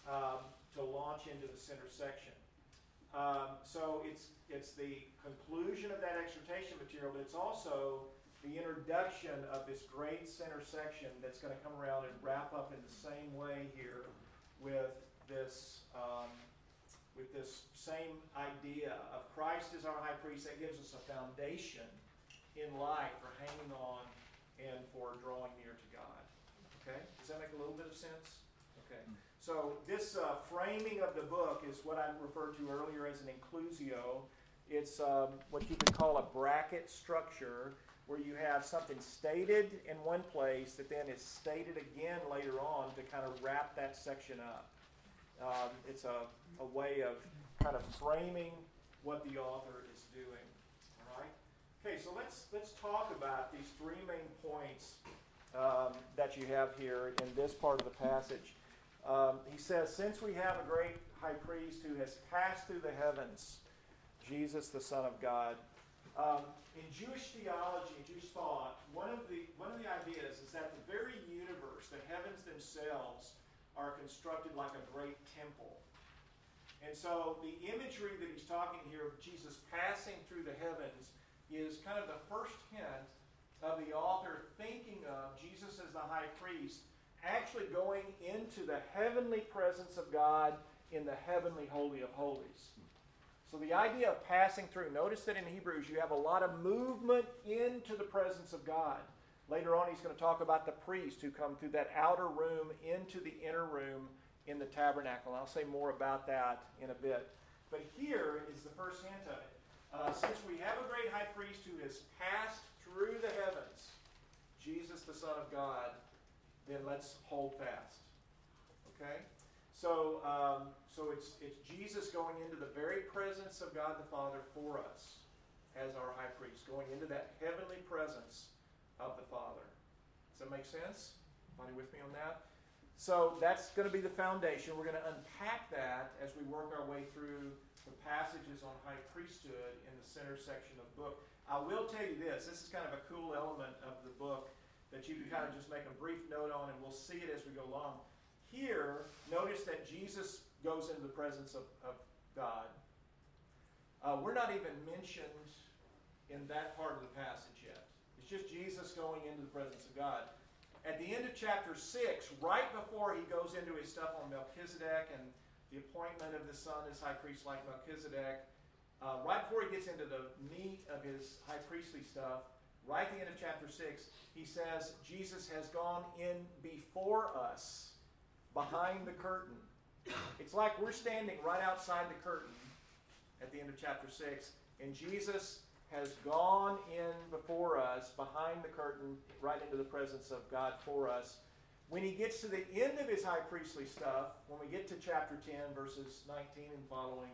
um, to launch into the center section. Um, so it's, it's the conclusion of that exhortation material, but it's also the introduction of this great center section that's going to come around and wrap up in the same way here with this um, with this same idea of Christ as our high priest. That gives us a foundation in life for hanging on and for drawing near to God. Okay, does that make a little bit of sense? Okay. So this uh, framing of the book is what I referred to earlier as an inclusio. It's um, what you could call a bracket structure where you have something stated in one place that then is stated again later on to kind of wrap that section up. Um, it's a, a way of kind of framing what the author is doing. All right. Okay, so let's let's talk about these three main points um, that you have here in this part of the passage. Um, he says, Since we have a great high priest who has passed through the heavens, Jesus, the Son of God. Um, in Jewish theology, Jewish thought, one of, the, one of the ideas is that the very universe, the heavens themselves, are constructed like a great temple. And so the imagery that he's talking here of Jesus passing through the heavens is kind of the first hint of the author thinking of Jesus as the high priest actually going into the heavenly presence of God in the heavenly holy of holies. So the idea of passing through, notice that in Hebrews you have a lot of movement into the presence of God. Later on, he's going to talk about the priests who come through that outer room into the inner room in the tabernacle. I'll say more about that in a bit. But here is the first hint of it. Uh, since we have a great high priest who has passed through the heavens, Jesus, the Son of God, then let's hold fast. Okay? So, um, so it's, it's Jesus going into the very presence of God the Father for us as our high priest, going into that heavenly presence of the Father. Does that make sense? Everybody with me on that? So that's going to be the foundation. We're going to unpack that as we work our way through the passages on high priesthood in the center section of the book. I will tell you this this is kind of a cool element of the book that you can kind of just make a brief note on, and we'll see it as we go along. Here, notice that Jesus goes into the presence of, of God. Uh, we're not even mentioned in that part of the passage yet. It's just Jesus going into the presence of God. At the end of chapter 6, right before he goes into his stuff on Melchizedek and the appointment of the Son as high priest like Melchizedek, uh, right before he gets into the meat of his high priestly stuff, right at the end of chapter 6, he says, Jesus has gone in before us, behind the curtain. It's like we're standing right outside the curtain at the end of chapter 6, and Jesus has gone in before us, behind the curtain, right into the presence of God for us. When he gets to the end of his high priestly stuff, when we get to chapter 10, verses 19 and following,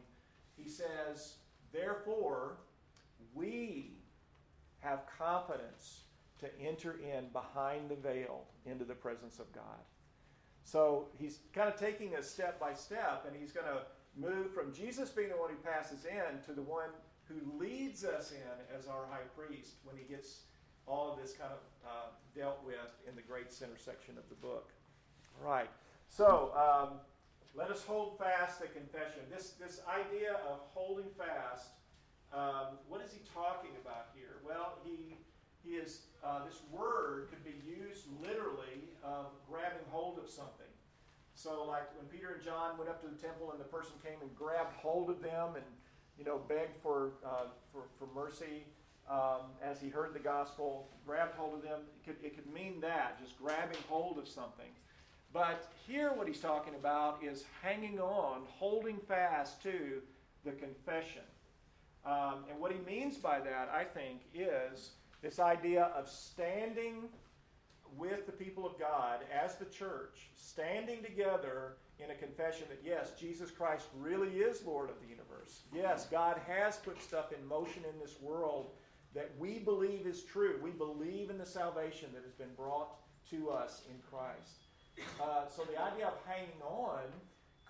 he says, Therefore, we have confidence to enter in behind the veil into the presence of God. So he's kind of taking us step by step, and he's going to move from Jesus being the one who passes in to the one who leads us in as our high priest when he gets all of this kind of uh, dealt with in the great center section of the book. All right. So um, let us hold fast the confession. This, this idea of holding fast, um, what is he talking about here? Well, he he is, uh, this word could be used literally of grabbing hold of something. So, like when Peter and John went up to the temple and the person came and grabbed hold of them and, you know, begged for, uh, for, for mercy um, as he heard the gospel, grabbed hold of them, it could, it could mean that, just grabbing hold of something. But here, what he's talking about is hanging on, holding fast to the confession. Um, and what he means by that, I think, is This idea of standing with the people of God as the church, standing together in a confession that yes, Jesus Christ really is Lord of the universe. Yes, God has put stuff in motion in this world that we believe is true. We believe in the salvation that has been brought to us in Christ. Uh, so the idea of hanging on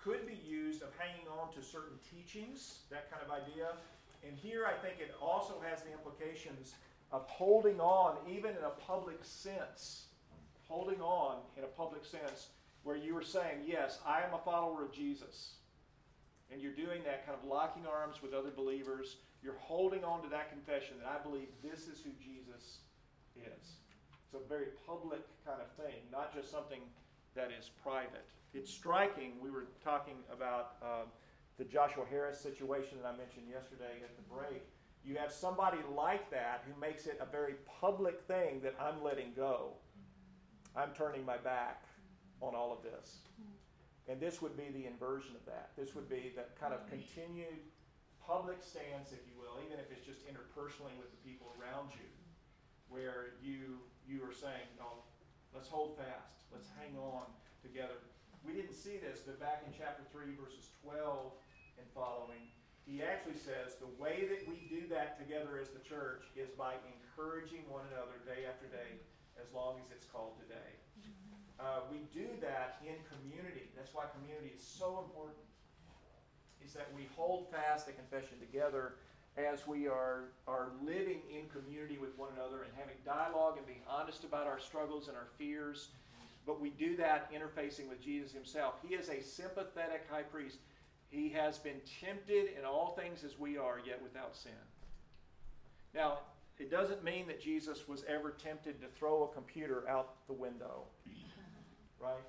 could be used of hanging on to certain teachings, that kind of idea. And here I think it also has the implications of holding on, even in a public sense. Holding on in a public sense, where you are saying, Yes, I am a follower of Jesus. And you're doing that kind of locking arms with other believers. You're holding on to that confession that I believe this is who Jesus is. It's a very public kind of thing, not just something that is private. It's striking. We were talking about uh, the Joshua Harris situation that I mentioned yesterday at the break. You have somebody like that who makes it a very public thing that I'm letting go. I'm turning my back on all of this. And this would be the inversion of that. This would be that kind of continued public stance, if you will, even if it's just interpersonally with the people around you, where you you are saying, no, let's hold fast, let's hang on together. We didn't see this, but back in chapter 3, verses 12 and following, he actually says the way that we do that together as the church is by encouraging one another day after day, as long as it's called today. Uh, we do that in community. That's why community is so important. Is that we hold fast the confession together as we are, are living in community with one another and having dialogue and being honest about our struggles and our fears. But we do that interfacing with Jesus himself. He is a sympathetic high priest. He has been tempted in all things as we are, yet without sin. Now, it doesn't mean that Jesus was ever tempted to throw a computer out the window, right?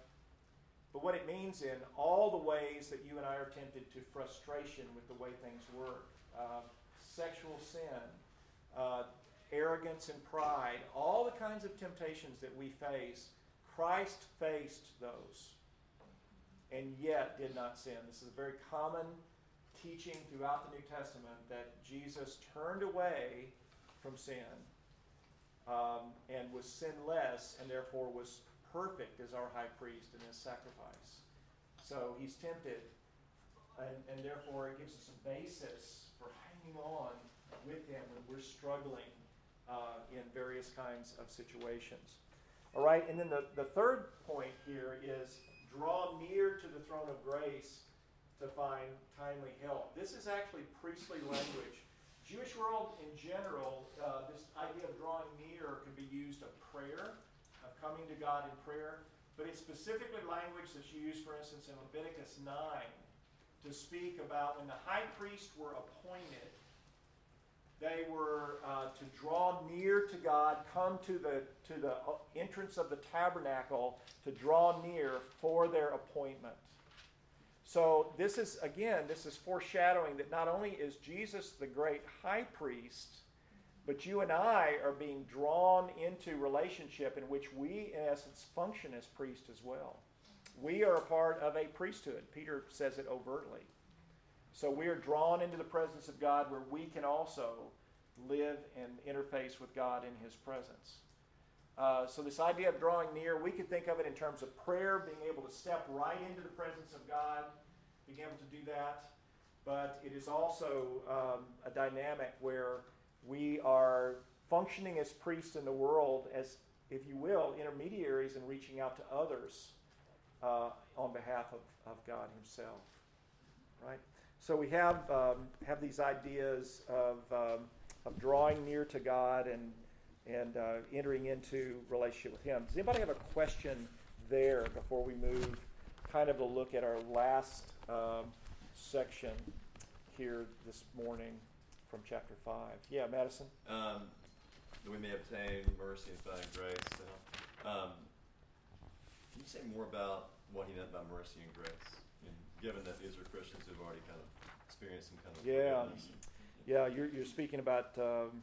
But what it means in all the ways that you and I are tempted to frustration with the way things work, uh, sexual sin, uh, arrogance and pride, all the kinds of temptations that we face, Christ faced those and yet did not sin. This is a very common teaching throughout the New Testament that Jesus turned away from sin um, and was sinless and therefore was perfect as our high priest in his sacrifice. So he's tempted, and, and therefore it gives us a basis for hanging on with him when we're struggling uh, in various kinds of situations. All right, and then the, the third point here is draw near to the throne of grace to find timely help. This is actually priestly language. Jewish world in general, uh, this idea of drawing near can be used of prayer, of coming to God in prayer, but it's specifically language that's used, for instance, in Leviticus 9 to speak about when the high priests were appointed they were uh, to draw near to God, come to the, to the entrance of the tabernacle to draw near for their appointment. So, this is, again, this is foreshadowing that not only is Jesus the great high priest, but you and I are being drawn into relationship in which we, in essence, function as priests as well. We are a part of a priesthood. Peter says it overtly. So we are drawn into the presence of God where we can also live and interface with God in His presence. Uh, so, this idea of drawing near, we could think of it in terms of prayer, being able to step right into the presence of God, being able to do that. But it is also um, a dynamic where we are functioning as priests in the world, as, if you will, intermediaries and reaching out to others uh, on behalf of, of God Himself. Right? So we have, um, have these ideas of, um, of drawing near to God and, and uh, entering into relationship with Him. Does anybody have a question there before we move kind of a look at our last um, section here this morning from chapter 5? Yeah, Madison? Um, we may obtain mercy and find grace. So, um, can you say more about what he meant by mercy and grace? given that these are Christians who've already kind of some kind of yeah, forgiveness. yeah. You're you're speaking about um,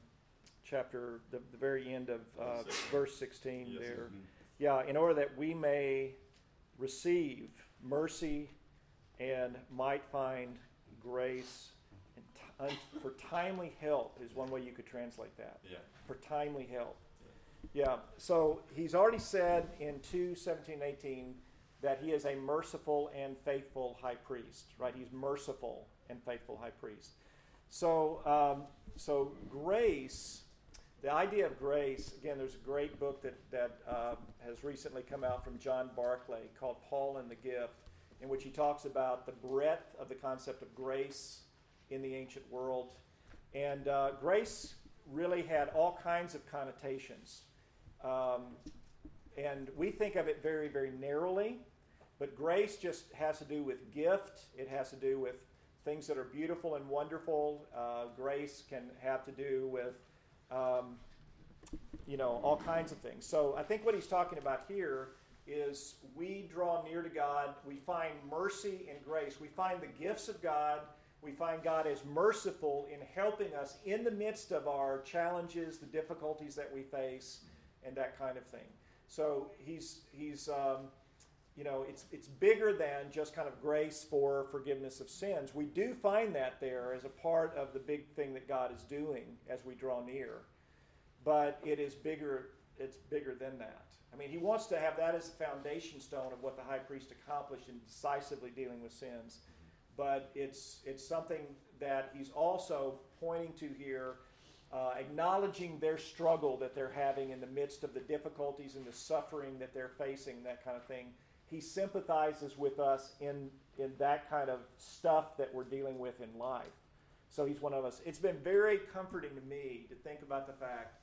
chapter the, the very end of uh, verse 16 yes. there. Mm-hmm. Yeah, in order that we may receive mercy and might find grace in, t- for timely help is one way you could translate that. Yeah. For timely help. Yeah. So he's already said in 2 17, 18 that he is a merciful and faithful high priest, right? He's merciful and faithful high priest. So, um, so grace, the idea of grace, again, there's a great book that, that uh, has recently come out from John Barclay called Paul and the Gift, in which he talks about the breadth of the concept of grace in the ancient world. And uh, grace really had all kinds of connotations. Um, and we think of it very, very narrowly. But grace just has to do with gift, it has to do with things that are beautiful and wonderful. Uh, grace can have to do with, um, you know, all kinds of things. So I think what he's talking about here is we draw near to God, we find mercy and grace, we find the gifts of God. We find God as merciful in helping us in the midst of our challenges, the difficulties that we face, and that kind of thing. So he's he's um, you know, it's, it's bigger than just kind of grace for forgiveness of sins. We do find that there as a part of the big thing that God is doing as we draw near. But it is bigger, it's bigger than that. I mean, he wants to have that as a foundation stone of what the high priest accomplished in decisively dealing with sins. But it's, it's something that he's also pointing to here, uh, acknowledging their struggle that they're having in the midst of the difficulties and the suffering that they're facing, that kind of thing he sympathizes with us in, in that kind of stuff that we're dealing with in life. So he's one of us. It's been very comforting to me to think about the fact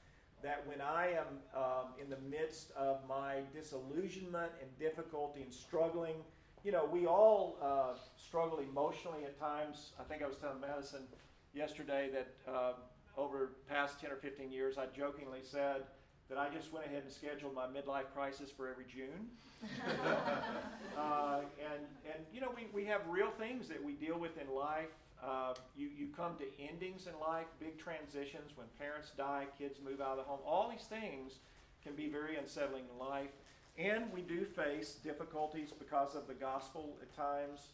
that when I am um, in the midst of my disillusionment and difficulty and struggling, you know, we all uh, struggle emotionally at times. I think I was telling Madison yesterday that uh, over past 10 or 15 years, I jokingly said, that I just went ahead and scheduled my midlife crisis for every June. <laughs> uh, and, and, you know, we, we have real things that we deal with in life. Uh, you, you come to endings in life, big transitions, when parents die, kids move out of the home. All these things can be very unsettling in life. And we do face difficulties because of the gospel at times.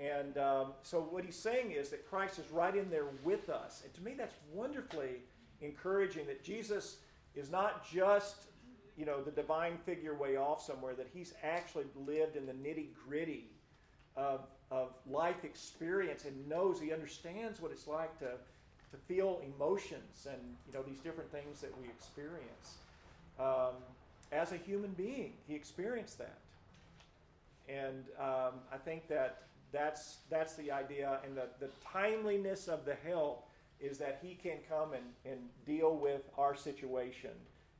And um, so, what he's saying is that Christ is right in there with us. And to me, that's wonderfully encouraging that Jesus is not just you know the divine figure way off somewhere that he's actually lived in the nitty gritty of, of life experience and knows he understands what it's like to, to feel emotions and you know these different things that we experience. Um, as a human being he experienced that. And um, i think that that's that's the idea and the, the timeliness of the help is that he can come and, and deal with our situation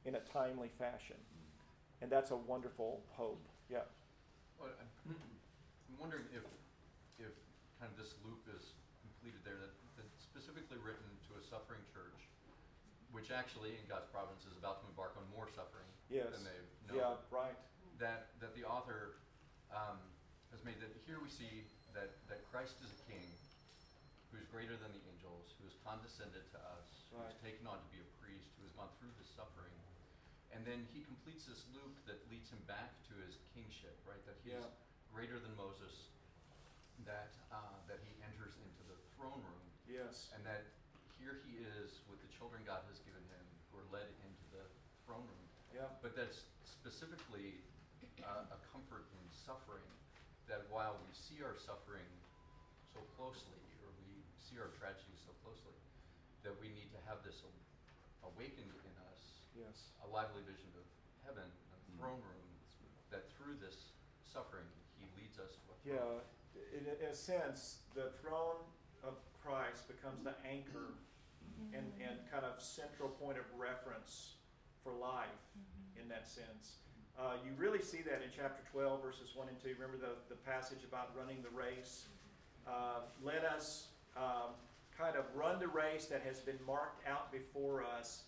in a timely fashion. And that's a wonderful hope. Yeah. Well, I'm wondering if, if kind of this loop is completed there, that, that's specifically written to a suffering church, which actually, in God's providence, is about to embark on more suffering yes. than they've known. Yeah, right. That, that the author um, has made that here we see that, that Christ is a king who is greater than the condescended to us, right. who's taken on to be a priest, who has gone through this suffering. And then he completes this loop that leads him back to his kingship, right? That he's yeah. greater than Moses, that, uh, that he enters into the throne room. Yes. And that here he is with the children God has given him who are led into the throne room. Yeah. But that's specifically uh, a comfort in suffering, that while we see our suffering so closely, see our tragedy so closely, that we need to have this awakened in us. Yes. A lively vision of heaven, a mm. throne room, that through this suffering, He leads us to a throne. Yeah, in, in a sense, the throne of Christ becomes the anchor mm-hmm. and, and kind of central point of reference for life mm-hmm. in that sense. Uh, you really see that in chapter 12, verses 1 and 2. Remember the, the passage about running the race? Uh, let us um, kind of run the race that has been marked out before us,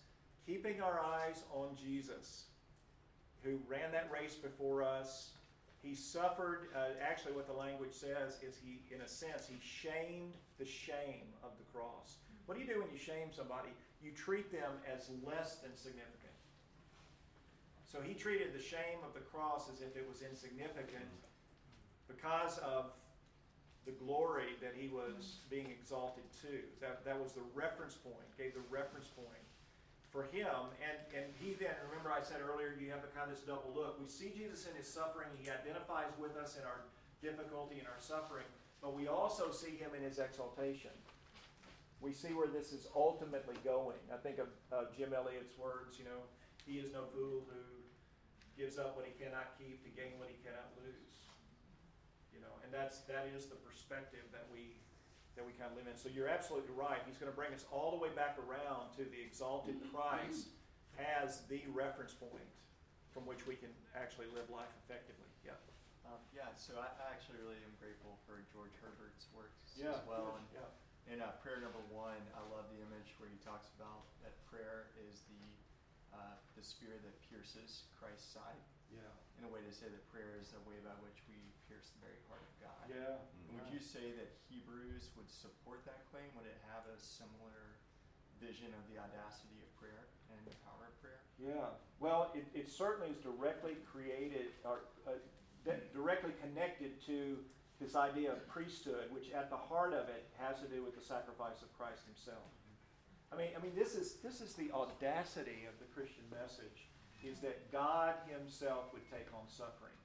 keeping our eyes on Jesus, who ran that race before us. He suffered, uh, actually, what the language says is he, in a sense, he shamed the shame of the cross. What do you do when you shame somebody? You treat them as less than significant. So he treated the shame of the cross as if it was insignificant because of the glory that he was being exalted to. That, that was the reference point, gave the reference point for him. And, and he then, remember I said earlier, you have a kind of this double look. We see Jesus in his suffering, he identifies with us in our difficulty and our suffering, but we also see him in his exaltation. We see where this is ultimately going. I think of uh, Jim Elliot's words, you know, he is no fool who gives up what he cannot keep to gain what he cannot lose. You know, and that's that is the perspective that we that we kind of live in. So you're absolutely right. He's going to bring us all the way back around to the exalted Christ as the reference point from which we can actually live life effectively. Yeah. Um, yeah. So I, I actually really am grateful for George Herbert's works yeah, as well. And, yeah. In uh, prayer number one, I love the image where he talks about that prayer is the uh, the spear that pierces Christ's side. Yeah. In a way to say that prayer is a way by which we pierce the very heart of God. Yeah. And would you say that Hebrews would support that claim? Would it have a similar vision of the audacity of prayer and the power of prayer? Yeah. Well, it, it certainly is directly created or uh, directly connected to this idea of priesthood, which at the heart of it has to do with the sacrifice of Christ Himself. I mean, I mean, this is this is the audacity of the Christian message: is that God Himself would take on suffering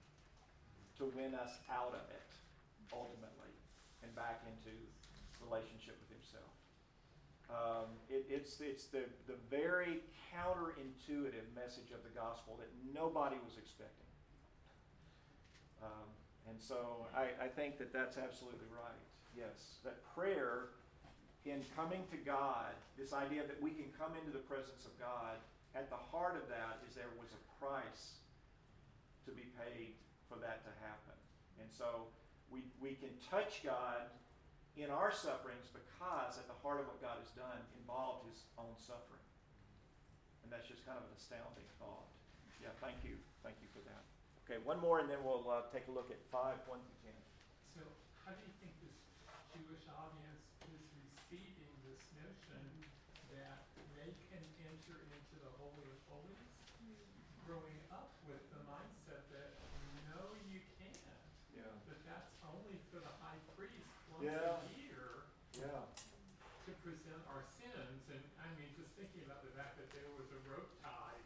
to win us out of it, ultimately, and back into relationship with Himself. Um, it, it's it's the the very counterintuitive message of the gospel that nobody was expecting. Um, and so I, I think that that's absolutely right. Yes, that prayer in coming to God, this idea that we can come into the presence of God, at the heart of that is there was a price to be paid for that to happen. And so we, we can touch God in our sufferings because at the heart of what God has done involved his own suffering. And that's just kind of an astounding thought. Yeah, thank you. Thank you for that. Okay, one more and then we'll uh, take a look at 5, 1 through 10. So, how do you think this Jewish audience is receiving this notion that they can enter into the Holy of Holies, growing up with the mindset that no, you can't. Yeah. That that's only for the high priest once Yeah. a year Yeah. to present our sins. And I mean, just thinking about the fact that there was a rope tied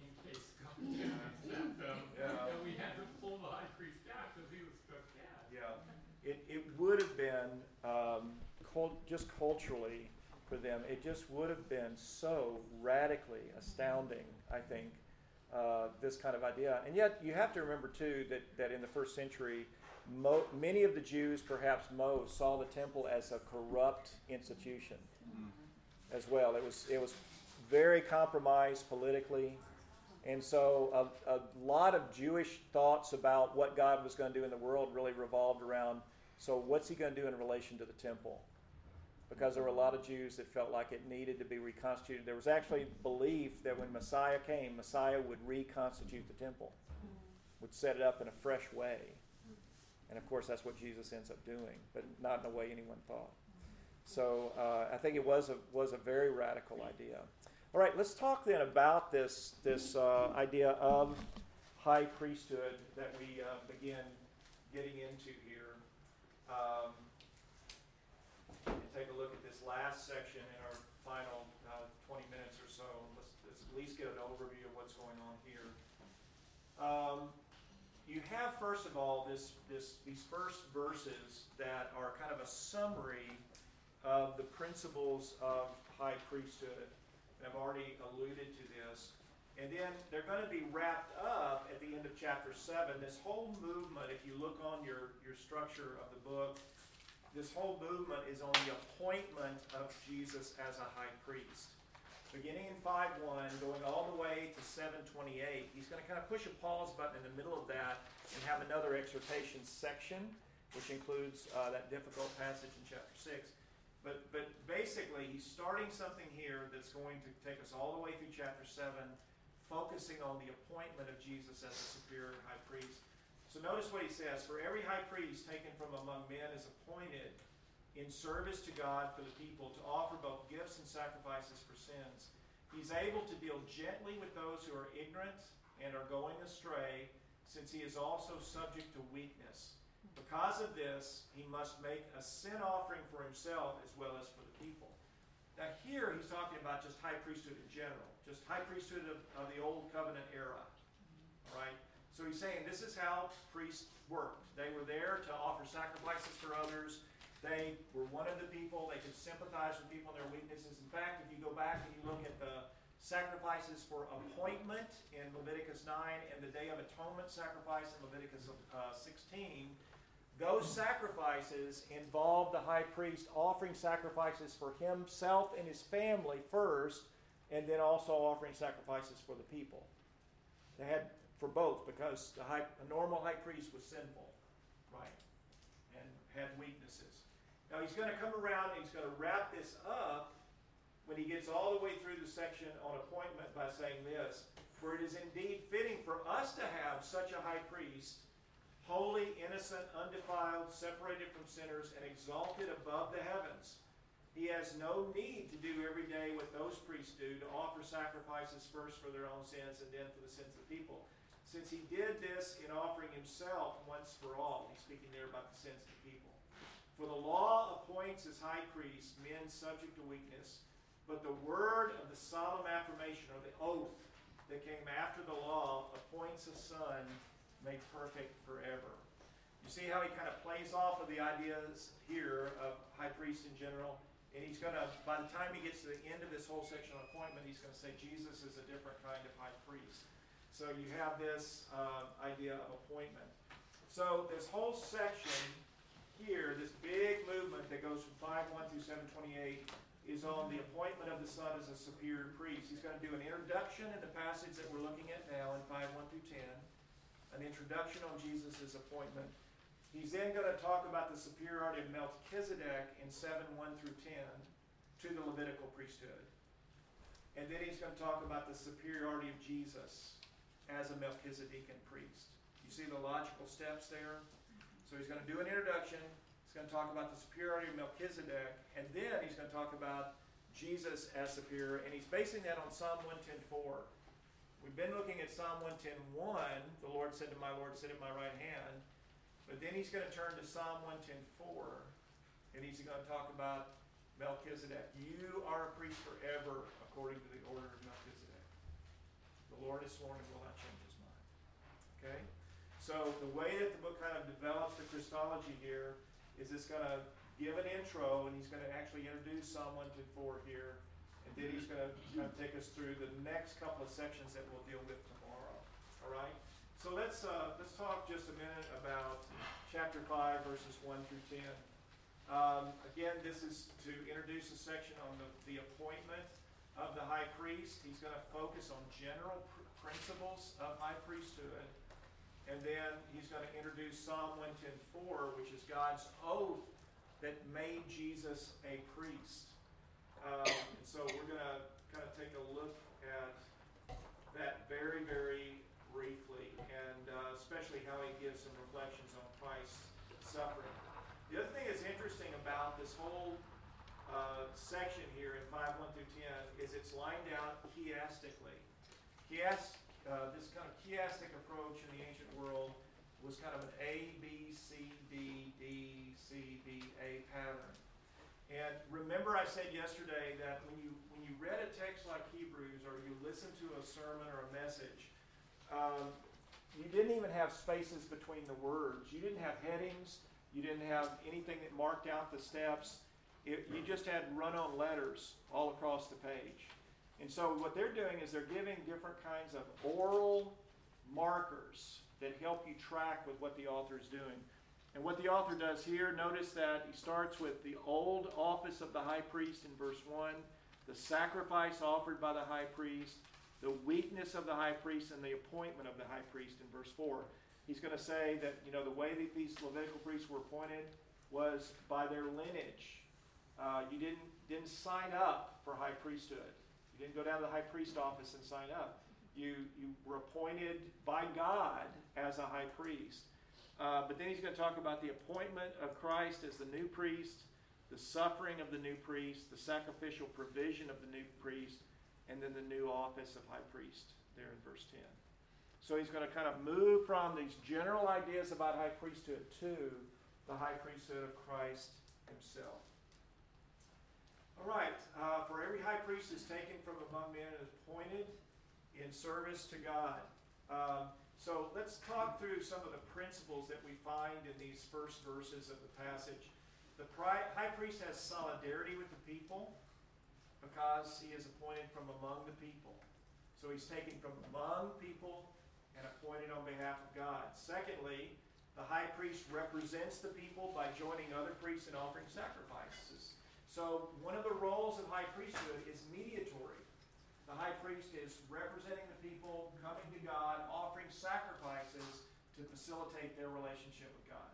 in case God <laughs> didn't accept them, Yeah. and we had to pull the high priest out because he was struck dead. Yeah, it, it would have been um, cult, just culturally for them. It just would have been so radically astounding. I think uh, this kind of idea, and yet you have to remember too that that in the first century, mo- many of the Jews, perhaps most, saw the temple as a corrupt institution mm-hmm. as well. It was it was very compromised politically. And so a, a lot of Jewish thoughts about what God was going to do in the world really revolved around so what's he going to do in relation to the temple? Because there were a lot of Jews that felt like it needed to be reconstituted. There was actually belief that when Messiah came, Messiah would reconstitute the temple, mm-hmm. would set it up in a fresh way. And of course, that's what Jesus ends up doing, but not in a way anyone thought. So uh, I think it was a, was a very radical idea. All right, let's talk then about this, this uh, idea of high priesthood that we uh, begin getting into here. Um, and take a look at this last section in our final uh, 20 minutes or so. Let's, let's at least get an overview of what's going on here. Um, you have, first of all, this, this, these first verses that are kind of a summary of the principles of high priesthood. And I've already alluded to this. And then they're going to be wrapped up at the end of chapter 7. This whole movement, if you look on your, your structure of the book, this whole movement is on the appointment of Jesus as a high priest. Beginning in 5.1, going all the way to 7.28, he's going to kind of push a pause button in the middle of that and have another exhortation section, which includes uh, that difficult passage in chapter 6. But, but basically, he's starting something here that's going to take us all the way through chapter 7, focusing on the appointment of Jesus as a superior high priest. So notice what he says For every high priest taken from among men is appointed in service to God for the people to offer both gifts and sacrifices for sins. He's able to deal gently with those who are ignorant and are going astray, since he is also subject to weakness. Because of this, he must make a sin offering for himself as well as for the people. Now, here he's talking about just high priesthood in general, just high priesthood of, of the old covenant era. All right? So he's saying this is how priests worked. They were there to offer sacrifices for others. They were one of the people. They could sympathize with people in their weaknesses. In fact, if you go back and you look at the sacrifices for appointment in Leviticus 9 and the Day of Atonement sacrifice in Leviticus uh, 16, those sacrifices involved the high priest offering sacrifices for himself and his family first, and then also offering sacrifices for the people. They had for both because the high, a normal high priest was sinful, right, and had weaknesses. Now he's going to come around and he's going to wrap this up when he gets all the way through the section on appointment by saying this For it is indeed fitting for us to have such a high priest holy, innocent, undefiled, separated from sinners, and exalted above the heavens. He has no need to do every day what those priests do to offer sacrifices first for their own sins and then for the sins of the people. Since he did this in offering himself once for all, he's speaking there about the sins of the people. For the law appoints as high priests men subject to weakness, but the word of the solemn affirmation, or the oath that came after the law, appoints a son made perfect forever. You see how he kind of plays off of the ideas here of high priest in general? And he's going to, by the time he gets to the end of this whole section on appointment, he's going to say Jesus is a different kind of high priest. So you have this uh, idea of appointment. So this whole section here, this big movement that goes from 5.1 through 7.28, is on the appointment of the Son as a superior priest. He's going to do an introduction in the passage that we're looking at now in 5.1 through 10 an introduction on Jesus' appointment. He's then going to talk about the superiority of Melchizedek in 7 1 through 10 to the Levitical priesthood. And then he's going to talk about the superiority of Jesus as a Melchizedekan priest. You see the logical steps there? So he's going to do an introduction. He's going to talk about the superiority of Melchizedek. And then he's going to talk about Jesus as superior. And he's basing that on Psalm 110.4. We've been looking at Psalm 110.1. The Lord said to my Lord, Sit at my right hand. But then he's going to turn to Psalm 110.4, and he's going to talk about Melchizedek. You are a priest forever according to the order of Melchizedek. The Lord has sworn and will not change his mind. Okay? So the way that the book kind of develops the Christology here is it's going to give an intro, and he's going to actually introduce Psalm 110.4 here and then he's going to kind of take us through the next couple of sections that we'll deal with tomorrow. All right? So let's, uh, let's talk just a minute about chapter 5, verses 1 through 10. Um, again, this is to introduce a section on the, the appointment of the high priest. He's going to focus on general pr- principles of high priesthood. And then he's going to introduce Psalm 110.4, which is God's oath that made Jesus a priest. Um, and so we're going to kind of take a look at that very, very briefly, and uh, especially how he gives some reflections on Christ's suffering. The other thing that's interesting about this whole uh, section here in 5 1 through 10 is it's lined out chiastically. Chiast, uh, this kind of chiastic approach in the ancient world was kind of an A, B, C, D, D, C, D, A pattern. And remember I said yesterday that when you when you read a text like Hebrews or you listen to a sermon or a message, um, you didn't even have spaces between the words. You didn't have headings. You didn't have anything that marked out the steps. It, you just had run-on letters all across the page. And so what they're doing is they're giving different kinds of oral markers that help you track with what the author is doing. And what the author does here, notice that he starts with the old office of the high priest in verse 1, the sacrifice offered by the high priest, the weakness of the high priest, and the appointment of the high priest in verse 4. He's going to say that, you know, the way that these Levitical priests were appointed was by their lineage. Uh, you didn't, didn't sign up for high priesthood. You didn't go down to the high priest office and sign up. You, you were appointed by God as a high priest. Uh, but then he's going to talk about the appointment of Christ as the new priest, the suffering of the new priest, the sacrificial provision of the new priest, and then the new office of high priest there in verse 10. So he's going to kind of move from these general ideas about high priesthood to the high priesthood of Christ himself. All right, uh, for every high priest is taken from among men and appointed in service to God. Um, so let's talk through some of the principles that we find in these first verses of the passage. The high priest has solidarity with the people because he is appointed from among the people. So he's taken from among people and appointed on behalf of God. Secondly, the high priest represents the people by joining other priests in offering sacrifices. So one of the roles of high priesthood is mediatory. The high priest is representing the people, coming to God, offering sacrifices to facilitate their relationship with God.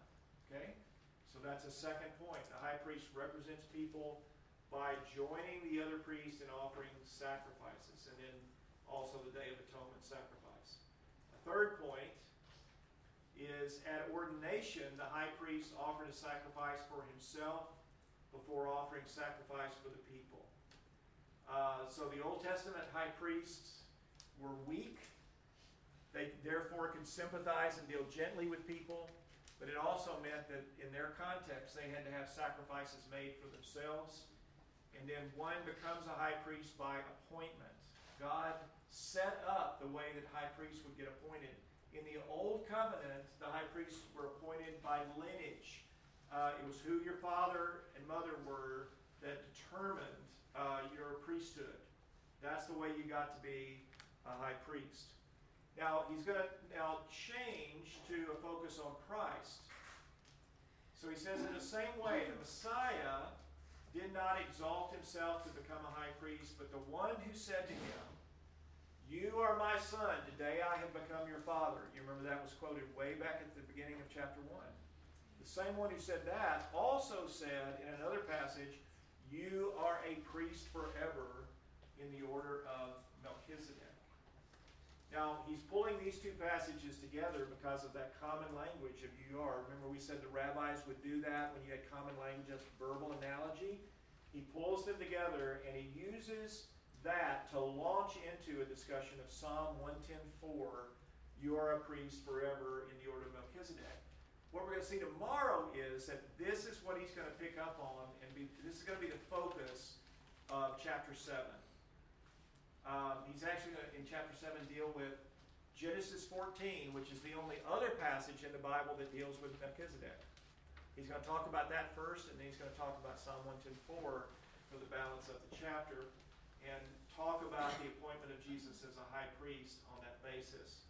Okay? So that's a second point. The high priest represents people by joining the other priest in offering sacrifices, and then also the Day of Atonement sacrifice. A third point is at ordination, the high priest offered a sacrifice for himself before offering sacrifice for the people. Uh, so the Old Testament high priests were weak. They therefore could sympathize and deal gently with people, but it also meant that in their context they had to have sacrifices made for themselves. And then one becomes a high priest by appointment. God set up the way that high priests would get appointed. In the Old Covenant, the high priests were appointed by lineage. Was who your father and mother were that determined uh, your priesthood. That's the way you got to be a high priest. Now he's going to now change to a focus on Christ. So he says in the same way, the Messiah did not exalt himself to become a high priest, but the one who said to him, You are my son, today I have become your father. You remember that was quoted way back at the beginning of chapter 1. The same one who said that also said in another passage, you are a priest forever in the order of Melchizedek. Now, he's pulling these two passages together because of that common language of you are. Remember, we said the rabbis would do that when you had common language as verbal analogy? He pulls them together and he uses that to launch into a discussion of Psalm 110.4, you are a priest forever in the order of Melchizedek. What we're going to see tomorrow is that this is what he's going to pick up on, and be, this is going to be the focus of chapter 7. Um, he's actually going to, in chapter 7, deal with Genesis 14, which is the only other passage in the Bible that deals with Melchizedek. He's going to talk about that first, and then he's going to talk about Psalm 110.4 for the balance of the chapter, and talk about the appointment of Jesus as a high priest on that basis.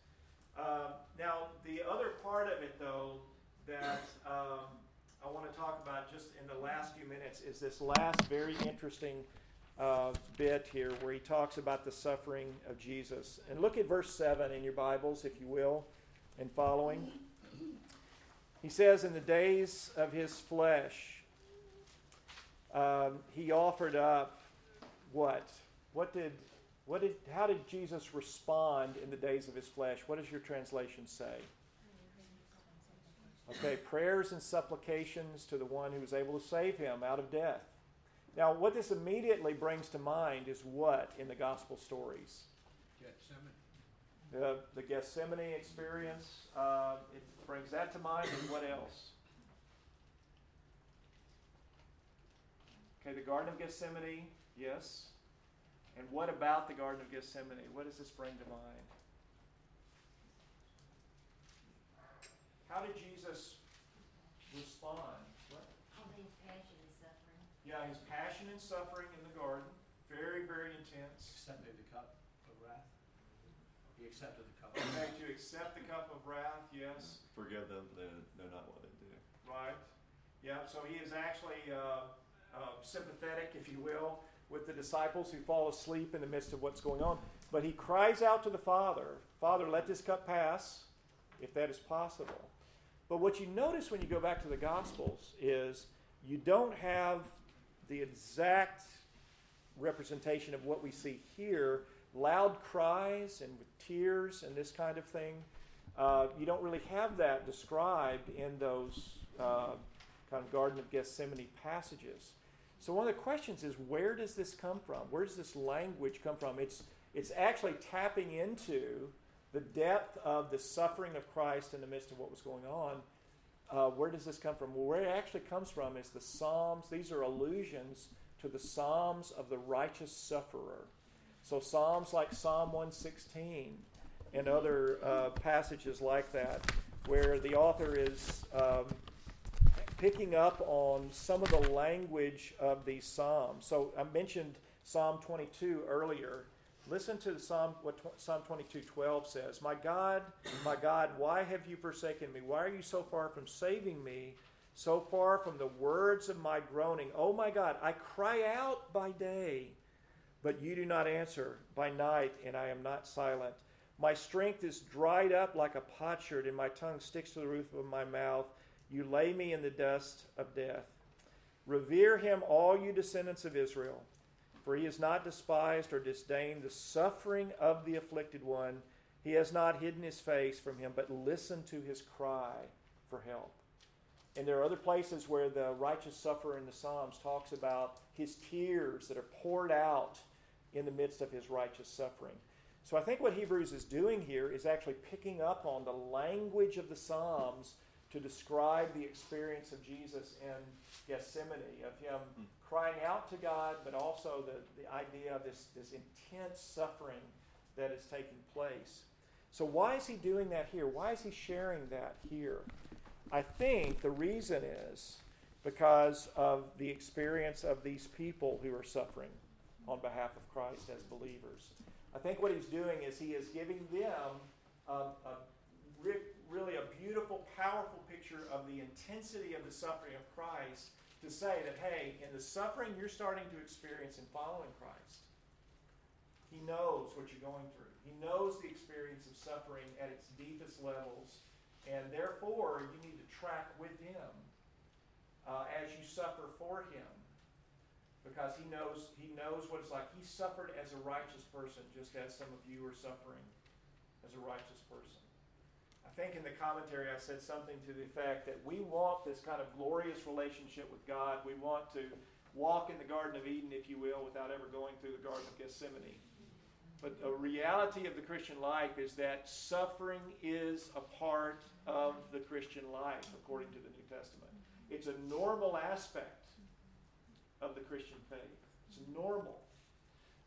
Uh, now, the other part of it, though, that um, I want to talk about just in the last few minutes is this last very interesting uh, bit here where he talks about the suffering of Jesus. And look at verse 7 in your Bibles, if you will, and following. He says, In the days of his flesh, um, he offered up what? What did, what did, how did Jesus respond in the days of his flesh? What does your translation say? Okay, prayers and supplications to the one who was able to save him out of death. Now, what this immediately brings to mind is what in the gospel stories? Gethsemane. The, the Gethsemane experience. Uh, it brings that to mind, and what else? Okay, the Garden of Gethsemane, yes. And what about the Garden of Gethsemane? What does this bring to mind? How did Jesus respond? What? Oh, his passion and suffering. Yeah, his passion and suffering in the garden, very, very intense. Accepted the cup of wrath. He accepted the cup. Okay, to accept the cup of wrath, yes. Forgive them, for they know not what they do. Right. Yeah, so he is actually uh, uh, sympathetic, if you will, with the disciples who fall asleep in the midst of what's going on. But he cries out to the Father, Father, let this cup pass, if that is possible. But what you notice when you go back to the Gospels is you don't have the exact representation of what we see here loud cries and with tears and this kind of thing. Uh, you don't really have that described in those uh, kind of Garden of Gethsemane passages. So one of the questions is where does this come from? Where does this language come from? It's it's actually tapping into the depth of the suffering of Christ in the midst of what was going on. Uh, where does this come from? Well, where it actually comes from is the Psalms. These are allusions to the Psalms of the righteous sufferer. So, Psalms like Psalm 116 and other uh, passages like that, where the author is um, picking up on some of the language of these Psalms. So, I mentioned Psalm 22 earlier. Listen to Psalm what Psalm 22:12 says, "My God, my God, why have you forsaken me? Why are you so far from saving me? So far from the words of my groaning? Oh my God, I cry out by day, but you do not answer, by night, and I am not silent. My strength is dried up like a potsherd, and my tongue sticks to the roof of my mouth. You lay me in the dust of death. Revere him, all you descendants of Israel." For he has not despised or disdained the suffering of the afflicted one. He has not hidden his face from him, but listened to his cry for help. And there are other places where the righteous sufferer in the Psalms talks about his tears that are poured out in the midst of his righteous suffering. So I think what Hebrews is doing here is actually picking up on the language of the Psalms to describe the experience of Jesus in Gethsemane, of him hmm. crying out to God, but also the, the idea of this, this intense suffering that is taking place. So, why is he doing that here? Why is he sharing that here? I think the reason is because of the experience of these people who are suffering on behalf of Christ as believers. I think what he's doing is he is giving them a, a really a beautiful, powerful picture of the intensity of the suffering of Christ to say that, hey, in the suffering you're starting to experience in following Christ, He knows what you're going through. He knows the experience of suffering at its deepest levels, and therefore you need to track with Him uh, as you suffer for Him, because He knows He knows what it's like. He suffered as a righteous person, just as some of you are suffering as a righteous person think in the commentary I said something to the effect that we want this kind of glorious relationship with God. We want to walk in the Garden of Eden, if you will, without ever going through the Garden of Gethsemane. But the reality of the Christian life is that suffering is a part of the Christian life, according to the New Testament. It's a normal aspect of the Christian faith. It's normal.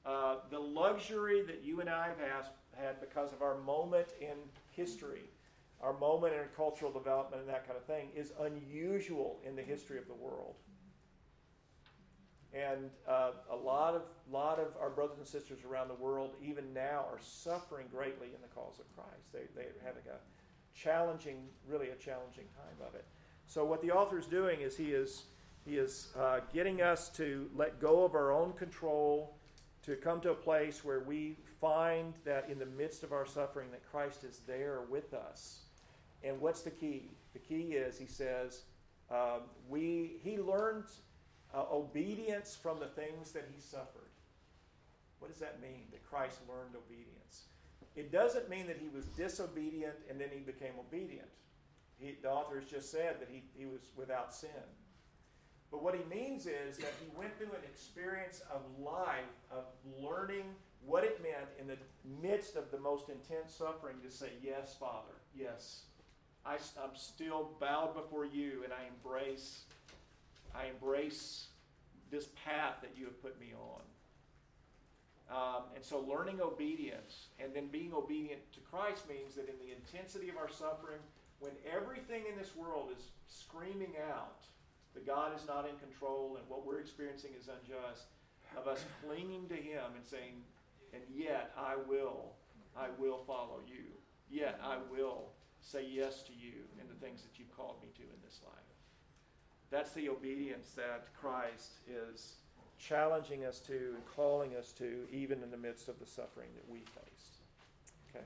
Uh, the luxury that you and I have had because of our moment in history our moment in cultural development and that kind of thing is unusual in the history of the world. And uh, a lot of, lot of our brothers and sisters around the world, even now, are suffering greatly in the cause of Christ. They, they're having a challenging, really a challenging time of it. So, what the author is doing is he is, he is uh, getting us to let go of our own control, to come to a place where we find that in the midst of our suffering, that Christ is there with us and what's the key? The key is, he says, um, we, he learned uh, obedience from the things that he suffered. What does that mean, that Christ learned obedience? It doesn't mean that he was disobedient and then he became obedient. He, the author has just said that he, he was without sin. But what he means is that he went through an experience of life, of learning what it meant in the midst of the most intense suffering to say, Yes, Father, yes, I, am still bowed before you and I embrace, I embrace this path that you have put me on. Um, and so learning obedience and then being obedient to Christ means that in the intensity of our suffering, when everything in this world is screaming out that God is not in control and what we're experiencing is unjust, of us clinging to Him and saying, and yet I will, I will follow you. Yet I will say yes to you in the things that you've called me to in this life. That's the obedience that Christ is challenging us to and calling us to, even in the midst of the suffering that we face. Okay.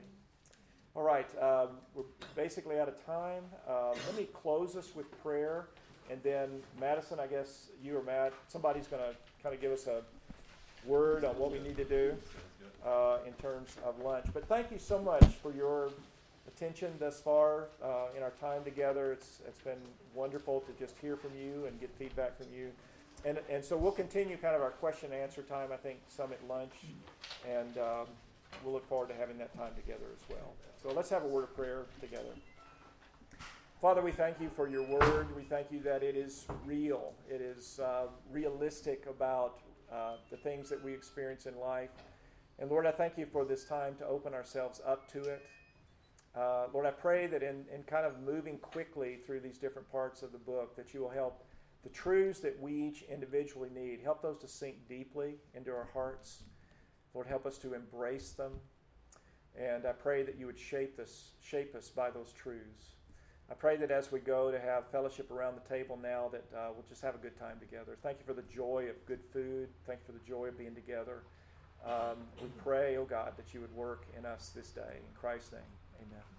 All right. Um, we're basically out of time. Uh, let me close us with prayer. And then, Madison, I guess you or Matt, somebody's going to kind of give us a word on what we need to do uh, in terms of lunch. But thank you so much for your attention thus far uh, in our time together. It's, it's been wonderful to just hear from you and get feedback from you. And, and so we'll continue kind of our question and answer time, I think, some at lunch. And um, we'll look forward to having that time together as well. So let's have a word of prayer together. Father, we thank you for your word. We thank you that it is real. It is uh, realistic about uh, the things that we experience in life. And Lord, I thank you for this time to open ourselves up to it. Uh, Lord, I pray that in, in kind of moving quickly through these different parts of the book, that you will help the truths that we each individually need, help those to sink deeply into our hearts. Lord, help us to embrace them. And I pray that you would shape us, shape us by those truths. I pray that as we go to have fellowship around the table now, that uh, we'll just have a good time together. Thank you for the joy of good food. Thank you for the joy of being together. Um, we pray, oh God, that you would work in us this day. In Christ's name, you.